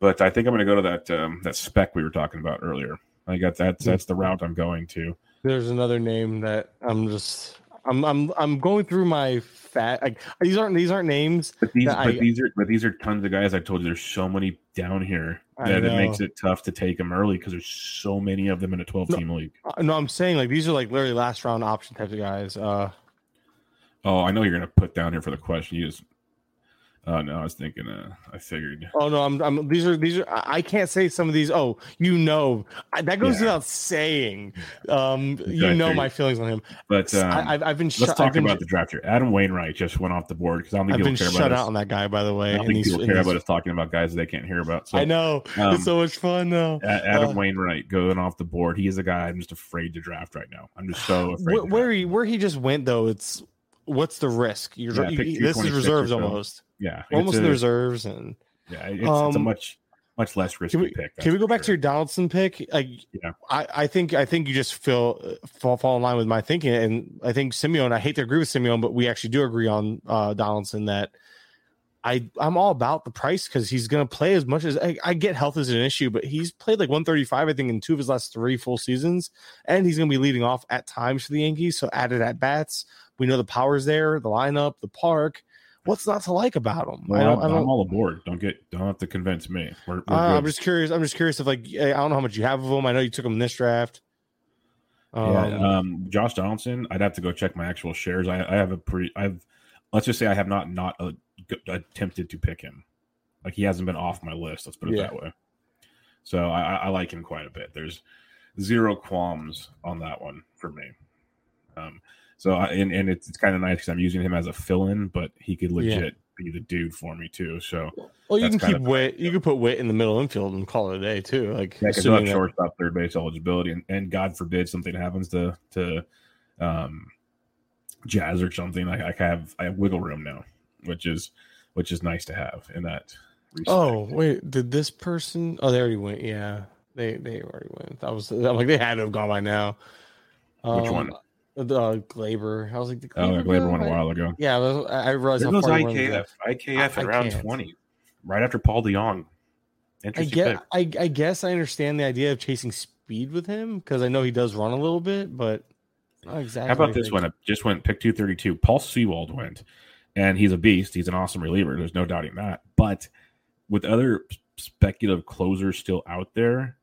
B: But I think I'm going to go to that um, that spec we were talking about earlier. I got that. That's the route I'm going to.
C: There's another name that I'm just I'm I'm I'm going through my fat. Like, these aren't these aren't names.
B: But these, but
C: I-
B: these are, but these are tons of guys. I told you, there's so many down here that it makes it tough to take them early because there's so many of them in a 12 team league.
C: Uh, No, I'm saying like these are like literally last round option types of guys. Uh,
B: Oh, I know you're going to put down here for the question. You just, oh no, I was thinking. Uh, I figured.
C: oh no, I'm, I'm these are these are. I can't say some of these. Oh, you know, I, that goes
B: Yeah.
C: without saying. Um,
B: I
C: you know
B: figured.
C: my feelings on him.
B: But um,
C: I, I've, I've been
B: let's talk
C: been,
B: about the draft here. Adam Wainwright just went off the board because I don't think
C: I've
B: people
C: been
B: care
C: shut
B: about
C: out on that guy. By the way,
B: I don't think people care about us talking about guys that they can't hear about. So
C: I know <laughs>
B: um,
C: it's so much fun though.
B: Adam
C: Uh,
B: Wainwright going off the board. He is a guy I'm just afraid to draft right now. I'm just so <sighs> afraid.
C: Where, where he where he just went though, it's what's the risk? You're,
B: Yeah,
C: you- this is reserves almost,
B: yeah,
C: almost
B: it's
C: in the reserves. And
B: yeah, it's, it's a
C: Um,
B: much much less risky
C: can we
B: pick.
C: can we go back to your Donaldson pick? Like,
B: Yeah.
C: I, I think I think you just feel uh, fall fall in line with my thinking, and I think Simeon. I hate to agree with Simeon, but we actually do agree on uh, Donaldson that I I'm all about the price because he's going to play as much as I, I get health is an issue, but he's played like 135 I think in two of his last three full seasons, and he's going to be leading off at times for the Yankees. So added at bats, we know the power's there, the lineup, the park. What's not to like about them?
B: Well,
C: I don't.
B: I'm,
C: I
B: I'm all aboard. Don't get don't have to convince me. We're, we're
C: uh, I'm just curious. I'm just curious if like I don't know how much you have of them. I know you took them in this draft. Um,
B: yeah, um, Josh Donaldson. I'd have to go check my actual shares. I, I have a pretty. I've let's just say I have not not g- attempted to pick him. Like he hasn't been off my list. Let's put it
C: Yeah.
B: that way. So I I like him quite a bit. There's zero qualms on that one for me. Um, so I, and and it's, it's kind of nice because I'm using him as a fill-in, but he could
C: Yeah.
B: legit be the dude for me too. So
C: well, you can keep
B: of-
C: Witt. You could put Witt in the middle infield and call it a day too. Like
B: Yeah, because he'll have
C: assuming that-
B: shortstop, third base eligibility, and, and God forbid something happens to to um, Jazz or something. I, I have I have wiggle room now, which is which is nice to have in that. respect.
C: Oh wait, did this person? Oh, they already went. Yeah, they they already went. That was I'm like they had to have gone by now.
B: Which
C: Um,
B: one?
C: The uh, Gleyber. I was like, the
B: oh, yeah, Gleyber
C: guy?
B: won a while ago.
C: Yeah, I, was, I realized
B: There
C: how far he went in the
B: IKF. IKF
C: I-
B: at
C: I
B: round
C: can't.
B: twenty, right after Paul DeJong.
C: I
B: Interesting
C: get. I, I guess I understand the idea of chasing speed with him because I know he does run a little bit, but not exactly.
B: How about this one? It just went pick 232. Paul Sewald went, and he's a beast. He's an awesome reliever. There's no doubting that. But with other speculative closers still out there,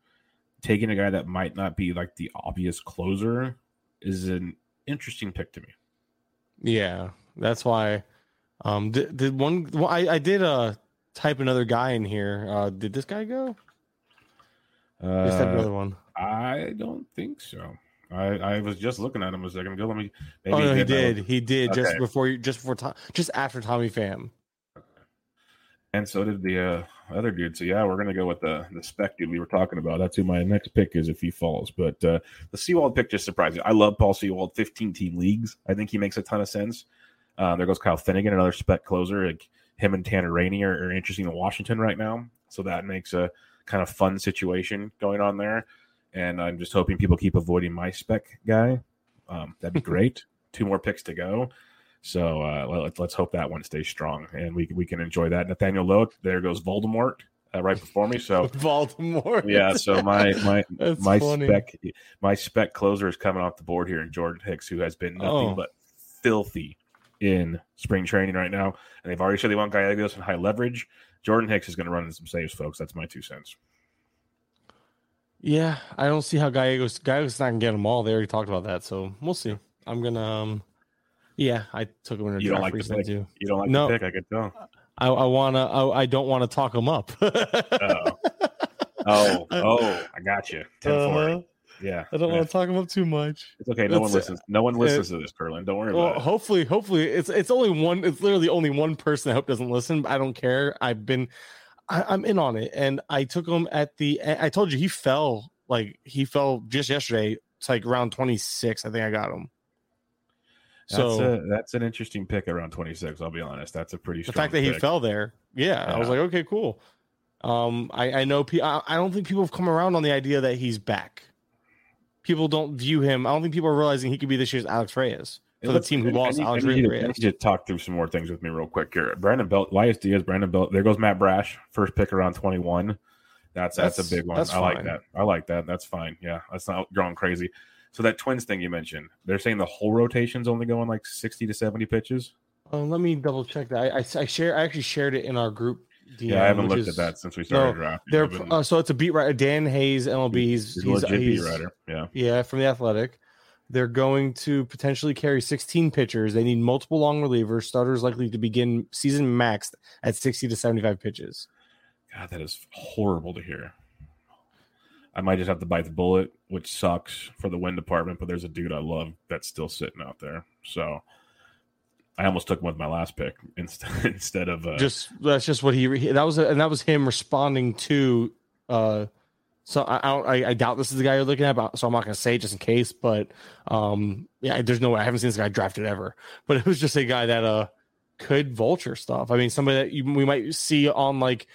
B: taking a guy that might not be like the obvious closer is an interesting pick to me.
C: Yeah, that's why. Um, did, did one? Well, I I did uh type another guy in here. Uh, did this guy go? Just
B: Uh,
C: another one.
B: I don't think so. I, I was just looking at him a second ago. Let me. Maybe
C: oh no, he
B: did that.
C: did. He did just before you, just before, Tom, just after Tommy Pham.
B: And so did the uh, other dude. So yeah, we're gonna go with the the spec dude we were talking about. That's who my next pick is if he falls. But uh, the Sewald pick just surprised me. I love Paul Sewald, 15 team leagues. I think he makes a ton of sense. Uh, there goes Kyle Finnegan, another spec closer. Like him and Tanner Rainey are, are interesting in Washington right now. So that makes a kind of fun situation going on there. And I'm just hoping people keep avoiding my spec guy. Um, that'd be <laughs> great. Two more picks to go. So uh, let, let's hope that one stays strong and we we can enjoy that. Nathaniel Lowe, there goes Voldemort uh, right before me. So <laughs>
C: Voldemort,
B: yeah, so my my <laughs> my
C: funny.
B: spec my spec closer is coming off the board here in Jordan Hicks, who has been nothing
C: Oh.
B: but filthy in spring training right now. And they've already said they want Gallegos and high leverage. Jordan Hicks is going to run in some saves, folks. That's my two cents.
C: Yeah, I don't see how Gallegos Gallegos not gonna get them all. They already talked about that, so we'll see. I'm gonna um, yeah, I took him in a
B: You don't like
C: recently
B: pick?
C: too.
B: You don't like
C: No.
B: the pick, I could tell.
C: I, I wanna I, I don't want to talk him up. <laughs>
B: Oh, oh, oh! I got you. 10
C: Uh-huh.
B: Yeah,
C: I don't
B: yeah.
C: want to talk him up too much.
B: It's okay. No one
C: It's, uh,
B: listens. No one listens to this, Kurland. Don't worry
C: Well,
B: about it.
C: hopefully, hopefully, it's it's only one. It's literally only one person. I hope doesn't listen. But I don't care. I've been, I, I'm in on it, and I took him at the. I told you he fell like he fell just yesterday. It's like around 26. I think I got him.
B: That's
C: So
B: a, that's an interesting pick around 26. I'll be honest. That's a pretty
C: the fact that he fell there, yeah, I was like, okay, cool. Um, I I know. pe- I, I don't think people have come around on the idea that he's back. People don't view him. I don't think people are realizing he could be this year's Alex Reyes. for the team who lost Alex
B: I need, you I need to talk through some more things with me real quick here. Brandon Belt, Elias Diaz, Brandon Belt. There goes Matt Brash, first pick around 21. That's that's,
C: That's-
B: a big one.
C: that's
B: I like that. I like that. That's fine. Yeah, that's not going crazy. So that twins thing you mentioned, they're saying the whole rotation's only going like 60 to 70 pitches.
C: Oh, let me double check that. I, I, I share. I actually shared it in our group. DM,
B: Yeah, I haven't looked
C: is-
B: at that since we started
C: no,
B: drafting.
C: They're
B: been-
C: uh, so it's a beat writer. Dan Hayes, MLB. He's
B: he's a
C: he's,
B: legit beat writer. Yeah.
C: Yeah, from the Athletic. They're going to potentially carry 16 pitchers. They need multiple long relievers. Starters likely to begin season maxed at 60 to 75 pitches.
B: God, that is horrible to hear. I might just have to bite the bullet, which sucks for the win department, but there's a dude I love that's still sitting out there. So I almost took him with my last pick <laughs> instead instead of uh,
C: just that's just what he that was and that was him responding to uh so I, I I, doubt this is the guy you're looking at but, so i'm not going to say just in case but um yeah there's no way i haven't seen this guy drafted ever but it was just a guy that uh could vulture stuff i mean somebody that you, we might see on like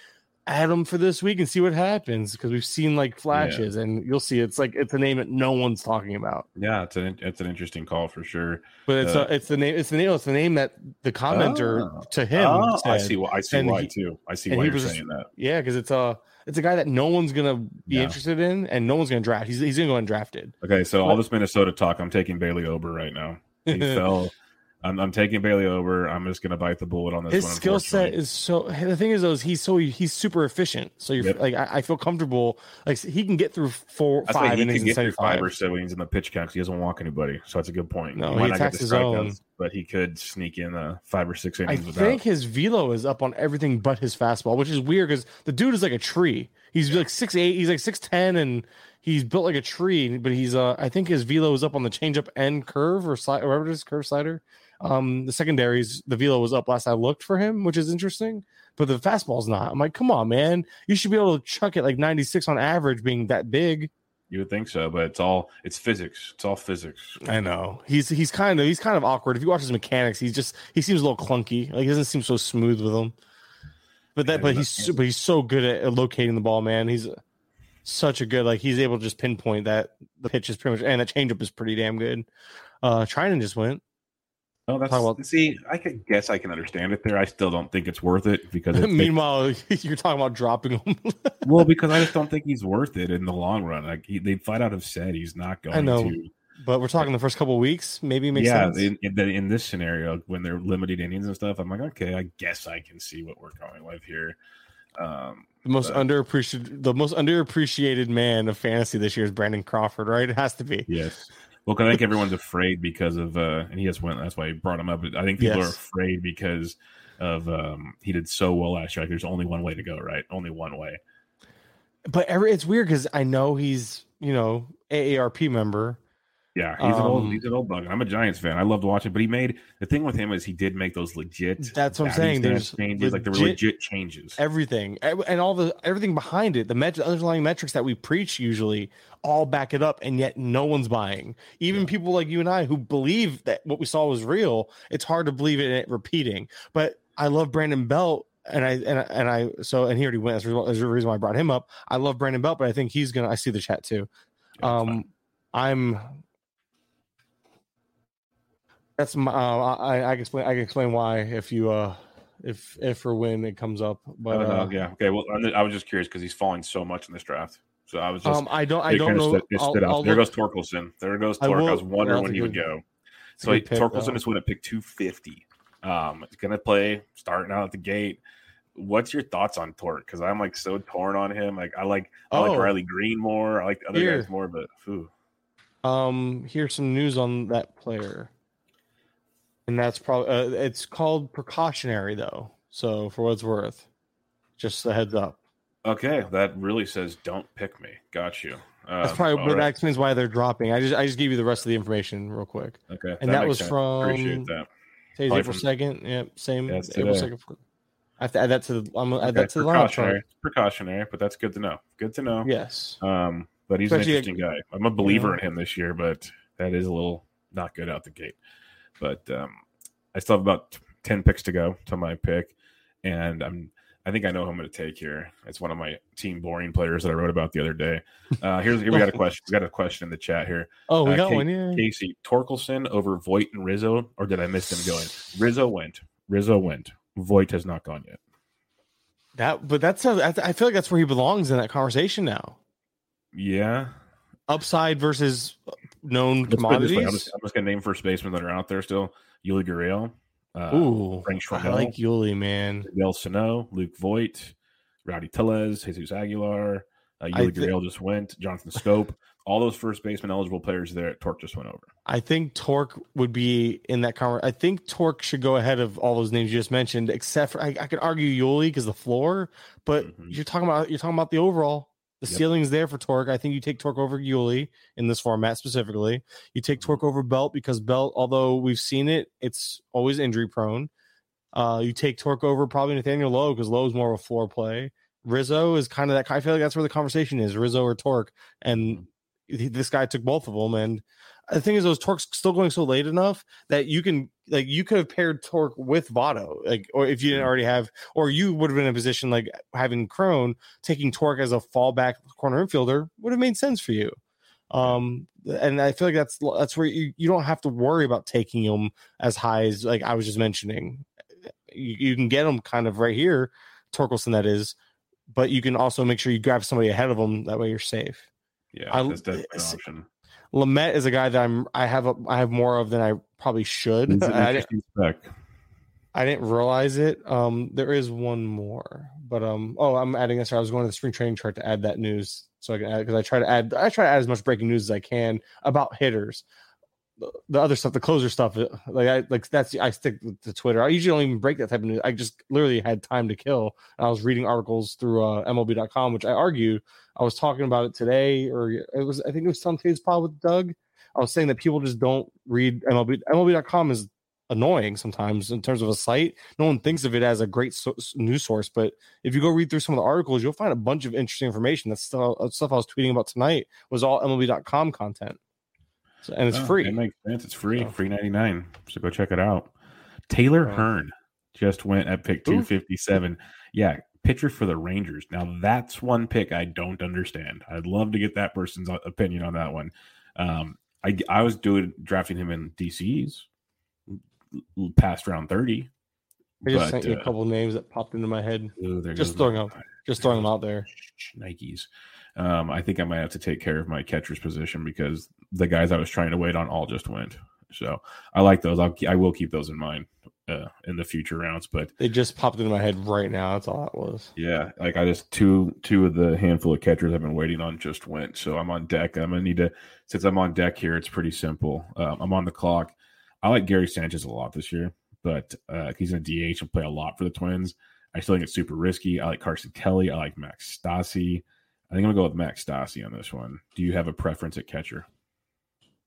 C: Adam for this week and see what happens because we've seen like flashes and you'll see it's like it's a name that no one's talking about
B: yeah, it's an it's an interesting call for sure.
C: but it's
B: Uh,
C: a, it's the name it's the name it's the name that the commenter
B: Oh.
C: to him
B: Oh, I see why I see
C: And
B: why
C: he-
B: too. I see why you're
C: was-
B: saying that.
C: Yeah, because it's a it's a guy that no one's gonna be
B: Yeah.
C: interested in, and no one's gonna draft. He's he's gonna go undrafted.
B: Okay, so all this Minnesota talk, I'm taking Bailey Ober right now. He <laughs> fell. I'm, I'm taking Bailey Ober. I'm just gonna bite the bullet on this
C: His
B: one.
C: skill set is so. The thing is, though, is he's so he's super efficient. So you're
B: Yep.
C: like, I, I feel comfortable. Like he can get through four,
B: That's
C: five
B: he
C: innings
B: can get through five or so innings in the pitch count because he doesn't walk anybody. So that's a good point.
C: No,
B: he
C: he
B: might not get
C: attacks his own.
B: but he could sneak in uh, five or six
C: I
B: innings without.
C: think his velo is up on everything but his fastball, which is weird because the dude is like a tree. He's like six eight. He's like six ten, and he's built like a tree. But he's uh, I think his velo is up on the changeup and curve or slide, whatever it is, curve slider. Um, the secondaries, the velo was up last I looked for him, which is interesting. But the fastball's not. I'm like, come on, man. You should be able to chuck it like 96 on average, being that big.
B: you would think so, but it's all it's physics. It's all physics.
C: I know he's he's kind of he's kind of awkward. If you watch his mechanics, he's just he seems a little clunky. Like he doesn't seem so smooth with them. But that
B: Yeah,
C: but
B: he's
C: he's
B: not-
C: su- but he's so good at locating the ball, man. He's such a good like he's able to just pinpoint that the pitch is pretty much and the changeup is pretty damn good. Uh Treinen just went.
B: Oh, that's
C: about-
B: see. I could guess I can understand it there. I still don't think it's worth it because <laughs> it,
C: Meanwhile, <laughs> you're talking about dropping him. <laughs>
B: well, because I just don't think he's worth it in the long run. Like he, they flat out have said he's not going I
C: know.
B: to.
C: but we're talking the first couple weeks. Maybe it makes
B: yeah,
C: sense.
B: in, in, in this scenario, when they're limited innings and stuff, I'm like, okay, I guess I can see what we're going with here. Um,
C: the most
B: but-
C: underappreciated the most underappreciated man of fantasy this year is Brandon Crawford, right? It has to be.
B: yes. Well, I think everyone's afraid because of, uh, and he just went. That's why he brought him up. I think people are afraid because of um, he did so well last year. Like, there's only one way to go, right? Only one way.
C: But every, it's weird because I know he's you know AARP member.
B: Yeah, he's an old
C: Um,
B: he's an old bug. I'm a Giants fan. I loved watching, but he made the thing with him is he did make those legit.
C: That's what I'm saying. There's
B: changes, like there were
C: legit-
B: legit changes.
C: Everything and all the everything behind it, the met- underlying metrics that we preach usually all back it up, and yet no one's buying. Even people like you and I who believe that what we saw was real, it's hard to believe it repeating. But I love Brandon Belt, and I and I, and I so and he already went. That's the reason why I brought him up. I love Brandon Belt, but I think he's gonna. I see the chat too.
B: Yeah.
C: Um, I'm. That's my. Uh, I I can explain. I can explain why if you uh if if or when it comes up. But
B: Oh,
C: uh,
B: yeah, okay. Well, I'm- I was just curious because he's falling so much in this draft. So I was just
C: um, I don't. I don't know.
B: Stood,
C: I'll-
B: stood out.
C: I'll
B: there
C: look-
B: goes Torkelson. There goes Tork. I,
C: will-
B: was wondering when he would go. So he,
C: good pick,
B: Torkelson is went at pick 250. Um, it's gonna play starting out at the gate. What's your thoughts on Torque? Because I'm like so torn on him. Like I like I
C: Oh.
B: like Riley Greene more. I like the other
C: Here.
B: guys more, but phew.
C: Um, here's some news on that player, and that's probably uh, it's called precautionary though. So for what it's worth, just a heads up.
B: Okay, that really says don't pick me. Got you. Uh,
C: That's probably, but that
B: right.
C: explains why they're dropping. I just I just gave you the rest of the information real quick.
B: okay,
C: and that
B: makes
C: was
B: sense.
C: from-
B: appreciate that.
C: Today's April second. Yep, same.
B: Yeah,
C: April second. I have to add that to the. I'm gonna add
B: Okay,
C: that to the
B: precautionary, precautionary, but that's good to know. Good to know.
C: Yes.
B: Um, but he's
C: Especially,
B: an interesting guy. I'm a believer
C: know.
B: in him this year, but that is a little not good out the gate. But um, I still have about ten picks to go to my pick, and I'm I think I know who I'm going to take here. It's one of my team boring players that I wrote about the other day. <laughs> Uh, here's here we got a question. We got a question in the chat here.
C: Oh, we
B: Uh,
C: got
B: Kate-
C: one. Yeah.
B: Casey Torkelson over Voit and Rizzo, or did I miss him going? Rizzo went. Rizzo went. Voit has not gone yet.
C: That, but that's a, that's- I feel like that's where he belongs in that conversation now.
B: Yeah.
C: Upside versus known
B: Let's put it this way. I'm
C: commodities.
B: just, I'm just going to name first basemen that are out there still. Yuli Gurriel. Uh,
C: Ooh,
B: Frank
C: I like Yuli, man.
B: Miguel Sano, Luke Voit, Rowdy Tellez, Jesus Aguilar, uh, Yuli
C: thi-
B: Gurriel just went, Jonathan Schoop. All those first baseman eligible players there, Torque just went over.
C: I think Torque would be in that conversation. I think Torque should go ahead of all those names you just mentioned, except for I, I could argue Yuli because the floor, but
B: Mhm.
C: you're talking about you're talking about the overall. The
B: Yep.
C: ceiling's there for Torque. I think you take Torque over Yuli in this format specifically. You take Torque over Belt because Belt, although we've seen it, it's always injury prone. Uh, you take Torque over probably Nathaniel Lowe because Lowe's more of a floor play. Rizzo is kind of that. I feel like that's where the conversation is: Rizzo or Torque, and he- this guy took both of them. And the thing is, those Torque's still going so late enough that you can like you could have paired Torque with Votto, like or if you didn't
B: Mhm.
C: already have, or you would have been in a position like having Cron taking Torque as a fallback corner infielder would have made sense for you. Um, and I feel like that's that's where you, you don't have to worry about taking them as high as like I was just mentioning. You, you can get them kind of right here, Torkelson that is, but you can also make sure you grab somebody ahead of them. That way you're safe.
B: Yeah,
C: I-
B: that's definitely an option.
C: Lamet is a guy that I'm I have a, I have more of than I probably should. I didn't. I didn't realize it. Um, there is one more, but um, oh, I'm adding this. I was going to the spring training chart to add that news, so I can add because I try to add I try to add as much breaking news as I can about hitters. The, the other stuff, the closer stuff, uh, like I like that's I stick to Twitter. I usually don't even break that type of news. I just literally had time to kill. And I was reading articles through uh, MLB.com, which I argued I was talking about it today, or it was I think it was on today's pod with Doug. I was saying that people just don't read MLB. MLB.com is annoying sometimes in terms of a site. No one thinks of it as a great so- news source, but if you go read through some of the articles, you'll find a bunch of interesting information. That's stuff, uh, stuff I was tweeting about tonight was all MLB.com content, and it's
B: Oh,
C: free.
B: It makes sense. It's free. Free 99. So go check it out. Taylor
C: Oh.
B: Hearn just went at pick 257. Yeah, pitcher for the Rangers. Now that's one pick I don't understand. I'd love to get that person's opinion on that one. Um, I I was doing drafting him in DCs past round 30.
C: I just
B: but,
C: sent you
B: uh,
C: a couple names that popped into my head.
B: oh, there
C: Just throwing out, just throwing them out there.
B: Nikes. Um, I think I might have to take care of my catcher's position because the guys I was trying to wait on all just went. So I like those. I'll I will keep those in mind uh, in the future rounds. But
C: They just popped into my head right now. That's all that was.
B: yeah, like I just two two of the handful of catchers I've been waiting on just went. So I'm on deck. I'm gonna need to since I'm on deck here. It's pretty simple. Um, I'm on the clock. I like Gary Sanchez a lot this year, but uh, he's in a DH and play a lot for the Twins. I still think it's super risky. I like Carson Kelly. I like Max Stassi. I think I'm gonna go with Max Stassi on this one. Do you have a preference at catcher?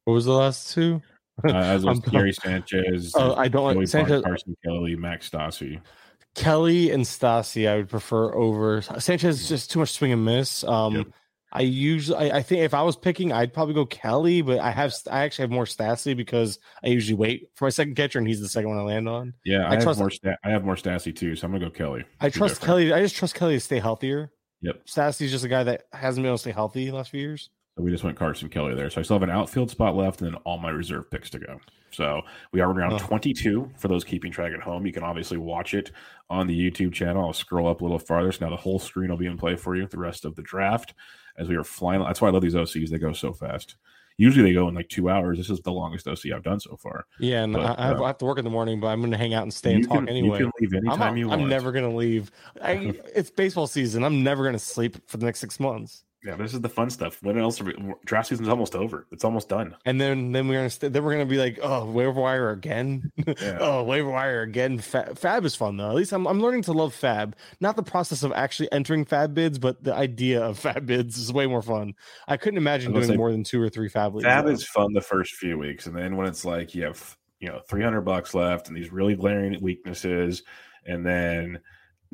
C: What was the last two?
B: Uh, as <laughs> was Gary Sanchez.
C: Oh, I don't like Sanchez.
B: Carson Kelly, Max Stassi.
C: Kelly and Stassi, I would prefer over Sanchez. is Just too much swing and miss. Um,
B: Yep.
C: I usually, I, I think if I was picking, I'd probably go Kelly, but I have, I actually have more Stassi because I usually wait for my second catcher, and he's the second one I land on.
B: Yeah, I,
C: I
B: have
C: trust-
B: more. Sta- I have more Stassi too, so I'm gonna go Kelly.
C: I
B: Two
C: trust
B: different.
C: Kelly. I just trust Kelly to stay healthier.
B: Yep.
C: Stassi's just a guy that hasn't been able to stay healthy the last few years.
B: So we just went Carson Kelly there. So I still have an outfield spot left and then all my reserve picks to go. So we are around
C: Oh.
B: 22 for those keeping track at home. You can obviously watch it on the YouTube channel. I'll scroll up a little farther. So now the whole screen will be in play for you the rest of the draft as we are flying. That's why I love these OCs. They go so fast. Usually they go in like two hours. This is the longest OC I've done so far.
C: Yeah, and
B: But,
C: I, have,
B: uh,
C: I have to work in the morning, but I'm going to hang out and stay and
B: you,
C: talk
B: can,
C: anyway.
B: you can leave
C: I'm,
B: anytime you
C: I'm
B: want.
C: never going to leave. I, <laughs> it's baseball season. I'm never going to sleep for the next six months.
B: Yeah, this is the fun stuff. When else? Are we, draft season's almost over. It's almost done.
C: And then then we're gonna st- then we're gonna be like, oh, waiver wire again.
B: Yeah. <laughs>
C: oh, waiver wire again. FAAB, FAAB is fun though. At least I'm I'm learning to love FAAB. Not the process of actually entering FAAB bids, but the idea of <laughs> FAAB bids is way more fun. I couldn't imagine
B: I
C: doing
B: say,
C: more than two or three FAAB leagues.
B: FAAB
C: though.
B: is fun the first few weeks, and then when it's like you have you know 300 bucks left and these really glaring weaknesses, and then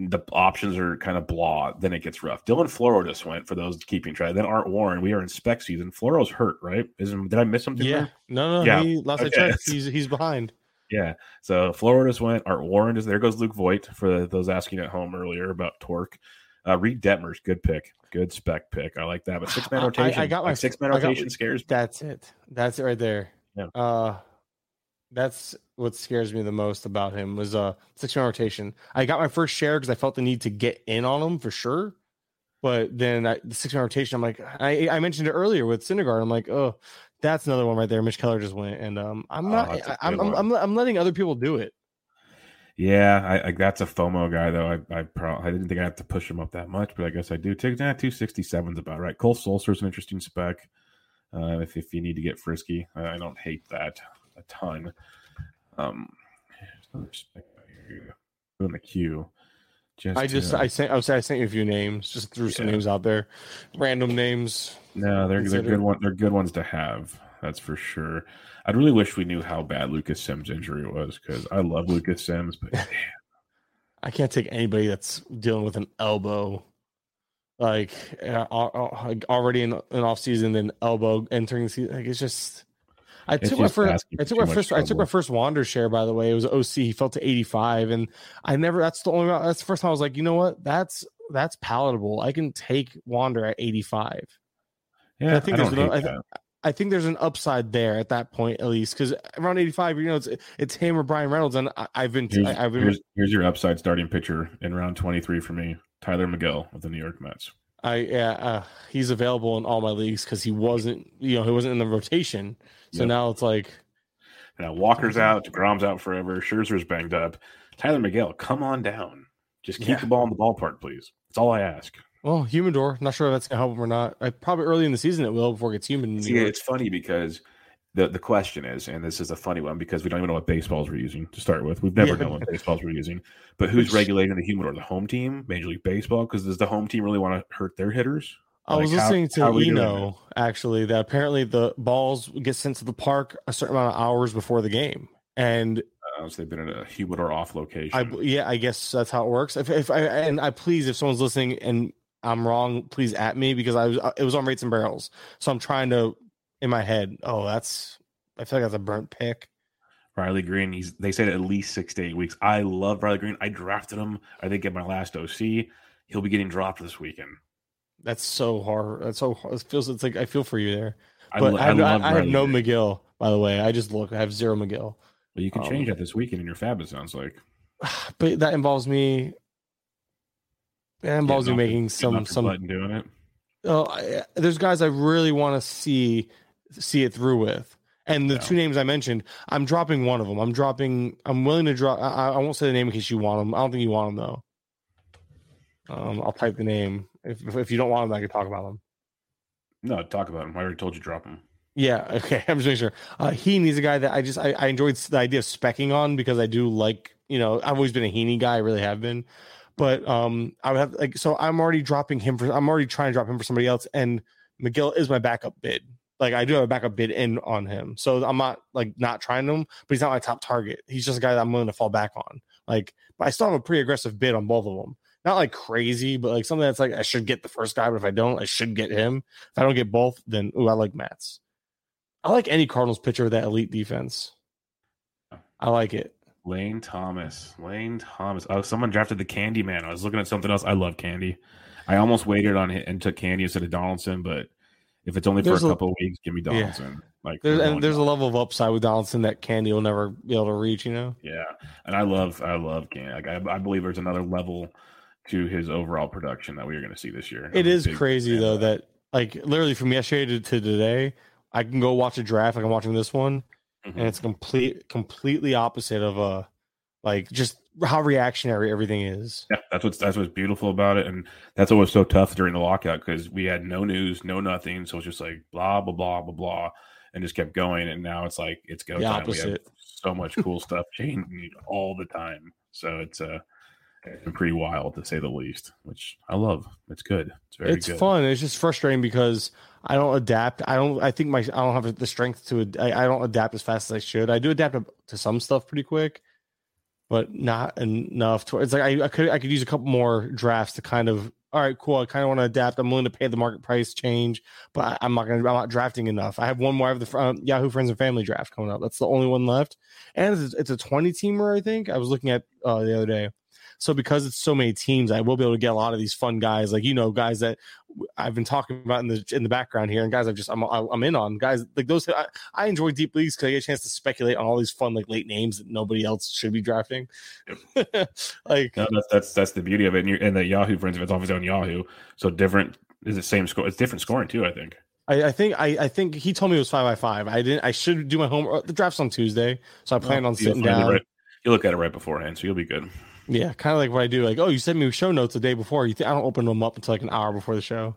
B: the options are kind of blah, then it gets rough. Dylan Floro just went for those keeping track. Then Art Warren, we are in spec season. Floro's hurt, right? Isn't did I miss something?
C: yeah.
B: there?
C: No, no.
B: Yeah.
C: He, last
B: Okay.
C: I checked, <laughs> he's he's behind.
B: Yeah. So Floro just went. Art Warren is there. Goes Luke Voit for those asking at home earlier about Torque. Uh, Reid Detmers, good pick, good spec pick. I like that. But six man rotation. <sighs> I, I got my like six man rotation got, scares.
C: That's it. That's it right there. Yeah. Uh, that's what scares me the most about him was uh six man rotation. I got my first share because I felt the need to get in on him for sure. But then I, the six man rotation, I'm like, I, I mentioned it earlier with Syndergaard. I'm like, oh, that's another one right there. Mitch Keller just went, and um, I'm oh, not. I, I'm, I'm, I'm, I'm letting other people do it.
B: Yeah, I, I, that's a FOMO guy though. I I, probably, I didn't think I had to push him up that much, but I guess I do. Take that two sixty seven is about right. Cole Sulser's an interesting spec. Uh, if if you need to get frisky, I, I don't hate that a ton. Um, in the queue.
C: Just I just I sent I, was, I sent you a few names, just threw yeah. some names out there, random names.
B: No, they're they're good one. They're good ones to have. That's for sure. I'd really wish we knew how bad Lucas Sims' injury was because I love Lucas Sims, but <laughs> damn.
C: I can't take anybody that's dealing with an elbow, like uh, already in an off season, then elbow entering the season. Like it's just I took my first. I took my first. Trouble. I took my first Wander share. By the way, it was OC. He fell to eighty five, and I never. That's the only. That's the first time I was like, you know what? That's that's palatable. I can take Wander at eighty five.
B: Yeah, I think I there's.
C: I, th- I, think there's an upside there at that point, at least, because around eighty five, you know, it's it's him or Bryan Reynolds, and I, have been.
B: Here's,
C: I, have been.
B: Here's, here's your upside starting pitcher in round twenty three for me, Tyler Megill of the New York Mets.
C: I yeah, uh, he's available in all my leagues because he wasn't, you know, he wasn't in the rotation. So yep. now it's like,
B: now Walker's out, deGrom's out forever, Scherzer's banged up. Tyler Megill, come on down. Just keep yeah. the ball in the ballpark, please. That's all I ask.
C: Well, Humidor, not sure if that's gonna help him or not. I probably early in the season it will before it gets humid.
B: See, it's funny because the the question is, and this is a funny one because we don't even know what baseballs we're using to start with. We've never yeah. known what <laughs> baseballs we're using. But who's regulating the humidor? The home team, Major League Baseball, because does the home team really want to hurt their hitters?
C: I was listening how, to how Eno actually that apparently the balls get sent to the park a certain amount of hours before the game, and
B: uh, so they've been in a humidor off location.
C: I, yeah, I guess that's how it works. If, if I and I please, if someone's listening and I'm wrong, please at me because I was it was on rates and barrels, so I'm trying to in my head. Oh, that's I feel like that's a burnt pick.
B: Riley Greene, he's they said at least six to eight weeks. I love Riley Greene. I drafted him. I think at my last OC. He'll be getting dropped this weekend.
C: That's so hard. That's so hard. It feels it's like I feel for you there. But I, I, I, I have no Megill, by the way. I just look. I have zero Megill.
B: Well, you can change um, that this weekend in your FAAB. It sounds like. <sighs>
C: But that involves me. That involves me making some some
B: doing it.
C: Oh, I, there's guys I really want to see see it through with. And the yeah. two names I mentioned, I'm dropping one of them. I'm dropping. I'm willing to drop. I, I, won't say the name in case you want them. I don't think you want them though. Um, I'll type the name. If if you don't want them, I can talk about them.
B: No, talk about him. I already told you drop him.
C: Yeah, <laughs> okay. I'm just making sure. Uh, Heaney is a guy that I just I, I enjoyed the idea of specking on because I do like you know I've always been a Heaney guy. I really have been, but um I would have like so I'm already dropping him for I'm already trying to drop him for somebody else, and Megill is my backup bid. Like I do have a backup bid in on him, so I'm not like not trying him, but he's not my top target. He's just a guy that I'm willing to fall back on. Like, but I still have a pretty aggressive bid on both of them not like crazy, but like something that's like I should get the first guy, but if I don't, I should get him. If I don't get both, then ooh, I like Matz. I like any Cardinals pitcher with that elite defense. I like it.
B: Lane Thomas. Lane Thomas. Oh, someone drafted the Candy Man. I was looking at something else. I love Candy. I almost waited on it and took Candy instead of Donaldson, but if it's only for there's a couple a, weeks, give me Donaldson. Yeah. Like
C: there's, and there's a level of upside with Donaldson that Candy will never be able to reach. You know.
B: Yeah, and I love I love Candy. Like I, I believe there's another level to his overall production that we are going to see this year.
C: It is crazy though that. that like literally from yesterday to, to, today, I can go watch a draft like I'm watching this one, mm-hmm. and it's complete completely opposite of a like just how reactionary everything is.
B: Yeah, that's what's that's what's beautiful about it, and that's what was so tough during the lockout because we had no news, no nothing, so it's just like blah blah blah blah blah, and just kept going, and now it's like it's go the time. Opposite. We have so much cool stuff changing all the time, so it's uh pretty wild to say the least, which I love. It's good. It's very
C: it's
B: good.
C: fun. It's just frustrating because I don't adapt. I don't. I think my I don't have the strength to. I, I don't adapt as fast as I should. I do adapt to some stuff pretty quick, but not enough to. It's like I, I could I could use a couple more drafts to kind of all right, cool. I kind of want to adapt. I'm willing to pay the market price change, but I, am not going to. I'm not drafting enough. I have one more. I have the um, Yahoo Friends and Family draft coming up. That's the only one left, and it's, it's a 20 teamer. I think I was looking at uh, the other day. So because it's so many teams, I will be able to get a lot of these fun guys, like you know, guys that I've been talking about in the in the background here, and guys I've just I'm I'm in on guys like those. I, I enjoy deep leagues because I get a chance to speculate on all these fun like late names that nobody else should be drafting. <laughs>
B: like no, that's that's that's the beauty of it. And, and the Yahoo, for instance, it's obviously on Yahoo, so different is the same score. It's different scoring too. I think.
C: I, I, think I, I think he told me it was five by five. I didn't. I should do my homework. The draft's on Tuesday, so I plan oh, on sitting down.
B: Right. You look at it right beforehand, so you'll be good.
C: Yeah, kind of like what I do. Like, oh, you sent me show notes the day before. You think I don't open them up until like an hour before the show.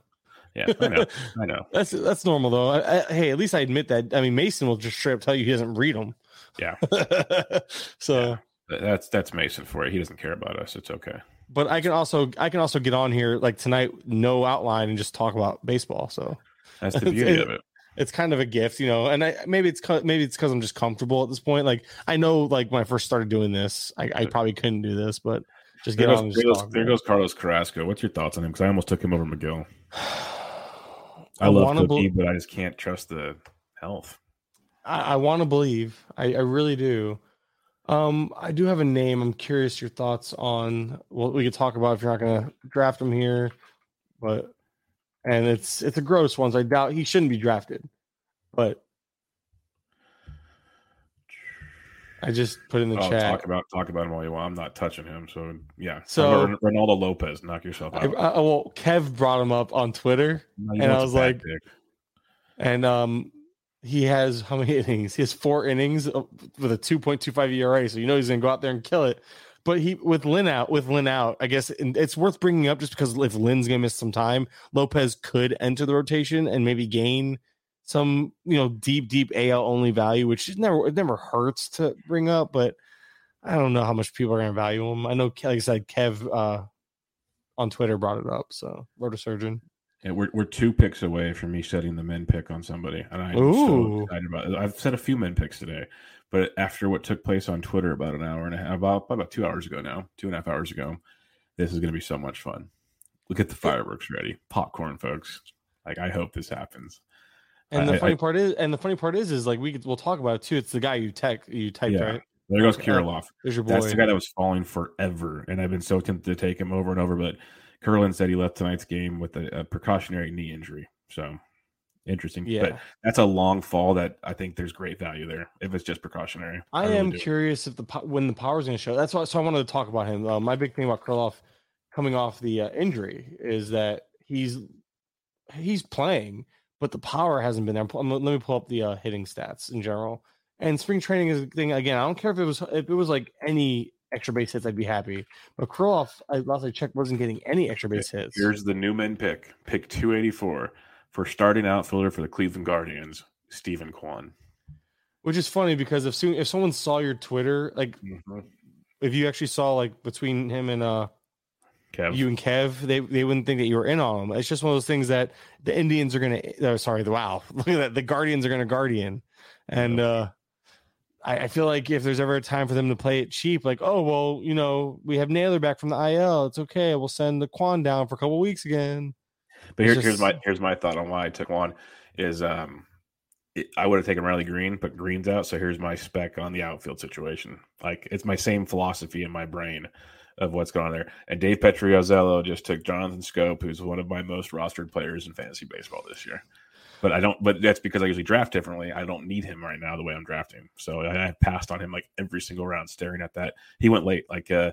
B: Yeah, I know. <laughs> I know.
C: that's that's normal though. I, I, hey, at least I admit that. I mean, Mason will just straight up tell you he doesn't read them.
B: Yeah. <laughs>
C: so
B: yeah. that's that's Mason for you. He doesn't care about us. It's okay.
C: But I can also I can also get on here like tonight, no outline, and just talk about baseball. So
B: that's the <laughs> beauty of it
C: it's kind of a gift, you know. And I maybe it's maybe it's because I'm just comfortable at this point. Like I know, like when I first started doing this, I, I probably couldn't do this, but just get
B: there
C: on.
B: Goes, there, goes, there goes, Carlos Carrasco. What's your thoughts on him? Because I almost took him over Megill. <sighs> I, I love Cookie, be- but I just can't trust the health.
C: I, I want to believe. I, I really do. Um, I do have a name. I'm curious your thoughts on what we could talk about if you're not going to draft him here, but and it's it's a gross one. So I doubt he shouldn't be drafted, but I just put in the oh, chat.
B: Talk about talk about him all you want. I'm not touching him. So yeah. So Reynaldo Lopez, knock yourself out. I,
C: I, well, Kev brought him up on Twitter, no, and I was like, and um, he has how many <laughs> innings? He has four innings with a 2.25 ERA. So you know he's gonna go out there and kill it. But he with Lynn out, with Lynn out, I guess it's worth bringing up just because if Lynn's gonna miss some time, Lopez could enter the rotation and maybe gain some, you know, deep, deep AL only value, which never it never hurts to bring up. But I don't know how much people are gonna value him. I know, like I said, Kev uh, on Twitter brought it up. So rotosurgeon.
B: Yeah, we're we're two picks away from me setting the min pick on somebody, and I'm Ooh. so excited about it. I've set a few min picks today. But after what took place on Twitter about an hour and a half, about about two hours ago now, two and a half hours ago, this is going to be so much fun. Look at the fireworks ready, popcorn, folks. Like I hope this happens.
C: And the I, funny I, part is, and the funny part is, is like we could, we'll talk about it too. It's the guy you tech you typed yeah. right.
B: There goes uh, Kirilloff. There's your boy. That's the guy that was falling forever, and I've been so tempted to take him over and over. But Curlin said he left tonight's game with a, a precautionary knee injury. So interesting. Yeah. But that's a long fall that I think there's great value there if it's just precautionary.
C: I, I really am do. curious if the when the power is going to show. That's why. So I wanted to talk about him. Uh, my big thing about Kirilloff coming off the uh, injury is that he's he's playing, but the power hasn't been there. Let me pull up the uh, hitting stats in general. And spring training is a thing again. I don't care if it was if it was like any extra base hits, I'd be happy. But Kirilloff, I last I checked, wasn't getting any extra base hits.
B: Here's the new min pick, pick 284 for starting outfielder for the Cleveland Guardians, Steven Kwan.
C: Which is funny because if soon if someone saw your Twitter, like mm-hmm. if you actually saw like between him and uh Kev. you and Kev, they they wouldn't think that you were in on them. It's just one of those things that the Indians are gonna uh, sorry, the wow. <laughs> Look at that. The Guardians are gonna guardian. And uh I, I, feel like if there's ever a time for them to play it cheap, like, oh well, you know, we have Naylor back from the IL. It's okay. We'll send the Kwan down for a couple weeks again.
B: But here, just... here's my here's my thought on why I took one is um it, I would have taken Riley Greene, but Greene's out, so here's my spec on the outfield situation. Like it's my same philosophy in my brain of what's going on there. And Dave Petrozello just took Jonathan Schoop, who's one of my most rostered players in fantasy baseball this year. But I don't. But that's because I usually draft differently. I don't need him right now the way I'm drafting. So I, I passed on him like every single round, staring at that. He went late, like uh,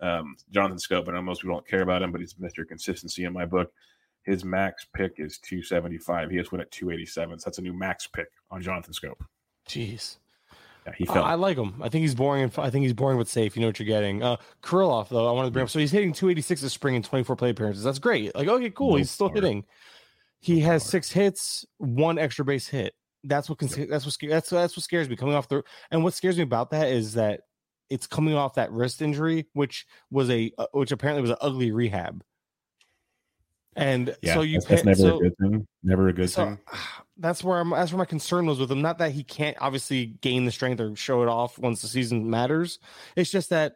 B: um, Jonathan Schoop. I know most people don't care about him, but he's Mr. Consistency in my book. His max pick is 275. He has went at 287. So that's a new max pick on Jonathan Schoop.
C: Jeez.
B: Yeah, he felt. Uh,
C: I like him. I think he's boring. And I think he's boring but safe. You know what you're getting. Uh, Kirilloff, though, I wanted to bring up. So he's hitting 286 this spring in 24 play appearances. That's great. Like, okay, cool. No he's still hitting. He no has six hits, one extra base hit. That's what yep. that's what that's that's what scares me coming off the. And what scares me about that is that it's coming off that wrist injury, which was a uh, which apparently was an ugly rehab. And yeah, so you
B: that's, that's never so, a good thing. Never a good so, thing. <sighs>
C: That's where I'm. That's where my concern was with him. Not that he can't obviously gain the strength or show it off once the season matters. It's just that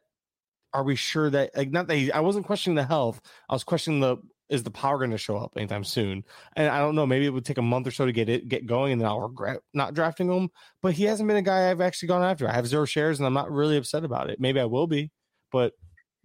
C: are we sure that like not that he, I wasn't questioning the health. I was questioning the is the power going to show up anytime soon? And I don't know. Maybe it would take a month or so to get it get going, and then I'll regret not drafting him. But he hasn't been a guy I've actually gone after. I have zero shares, and I'm not really upset about it. Maybe I will be, but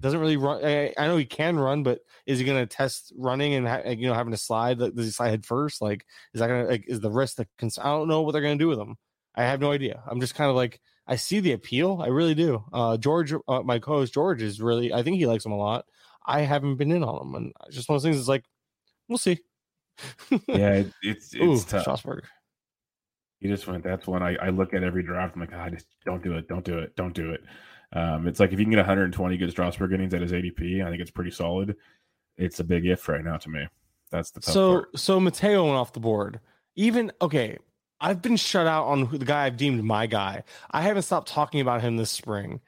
C: doesn't really run. I, I know he can run, but is he going to test running and ha- you know having to slide? Does he slide head first? Like, is that going to like, is the risk that cons- I don't know what they're going to do with him. I have no idea. I'm just kind of like I see the appeal. I really do. Uh, George, uh, my co-host George, is really. I think he likes him a lot. I haven't been in on him, and just one of those things is like, we'll see. <laughs>
B: yeah, it, it's it's
C: Ooh,
B: tough.
C: Strasburg.
B: You just went. That's when I, I look at every draft. I'm like, I just don't do it, don't do it, don't do it. Um, it's like if you can get 120 good Strasburg innings at his ADP, I think it's pretty solid. It's a big if right now to me. That's the tough
C: So
B: part.
C: so Mateo went off the board. Even okay, I've been shut out on who, the guy I've deemed my guy. I haven't stopped talking about him this spring,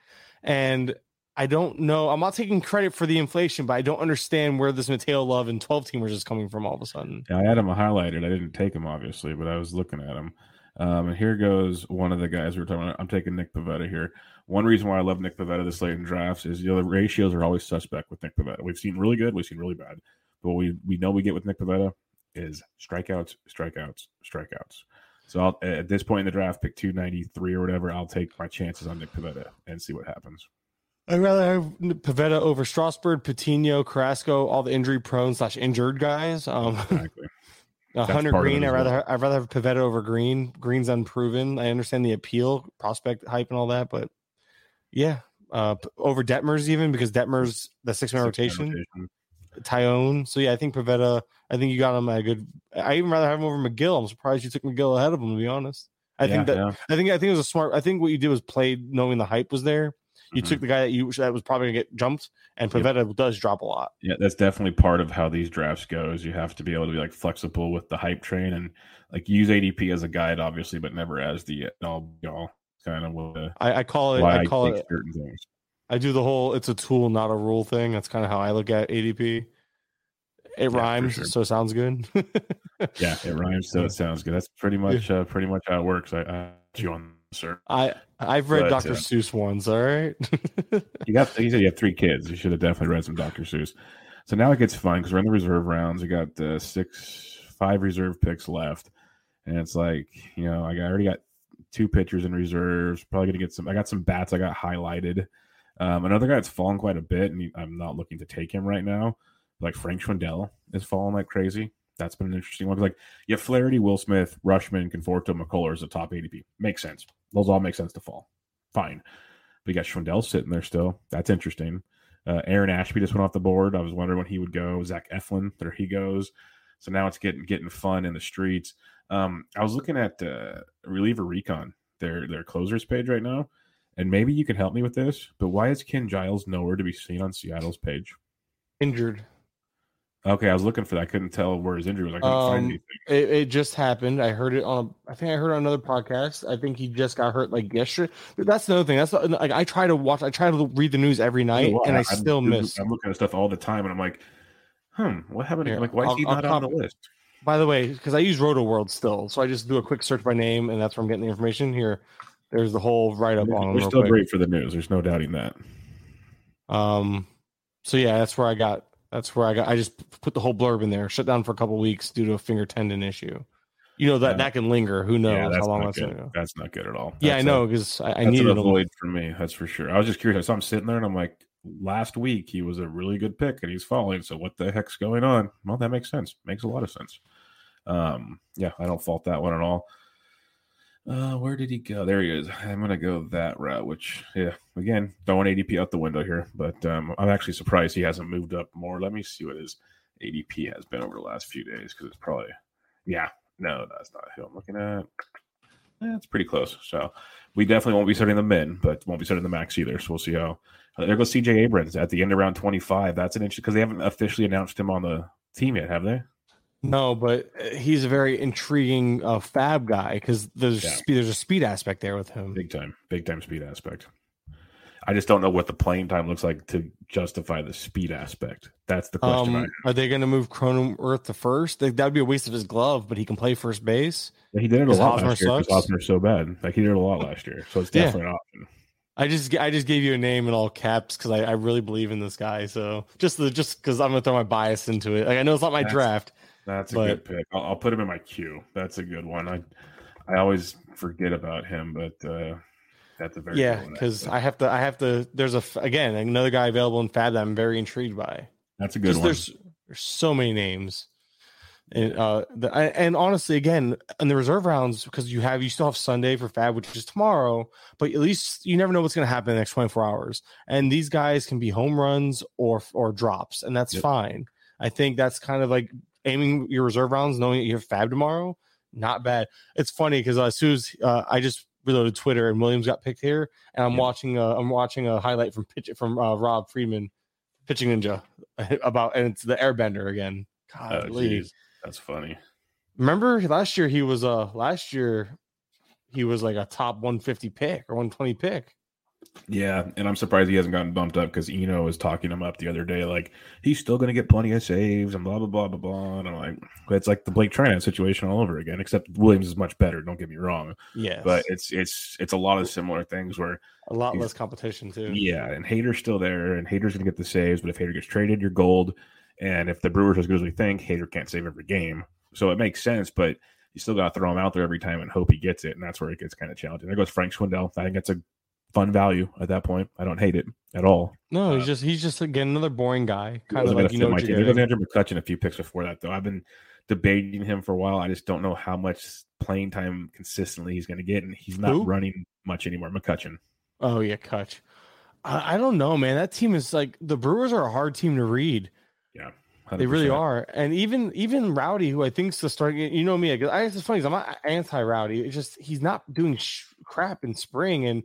C: and I don't know. I'm not taking credit for the inflation, but I don't understand where this Mateo love and 12 teamers is coming from all of a sudden.
B: Yeah, I had him highlighted. I didn't take him obviously, but I was looking at him. Um, and here goes one of the guys we were talking about. I'm taking Nick Pivetta here. One reason why I love Nick Pivetta this late in drafts is you know the ratios are always suspect with Nick Pivetta. We've seen really good, we've seen really bad. But what we we know we get with Nick Pivetta is strikeouts, strikeouts, strikeouts. So I'll, at this point in the draft, pick 293 or whatever, I'll take my chances on Nick Pivetta and see what happens.
C: I'd rather have Pivetta over Strasburg, Patino, Carrasco, all the injury prone slash injured guys. Um, <laughs>
B: Exactly. That's
C: Hunter
B: part of it Greene,
C: I
B: well.
C: rather I'd rather have Pivetta over Greene. Greene's unproven. I understand the appeal, prospect hype, and all that, but yeah, uh, over Detmers even because Detmers the six man rotation,
B: rotation.
C: Tyone. So yeah, I think Pivetta. I think you got him at a good. I even rather have him over Megill. I'm surprised you took Megill ahead of him. To be honest, I think that
B: yeah.
C: I think I think it was a smart. I think what you did was play knowing the hype was there. You
B: Mhm.
C: took the guy that you that was probably gonna get jumped, and
B: Yep.
C: Does drop a lot.
B: Yeah, that's definitely part of how these drafts goes. You have to be able to be like flexible with the hype train and like use ADP as a guide, obviously, but never as the all you know kind of what, uh,
C: I, I call it. I
B: I
C: call
B: take
C: it.
B: certain things.
C: I do the whole it's a tool, not a rule thing. That's kind of how I look at ADP. It
B: for
C: rhymes,
B: sure.
C: so it sounds good.
B: Yeah, it rhymes, so it <laughs> sounds good. That's pretty much uh, pretty much how it works. I, I you on sir.
C: I I've read
B: But,
C: Dr.
B: uh,
C: Seuss once. All right. <laughs>
B: You got you said you have three kids. You should have definitely read some Dr. Seuss. So now it gets fun because we're in the reserve rounds. We got uh, six, five reserve picks left, and it's like you know I got, I already got two pitchers in reserves. Probably gonna get some. I got some bats. I got highlighted. Um, another guy that's fallen quite a bit, and I'm not looking to take him right now. Like Frank Schwindel is falling like crazy. That's been an interesting one. Like you have Flaherty, Will Smith, Rutschman, Conforto, McCullers, the top ADP. Makes sense. Those all make sense to fall. Fine. But you got Schwindel sitting there still. That's interesting. Uh, Aaron Ashby just went off the board. I was wondering when he would go. Zach Eflin, there he goes. So now it's getting getting fun in the streets. Um, I was looking at uh, reliever recon, their their closers page right now, and maybe you can help me with this. But why is Ken Giles nowhere to be seen on Seattle's page?
C: Injured.
B: Okay, I was looking for that. I couldn't tell where his injury was. I couldn't find
C: Um,
B: anything.
C: It, it just happened. I heard it on. A, I think I heard it on another podcast. I think he just got hurt like yesterday. That's another thing. That's like I try to watch. I try to read the news every night,
B: Well,
C: and I
B: I'm-
C: still
B: I'm,
C: miss.
B: I'm looking at stuff all the time, and I'm like, hmm, what happened?
C: Here,
B: like, why is
C: I'll-
B: he
C: I'll
B: not on the list?
C: By the way, because I use Roto World still, so I just do a quick search by name, and that's where I'm getting the information. Here, there's the whole write up on.
B: We're still
C: quick.
B: great for the news. There's no doubting that.
C: Um, so yeah, that's where I got. That's where I got. I just put the whole blurb in there. Shut down for a couple weeks due to a finger tendon issue. You know that
B: Yeah.
C: that can linger. Who knows
B: yeah, that's
C: how long that's
B: good.
C: gonna go?
B: That's not good at all.
C: Yeah, I know because I, I
B: that's
C: needed
B: an
C: a
B: avoid for me. That's for sure. I was just curious. So I'm sitting there and I'm like, last week he was a really good pick and he's falling. So what the heck's going on? Well, that makes sense. Makes a lot of sense. Um, yeah, I don't fault that one at all. Uh, where did he go? There he is. I'm gonna go that route. Which, yeah, again, throwing ADP out the window here, but um, I'm actually surprised he hasn't moved up more. Let me see what his ADP has been over the last few days because it's probably, yeah, no, that's not who I'm looking at. Eh, it's pretty close. So we definitely won't be starting the min, but won't be starting the max either. So we'll see how. Uh, there goes CJ Abrams at the end of round 25. That's an interesting because they haven't officially announced him on the team yet, have they?
C: No, but uh, he's a very intriguing uh, FAAB guy because there's
B: Yeah.
C: speed, there's a speed aspect there with him.
B: Big time, big time speed aspect. I just don't know what the playing time looks like to justify the speed aspect. That's the question.
C: Um, are they going to move Cronenworth to first? That would be a waste of his glove, but he can play first base.
B: he did it a lot
C: Hosmer
B: last year because
C: sucks?
B: Hosmer's so bad. Like he did it a lot last year, so it's
C: Yeah.
B: definitely an option.
C: I just I just gave you a name in all caps because I, I really believe in this guy. So just the, just because I'm gonna throw my bias into it. Like I know it's not my
B: That's-
C: draft.
B: That's a
C: But-
B: good pick. I'll, I'll put him in my queue. That's a good one. I I always forget about him, but uh, that's a very
C: Yeah, because. I have to I have to. There's a again another guy available in FAAB that I'm very intrigued by.
B: that's a good one.
C: there's there's so many names, and uh, the, and honestly, again, in the reserve rounds because you have you still have Sunday for FAAB, which is tomorrow, but at least you never know what's going to happen in the next 24 hours. And these guys can be home runs or or drops, and that's
B: Yep.
C: fine. I think that's kind of like aiming your reserve rounds, knowing that you have FAAB tomorrow. Not bad. It's funny because uh, as soon as uh, I just reloaded Twitter and Williams got picked here, and I'm
B: Yep.
C: watching a, I'm watching a highlight from pitch from uh, Rob Friedman, pitching ninja, <laughs> about and it's the Airbender again.
B: Oh,
C: Golly.
B: geez. That's funny.
C: Remember last year he was uh last year he was like a top 150 pick or 120 pick.
B: Yeah, and I'm surprised he hasn't gotten bumped up because Eno was talking him up the other day, like he's still going to get plenty of saves and blah blah blah blah blah. And I'm like, it's like the Blake Treinen situation all over again, except Williams is much better. Don't get me wrong,
C: Yeah,
B: but it's it's it's a lot of similar things where
C: a lot less competition too.
B: yeah, and Hader's still there, and Hader's going to get the saves, but if Hader gets traded, you're gold. And if the Brewers are as good as we think, Hader can't save every game, so it makes sense, but. You still got to throw him out there every time and hope he gets it, and that's where it gets kind of challenging. There goes Frank Swindell. I think that's a fun value at that point. I don't hate it at all.
C: No, he's
B: Uh,
C: just he's just again another boring guy. Kind of like you know
B: my team. He. Andrew McCutchen a few picks before that, though. I've been debating him for a while. I just don't know how much playing time consistently he's going to get, and he's not
C: Who?
B: running much anymore. McCutchen.
C: Oh yeah, Kutch. I, I don't know, man. That team is like the Brewers are a hard team to read.
B: Yeah,
C: They really are, and even even Rowdy, who I think's the starting. You know me, I, I it's funny. I'm not anti Rowdy. It's just he's not doing sh- crap in spring, and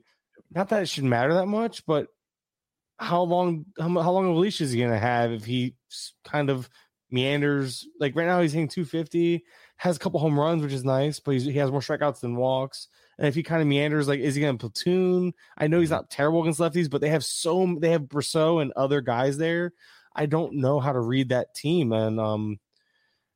C: not that it should matter that much. But how long how, how long of a leash is he going to have if he kind of meanders? Like right now, he's hitting 250, has a couple home runs, which is nice, but he's, he has more strikeouts than walks. And if he kind of meanders, like, is he going to platoon? I know he's not terrible against lefties, but they have so they have Brosseau and other guys there. I don't know how to read that team, and um,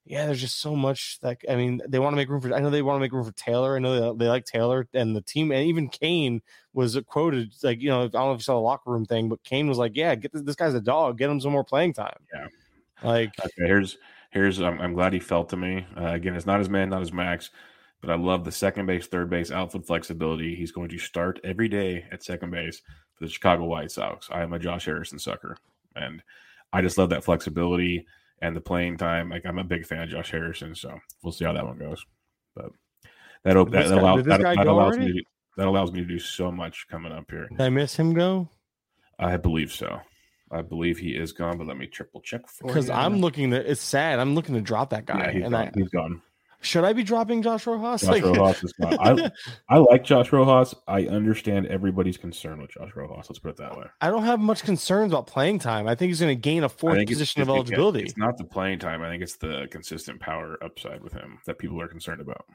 C: yeah, there's just so much that I mean, they want to make room for. I know they want to make room for Taylor. I know they, they like Taylor and the team, and even Cain was quoted like, you know, I don't know if you saw the locker room thing, but Cain was like, "Yeah, get this, this guy's a dog. Get him some more playing time."
B: Yeah.
C: like
B: Okay, here's here's. I'm, I'm glad he felt to me. Uh, again, it's not his man, not his max, but I love the second base, third base outfield flexibility. He's going to start every day at second base for the Chicago White Sox. I am a Josh Harrison sucker, and I just love that flexibility and the playing time. Like I'm a big fan of Josh Harrison, so we'll see how that one goes. But that that, that,
C: guy-
B: allows, that, that allows me to, that allows me to do so much coming up here.
C: did I miss him go
B: I believe so. I believe he is gone, but let me triple check for
C: because. I'm looking to. It's sad. I'm looking to drop that guy,
B: yeah,
C: and
B: gone.
C: I
B: he's gone.
C: Should I be dropping Josh Rojas?
B: Josh
C: Like-
B: Rojas is gone. I, I like Josh Rojas. I understand everybody's concern with Josh Rojas. Let's put it that way.
C: I don't have much concerns about playing time. I think he's going to gain a fourth position of eligibility.
B: It's not the playing time. I think it's the consistent power upside with him that people are concerned about.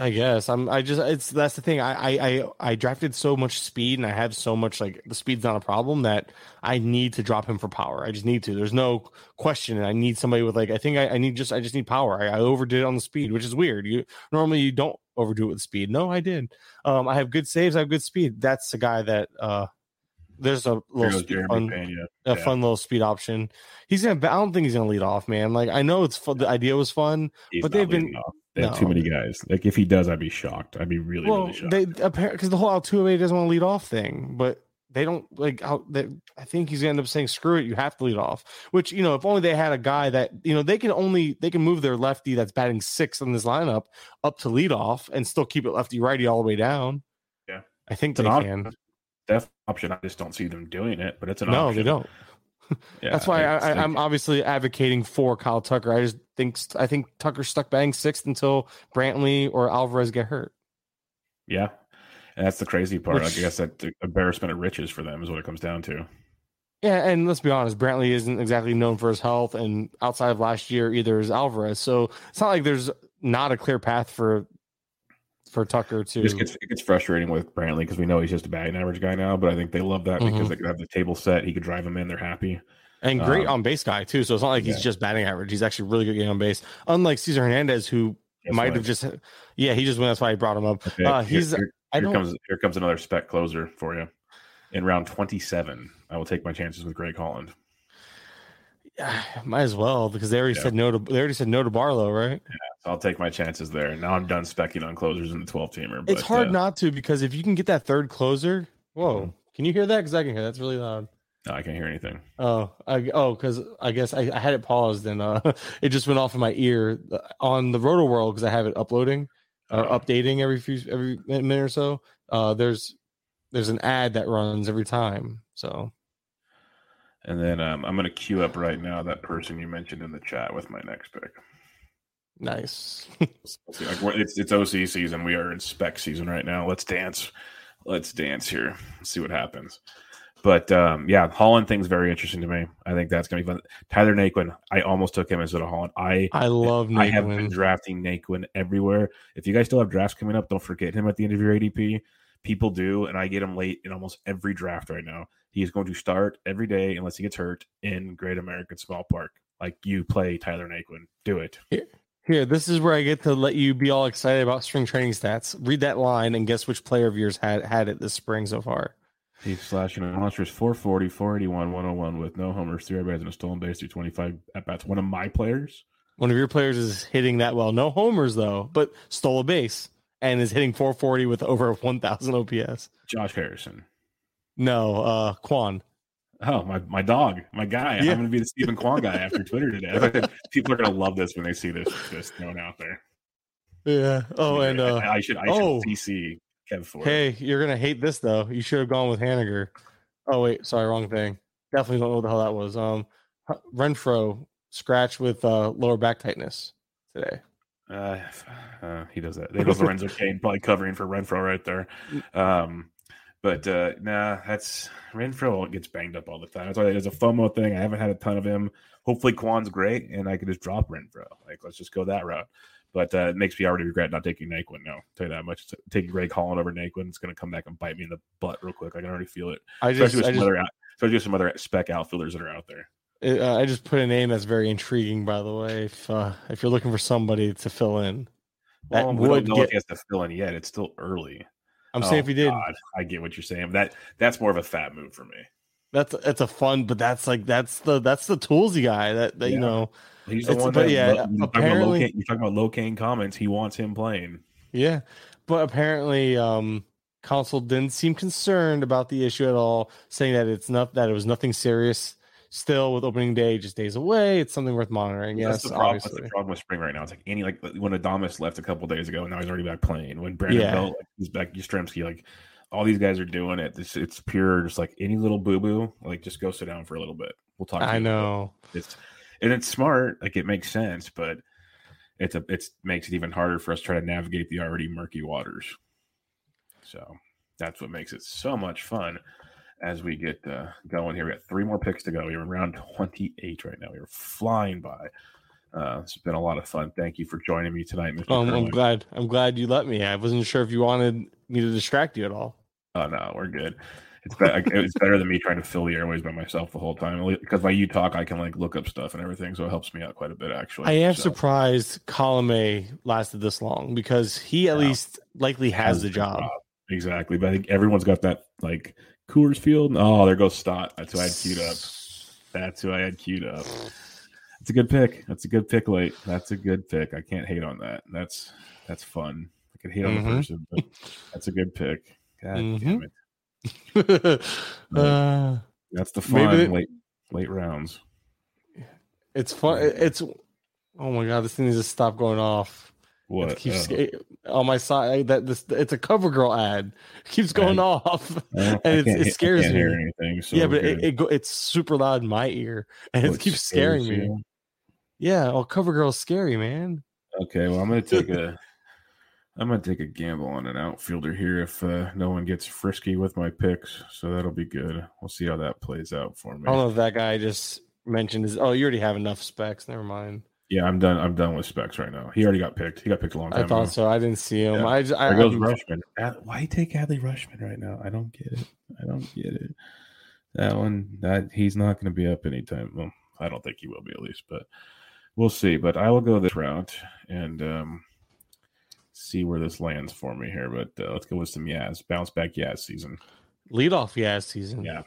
C: I guess I'm. I just it's that's the thing. I, I I drafted so much speed, and I have so much like the speed's not a problem that I need to drop him for power. I just need to. There's no question. And I need somebody with like I think I, I need just I just need power. I, I overdid it on the speed, which is weird. You normally you don't overdo it with speed. No, I did. Um, I have good saves. I have good speed. That's the guy that uh. There's a little speed, fun,
B: Pena.
C: a
B: Yeah.
C: fun little speed option. He's gonna. I don't think he's gonna lead off, man. Like I know it's fun. The idea was fun.
B: He's
C: but they've been-
B: off. They have too many guys. Like if he does, I'd be shocked. I'd be really,
C: well,
B: really shocked.
C: they apparently because the whole Altuve doesn't want to lead off thing, but they don't like how they, I think he's gonna end up saying screw it, you have to lead off. Which you know, if only they had a guy that you know they can only they can move their lefty that's batting sixth in this lineup up to lead off and still keep it lefty righty all the way down.
B: Yeah.
C: I think
B: It's
C: they
B: an op-
C: can.
B: Def option. I just don't see them doing it, but it's an
C: No,
B: option.
C: they don't. <laughs>
B: Yeah,
C: That's why I, I'm obviously advocating for Kyle Tucker. I just think I think Tucker's stuck batting sixth until Brantley or Alvarez get hurt.
B: yeah. And that's the crazy part.
C: Which-
B: I guess that the embarrassment of riches for them is what it comes down to.
C: Yeah, and let's be honest, Brantley isn't exactly known for his health, and outside of last year, either is Alvarez. So it's not like there's not a clear path for for Tucker to.
B: It just gets it gets frustrating with Brantley because we know he's just a batting average guy now. But I think they love that
C: Mm-hmm.
B: because they can have the table set. He could drive them in. They're happy.
C: and great
B: um,
C: on base guy too. So it's not like he's just batting average. He's actually really good getting on base. Unlike Cesar Hernandez, who
B: Guess
C: might have just, yeah, he just went. That's why I brought him up.
B: Okay,
C: Uh,
B: here-
C: he's.
B: here,
C: I
B: here
C: don't.
B: comes here comes another spec closer for you. in round 27, I will take my chances with Greg Holland.
C: Yeah, <sighs> might as well because they already
B: Yeah.
C: said no to they already said no to Barlow, right?
B: So I'll take my chances there. Now I'm done specking on closers in the 12 teamer.
C: it's hard
B: uh,
C: not to because if you can get that third closer, whoa,
B: Mhm.
C: can you hear that? Because I can hear that's really loud.
B: no, I can't hear anything.
C: Oh, I, oh, because I guess I, I had it paused and uh, <laughs> it just went off in my ear uh, on the Roto World because I have it uploading or
B: Oh.
C: updating every few every minute or so. Uh, there's there's an ad that runs every time. So
B: And then um, I'm going to queue up right now that person you mentioned in the chat with my next pick.
C: nice.
B: Like, it's it's OC season. We are in spec season right now. Let's dance. Let's dance here. Let's see what happens. But um, yeah, Holland thing's very interesting to me. I think that's gonna be fun. Tyler Naquin, I almost took him instead of Holland. I
C: I love Naquin.
B: I have been drafting Naquin everywhere. If you guys still have drafts coming up, don't forget him at the end of your ADP. People do, and I get him late in almost every draft right now. He is going to start every day unless he gets hurt in Great American Small Park. Like you play Tyler Naquin, do it.
C: Here, this is where I get to let you be all excited about spring training stats. Read that line and guess which player of yours had had it this spring so far.
B: He's slashing a monstrous 440, 481, 101 with no homers, three RBIs, and a stolen base through 25 at bats. One of my players.
C: One of your players is hitting that well. No homers though, but stole a base and is hitting 440 with over 1,000 OPS.
B: Josh Harrison.
C: No, uh, Kwan.
B: Oh, my, my dog, my guy.
C: Yeah.
B: I'm going to be the Steven Kwan guy after Twitter today. People are going to love this when they see this this thrown out there.
C: Yeah. Oh, and uh,
B: I, I should I
C: oh.
B: should CC Kev for
C: hey, you're gonna hate this though. You should have gone with Haniger. Oh wait, sorry, wrong thing. Definitely don't know what the hell that was. Um, Renfroe scratch with uh lower back tightness today.
B: Uh, uh, he does that. They <laughs> does Lorenzo Cain probably covering for Renfroe right there. Um, but uh, nah, that's Renfroe gets banged up all the time. That's why there's a FOMO thing. I haven't had a ton of him. Hopefully, Kwan's great, and I could just drop Renfroe. Like, let's just go that route. But uh, it makes me already regret not taking Naquin. No, I'll tell you that much. Taking Greg Holland over Naquin, it's going to come back and bite me in the butt real quick. I can already feel it.
C: I just,
B: Especially with
C: I
B: some
C: just,
B: other, out- especially with some other spec outfielders that are out there.
C: Uh, I just put a name that's very intriguing. By the way, if uh, if you're looking for somebody to fill in, that
B: Well, we
C: would
B: don't know
C: get.
B: if he has to fill in yet. It's still early.
C: I'm saying
B: Oh,
C: if he did,
B: God, I get what you're saying. That that's more of a fat move for me.
C: that's that's a fun, but that's like that's the that's the toolsy guy that that you know.
B: He's the
C: It's-
B: one
C: but
B: that
C: yeah,
B: lo- you're, talking about low
C: apparently-
B: you're talking about low cane comments. He wants him playing.
C: Yeah, but apparently, um, Counsell didn't seem concerned about the issue at all, saying that it's not that it was nothing serious. Still, with opening day just days away, it's something worth monitoring.
B: that's
C: Yes,
B: the problem. That's
C: obviously.
B: the problem with spring right now. It's like any like uh, when Adames left a couple days ago, and now he's already back playing. When Brandon
C: Yeah.
B: Belt he's back, Yastrzemski, like all these guys are doing it. It's, it's pure, just like any little boo boo. Like just go sit down for a little bit. We'll talk. to
C: I know.
B: it's and it's smart. Like it makes sense, but it's a it's makes it even harder for us to try to navigate the already murky waters. So that's what makes it so much fun as we get uh, going here. We got three more picks to go. We're in round 28 right now. We're flying by. Uh, it's been a lot of fun. Thank you for joining me tonight, Mr.
C: I'm glad. I'm glad you let me. I wasn't sure if you wanted me to distract you at all.
B: Oh no, we're good. It's better. it's better than me trying to fill the airways by myself the whole time. Because while you talk, I can like look up stuff and everything, so it helps me out quite a bit. Actually,
C: I am
B: So,
C: surprised Colomé lasted this long because he at
B: Yeah.
C: least likely has the job.
B: exactly. But I think everyone's got that like Coors Field. Oh, there goes Stott. That's who I had queued up. That's who I had queued up. That's a good pick. That's a good pick late. That's a good pick. I can't hate on that. That's that's fun. I could hate on the
C: Mhm.
B: person, but that's a good pick. God
C: Mhm.
B: damn it. <laughs>
C: uh,
B: That's the fun
C: they-
B: late late rounds.
C: it's fun. It's oh my god, this thing needs to stop going off.
B: What?
C: It keeps
B: Oh.
C: on my side. That this it's a cover girl ad. It keeps going
B: Right.
C: off,
B: Well, <laughs>
C: and
B: I
C: it
B: I
C: scares me.
B: hear anything. So
C: yeah, but it, it go, it's super loud in my ear, <laughs> and
B: What
C: it keeps scaring me.
B: you?
C: Yeah, oh, cover girl's scary, man.
B: Okay, well, I'm gonna take a, I'm gonna take a gamble on an outfielder here if uh, no one gets frisky with my picks. So that'll be good. We'll see how that plays out for me.
C: I don't know if that guy just mentioned is. Oh, you already have enough specs. Never mind.
B: Yeah, I'm done. I'm done with specs right now. He already got picked. He got picked a long time
C: I thought
B: ago.
C: so. I didn't see him.
B: Yeah.
C: I just. I,
B: There goes
C: I'm-
B: Rutschman. Ad- Why take Adley Rutschman right now? I don't get it. I don't get it. That one, that he's not going to be up anytime. Well, I don't think he will be at least, but we'll see. But I will go this route and um, see where this lands for me here. But uh, let's go with some Yaz bounce back Yaz season.
C: Leadoff Yaz season.
B: Yeah.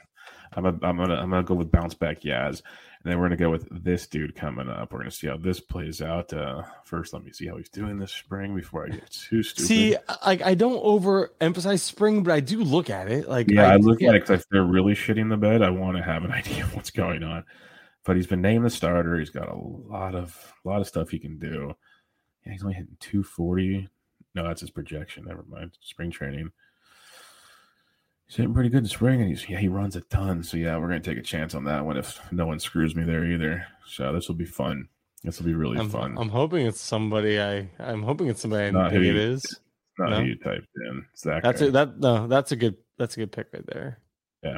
B: I'm a, I'm gonna I'm gonna go with bounce back Yaz, and then we're gonna go with this dude coming up. We're gonna see how this plays out. Uh, first, let me see how he's doing this spring before I get too <laughs> stupid.
C: See, like I don't overemphasize spring, but I do look at it. Like
B: yeah, I,
C: I
B: look
C: yeah.
B: at it because if they're really shitting the bed, I want to have an <laughs> idea of what's going on. But he's been named the starter. He's got a lot of a lot of stuff he can do. Yeah, he's only hitting 240. No, that's his projection. Never mind. Spring training. He's hitting pretty good in spring, and he's yeah he runs a ton. So yeah, we're gonna take a chance on that one if no one screws me there either. So this will be fun. This will be really
C: I'm,
B: fun.
C: I'm hoping it's somebody I I'm hoping it's somebody I
B: Not
C: think
B: who
C: it is.
B: Not
C: no.
B: who you typed in. It's that
C: That's
B: guy.
C: it. That no, that's a good that's a good pick right there. Yeah.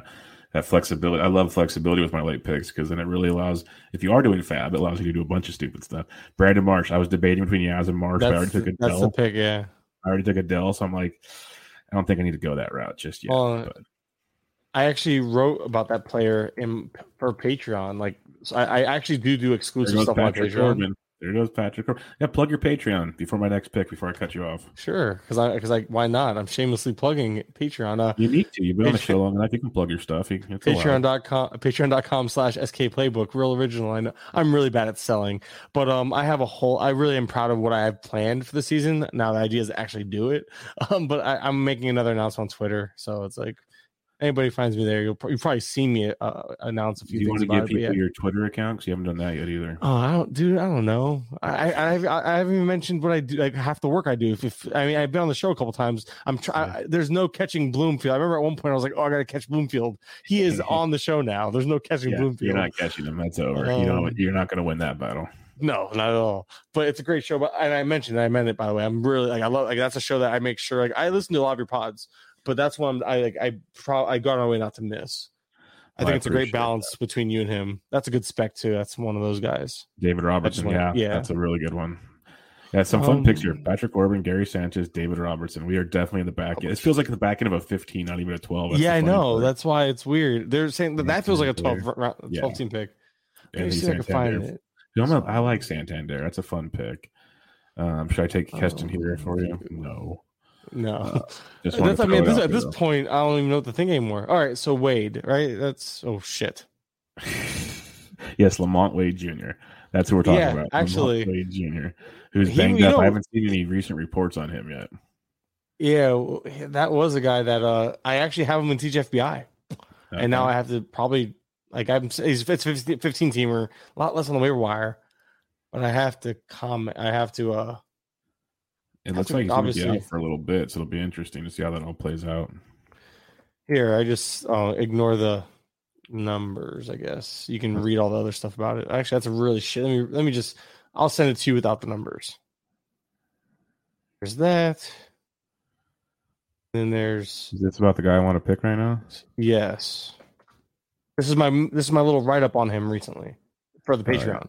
B: That flexibility. I love flexibility with my late picks because then it really allows, if you are doing FAAB, it allows you to do a bunch of stupid stuff. Brandon Marsh, I was debating between Yaz and Marsh, but I already took
C: the, that's the pick. Yeah.
B: I already took Adell, so I'm like, I don't think I need to go that route just yet. But
C: I actually wrote about that player in for Patreon. Like so I, I actually do do exclusive stuff on Patreon.
B: Corbin. There goes Patrick. Yeah, plug your Patreon before my next pick. Before I cut you off,
C: Sure, because I because I why not? I'm shamelessly plugging Patreon. Uh,
B: you need to. You've been on the show long enough. You can plug your stuff. You.
C: Patreon.com Patreon.com slash SK Playbook. Real original. I know I'm really bad at selling, but um I have a whole I really am proud of what I have planned for the season. Now the idea is to actually do it. <laughs> Um, but I, I'm making another announcement on Twitter. So it's like anybody finds me there, you'll, you'll probably see me uh, announce a
B: Do
C: few
B: you
C: things
B: want to give people
C: yeah.
B: your Twitter account? Because you haven't done that yet either.
C: Oh, I don't, dude. I don't know. I, I, I, I haven't even mentioned what I do, like half the work I do. If, if I mean, I've been on the show a couple times. I'm trying. There's no catching Bloomfield. I remember at one point I was like, oh, I got to catch Bloomfield. He is <laughs> on the show now. There's no catching
B: Yeah,
C: Bloomfield.
B: you're not catching him. That's over. you know,
C: Um,
B: you're not going to win that battle.
C: No, not at all. But it's a great show. But and I mentioned, I meant it by the way. I'm really like I love like that's a show that I make sure like I listen to a lot of your pods, but that's one I like I pro I got on my way not to miss. I
B: Well,
C: think
B: I
C: it's a great balance between you and him. That's a good spec too. That's one of those guys.
B: David Robertson,
C: wanna-
B: yeah,
C: yeah.
B: that's a really good one. Yeah, some fun
C: Um,
B: picks here. Patrick Corbin, Gary Sanchez, David Robertson. We are definitely in the back end. It feels like the back end of a 15, not even a 12. That's
C: yeah, I know.
B: part.
C: That's why it's weird. They're saying that that feels like a 12,
B: Player.
C: 12
B: Yeah.
C: team pick. Let me
B: Anthony
C: see I can find it.
B: You know, I like Santander. That's a fun pick. Um, should I take Keston
C: Oh,
B: here for you? No.
C: No.
B: Uh, Just
C: That's, I
B: mean—at
C: this, at this
B: there,
C: point, I don't even know what to think anymore. All right, so Wade, right? That's oh shit. <laughs>
B: yes, LaMonte Wade Jr. That's who we're talking
C: Yeah,
B: about.
C: actually.
B: LaMonte Wade Jr. Who's
C: He-
B: banged
C: you
B: up.
C: know-
B: I haven't seen any recent reports on him yet.
C: Yeah, that was a guy that uh I actually have him in TGFBI, and now I have to probably like I'm he's it's 15, 15 teamer, a lot less on the waiver wire, but I have to comment. I have to uh
B: it looks like he's going to be out for a little bit, so it'll be interesting to see how that all plays out.
C: here. I just uh, ignore the numbers. I guess you can read all the other stuff about it. Actually, that's a really shit. Let me let me just I'll send it to you without the numbers. There's that. Then there's
B: Is this about the guy I want to pick right now?
C: Yes. This is my this is my little write up on him recently for the
B: right.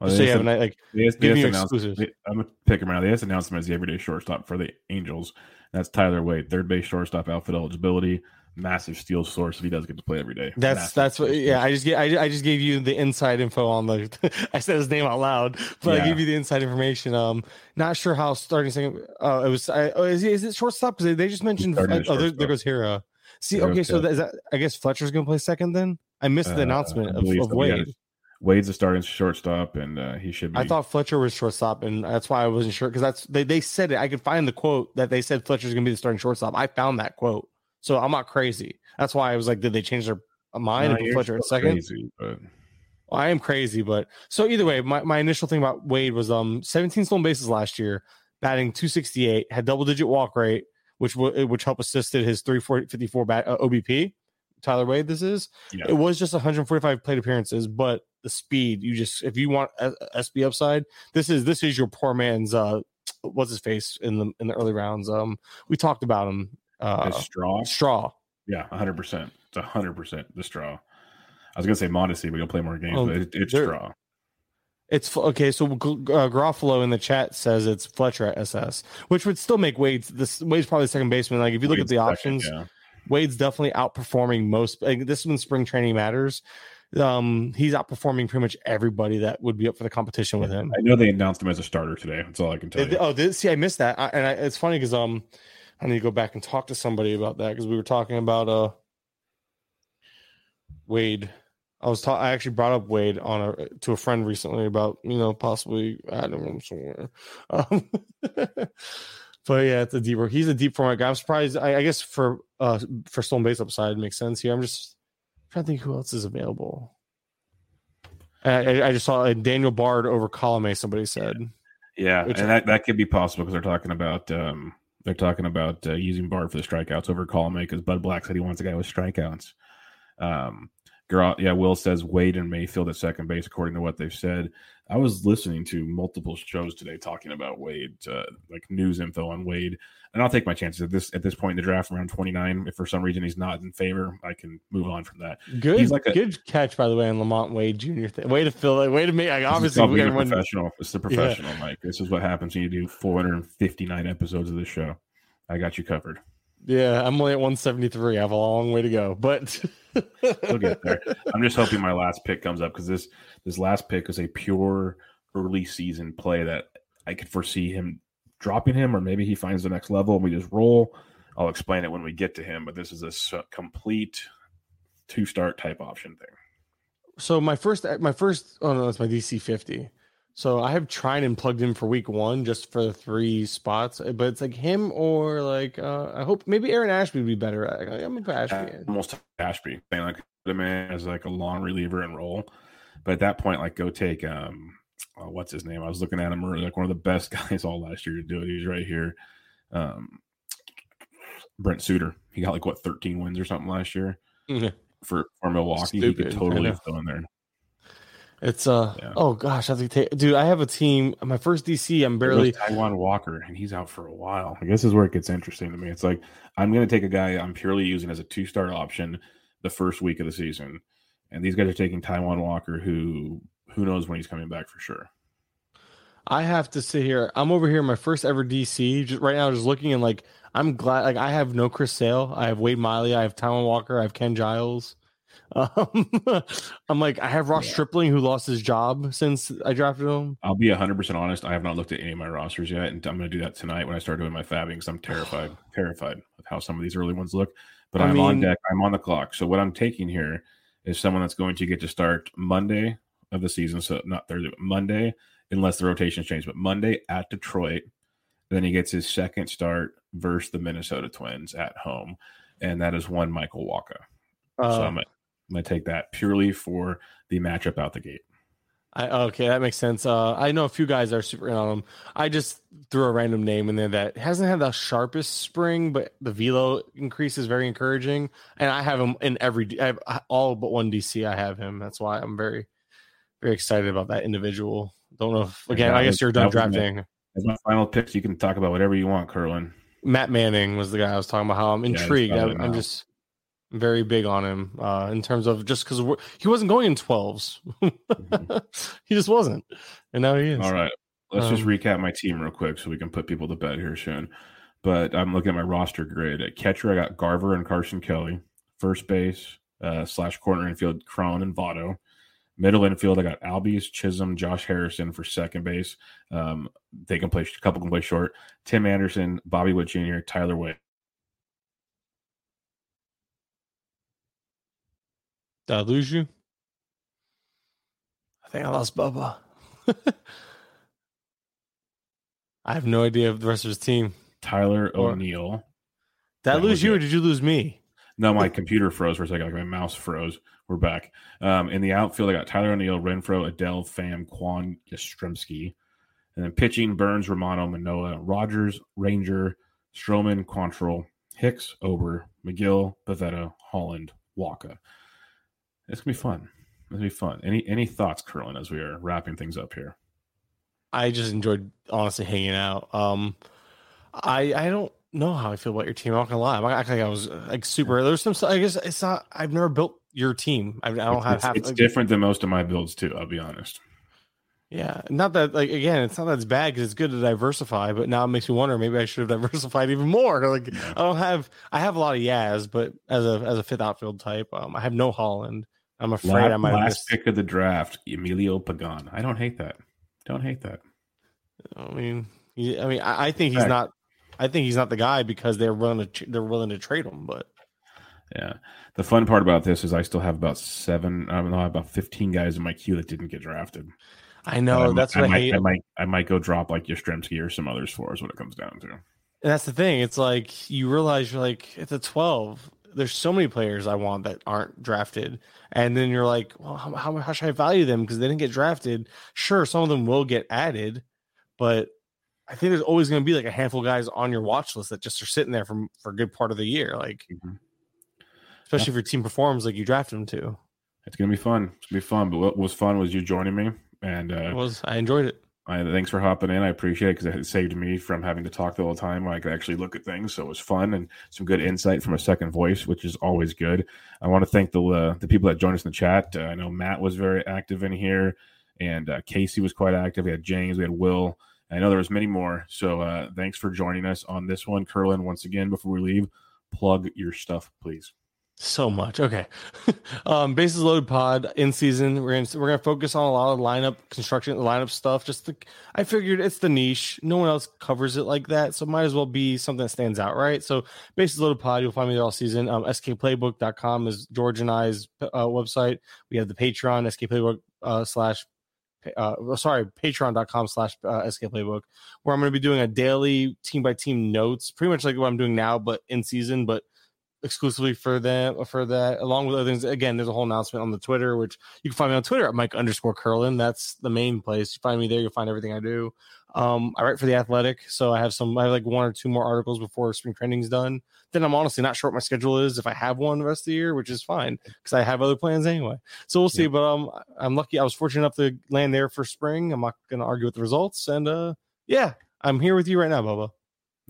B: Well,
C: so you have an, like give you
B: announced- they- I'm gonna pick him out. They just announced him as the everyday shortstop for the Angels. That's Tyler Wade, third base shortstop, outfit eligibility, massive steal source. If he does get to play every day,
C: That's
B: Massive
C: that's what yeah. I just get I, I just gave you the inside info on the. <laughs> I said his name out loud, but I
B: Yeah.
C: gave you the inside information. Um, not sure how starting second. Oh, it was. I, oh, is, is it shortstop? Because they, they just mentioned. Oh, there, there goes Hiura. See,
B: There
C: okay, so that, is that I guess Fletcher's gonna play second then. I missed the
B: Uh,
C: announcement
B: I
C: of, of. Wade.
B: Wade's a starting shortstop, and uh, he should be.
C: I thought Fletcher was shortstop, and that's why I wasn't sure because that's they, they said it. I could find the quote that they said Fletcher's gonna be the starting shortstop. I found that quote, so I'm not crazy. That's why I was like, did they change their mind
B: No,
C: and put Fletcher at second?
B: crazy, but
C: Well, I am crazy, but so either way, my, my initial thing about Wade was um 17 stolen bases last year, batting 268, had double digit walk rate, which w- which helped assisted his 354 bat uh, OBP. Tyler Wade, this is.
B: Yeah.
C: It was just 145 plate appearances, but the speed you just if you want SB upside, this is this is your poor man's uh what's his face in the in the early rounds. Um, we talked about him. Uh,
B: the straw,
C: Straw.
B: yeah, 100. percent It's 100 percent the straw. I was gonna say Mondesi, but he'll play more games.
C: Um,
B: but it, it's straw.
C: It's okay. So uh, Garofalo in the chat says it's Fletcher at SS, which would still make Wade this Wade's probably second baseman. Like if you look at the
B: second,
C: options,
B: yeah.
C: Wade's definitely outperforming most. Like, this is when spring training matters. Um, he's outperforming pretty much everybody that would be up for the competition with him.
B: I know they announced him as a starter today. That's all I can tell
C: It-
B: you.
C: oh, this, see, I missed that, I, and I, it's funny because um, I need to go back and talk to somebody about that because we were talking about uh Wade. I was ta- I actually brought up Wade on a to a friend recently about you know possibly adding him somewhere. Um, <laughs> but yeah, it's a deep. He's a deep format guy. I'm surprised. I, I guess for uh for stolen base upside makes sense here. I'm just trying to think who else is available. I, I just saw Daniel Bard over Colome. Somebody said.
B: Yeah,
C: Which-
B: and that, that could be possible because they're talking about um, they're talking about uh, using Bard for the strikeouts over Colome because Bud Black said he wants a guy with strikeouts. Um, girl, yeah, Will says Wade and Mayfield at second base according to what they've said. I was listening to multiple shows today talking about Wade, uh, like news info on Wade, and I'll take my chances at this at this point in the draft, around twenty nine. If for some reason he's not in favor, I can move on from that.
C: Good,
B: He's like a-
C: good catch by the way on LaMonte Wade Jr. Thing. Way to fill it. Way to make. Like, obviously,
B: being a professional. It's the professional, Mike. This is what happens when you do 459 episodes of this show. I got you covered.
C: Yeah, I'm only at 173. I have a long way to go, but
B: We'll get there. I'm just hoping my last pick comes up because this this last pick is a pure early season play that I could foresee him dropping him, or maybe he finds the next level and we just roll. I'll explain it when we get to him, but this is a complete two start type option thing.
C: So my first, uh, my first, oh no, that's my DC 50. So I have tried and plugged in for week one just for the three spots, uh, but it's like him or like uh I hope maybe Aaron Ashby would be better. I, I'm gonna put Ashby uh, in.
B: almost Ashby, saying like put him in as like a long reliever and roll. But at that point, like go take um, oh, what's his name? I was looking at him earlier, like one of the best <laughs> guys all last year to do it. He's right here. Um, Brent Suter. He got like what 13 wins or something last year
C: Mhm.
B: for for Milwaukee. he could totally fill in there.
C: It's uh
B: Yeah.
C: oh gosh, I to take dude. I have a team. My first DC, I'm barely.
B: Taijuan Walker, and he's out for a while. I guess this is where it gets interesting to me. It's like I'm going to take a guy I'm purely using as a two start option the first week of the season, and these guys are taking Taijuan Walker, who who knows when he's coming back for sure.
C: I have to sit here. I'm over here, in my first ever DC. Just right now, just looking and like I'm glad. Like I have no Chris Sale. I have Wade Miley. I have Taijuan Walker. I have Ken Giles. <laughs> Um, I'm like I have Ross
B: Yeah.
C: Stripling who lost his job since I drafted him.
B: I'll be 100% honest. I have not looked at any of my rosters yet, and I'm going to do that tonight when I start doing my fabbing because I'm terrified, <sighs> terrified of how some of these early ones look. But
C: I
B: I'm on deck. I'm on the clock. So what I'm taking here is someone that's going to get to start Monday of the season. So not Thursday, but Monday, unless the rotations change. But Monday at Detroit. Then he gets his second start versus the Minnesota Twins at home, and that is one Michael Wacha. so
C: Uh,
B: I'm going to take that purely for the matchup out the gate.
C: I, okay, that makes sense. Uh, I know a few guys are super in on him. I just threw a random name in there that hasn't had the sharpest spring, but the velo increase is very encouraging. And I have him in every. I have all but one DC. I have him. That's why I'm very, very excited about that individual. Don't know if again. I guess you're done
B: that was my-
C: drafting.
B: As my final picks, you can talk about whatever you want, Kurland.
C: Matt Manning was the guy I was talking about. How I'm intrigued.
B: probably
C: I, I'm just very big on him uh, in terms of just because he wasn't going in 12s. <laughs> he just wasn't, and now he is.
B: All right. Let's just
C: Um,
B: recap my team real quick so we can put people to bed here soon. But I'm looking at my roster grid. At catcher, I got Garver and Carson Kelly. First base uh, slash corner infield, Cron and Votto. Middle infield, I got Albies, Chisholm, Josh Harrison for second base. Um, they can play, a couple can play short. Tim Anderson, Bobby Witt Jr., Tyler Wade.
C: Did I lose you? I think I lost Bubba. <laughs> I have no idea of the rest of his team.
B: Tyler
C: Or-
B: O'Neill.
C: Did I
B: That
C: lose
B: was
C: you or did you lose me?
B: No, my computer froze for a second. Like my mouse froze. We're back. Um, in the outfield, I got Tyler O'Neill, Renfroe, Adell, Pham, Kwan, Yastrzemski. And then pitching, Burnes, Romano, Manoah, Rogers, Ranger, Stroman, Quantrill, Hicks, Ober, McGill, Pivetta, Holland, Wacha. It's gonna be fun. It's gonna be fun. Any any thoughts, Kurland, as we are wrapping things up here?
C: I just enjoyed honestly hanging out. Um, I I don't know how I feel about your team. I'm not gonna lie. I'm not like I was uh, like super. There's some. I guess it's not. I've never built your team. I, I don't
B: It's,
C: have.
B: it's,
C: half,
B: it's
C: like,
B: different than most of my builds too. I'll be honest.
C: Yeah, not that like again, it's not that it's bad because it's good to diversify, but now it makes me wonder maybe I should have <laughs> diversified even more. Like
B: Yeah.
C: I don't have, I have a lot of Yaz, but as a as a fifth outfield type, um, I have no Holland. I'm afraid I
B: Last,
C: might
B: last
C: missed.
B: pick of the draft, Emilio Pagan. I don't hate that. Don't hate that.
C: I mean, he, I mean, I, I think he's
B: Fact.
C: not. I think he's not the guy because they're willing to they're willing to trade him. But
B: Yeah. The fun part about this is I still have about seven, I don't know, about 15 guys in my queue that didn't get drafted.
C: I know.
B: I
C: that's
B: might,
C: what I,
B: I,
C: hate.
B: might, I might, I might go drop like Yastrzemski or some others for is what it comes down to.
C: And that's the thing. It's like you realize you're like at the 12. There's so many players I want that aren't drafted, and then you're like, well, how, how, how should I value them because they didn't get drafted? Sure, some of them will get added, but I think there's always going to be like a handful of guys on your watch list that just are sitting there from for a good part of the year, like
B: Mhm.
C: especially if your team performs like you drafted them to.
B: It's gonna be fun. It's gonna be fun. But what was fun was you joining me, and
C: It
B: uh,
C: was I enjoyed it.
B: I, thanks for hopping in. I appreciate it because it saved me from having to talk the whole time. I could actually look at things, so it was fun and some good insight from a second voice, which is always good. I want to thank the uh, the people that joined us in the chat. Uh, I know Matt was very active in here, and uh, Casey was quite active. We had James, we had Will. I know there was many more. So uh, thanks for joining us on this one, Kurland. Once again, before we leave, plug your stuff, please.
C: So much. Okay. <laughs> um, bases loaded pod in season. We're gonna we're gonna focus on a lot of lineup construction, lineup stuff. Just to, I figured it's the niche. No one else covers it like that, so might as well be something that stands out, right? So bases loaded pod. You'll find me there all season. Um, skplaybook.com is George and I's uh, website. We have the Patreon skplaybook uh, slash. Uh, sorry, patreon.com slash uh, skplaybook, where I'm going to be doing a daily team by team notes, pretty much like what I'm doing now, but in season, but exclusively for them for that along with other things. Again there's a whole announcement on the twitter which you can find me on twitter at mike underscore kurland. That's the main place. You find me there you'll find everything i do. Um i write for the athletic so i have some i have like one or two more articles before spring training's done. Then i'm honestly not sure what my schedule is if i have one the rest of the year which is fine because i have other plans anyway. So we'll see
B: Yeah.
C: but um i'm lucky i was fortunate enough to land there for spring. I'm not gonna argue with the results and uh yeah i'm here with you right now bubba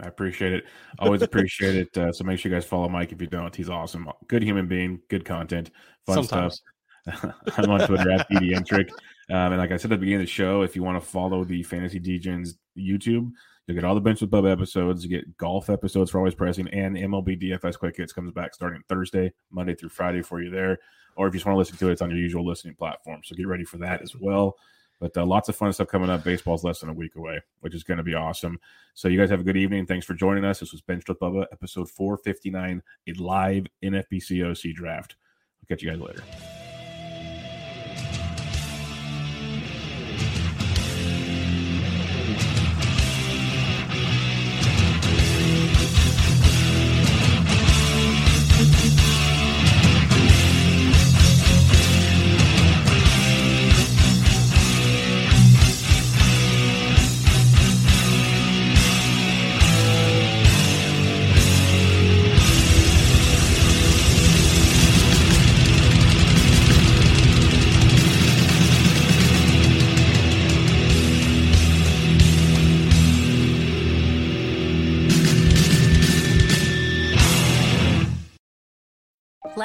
B: I appreciate it. Always appreciate it. Uh, so make sure you guys follow Mike if you don't. He's awesome. Good human being, good content, fun
C: sometimes
B: stuff. <laughs> I'm on Twitter at BDentric. Um, and like I said at the beginning of the show, if you want to follow the Fantasy Degens YouTube, you'll get all the Bench with Bubba episodes. You get golf episodes for always pressing, and MLB DFS Quick Hits comes back starting Thursday, Monday through Friday for you there. Or if you just want to listen to it, it's on your usual listening platform. So get ready for that as well. But uh, lots of fun stuff coming up. Baseball's less than a week away, which is going to be awesome. So you guys have a good evening. Thanks for joining us. This was Benched with Bubba, episode 459, a live NFBC OC draft. I'll catch you guys later.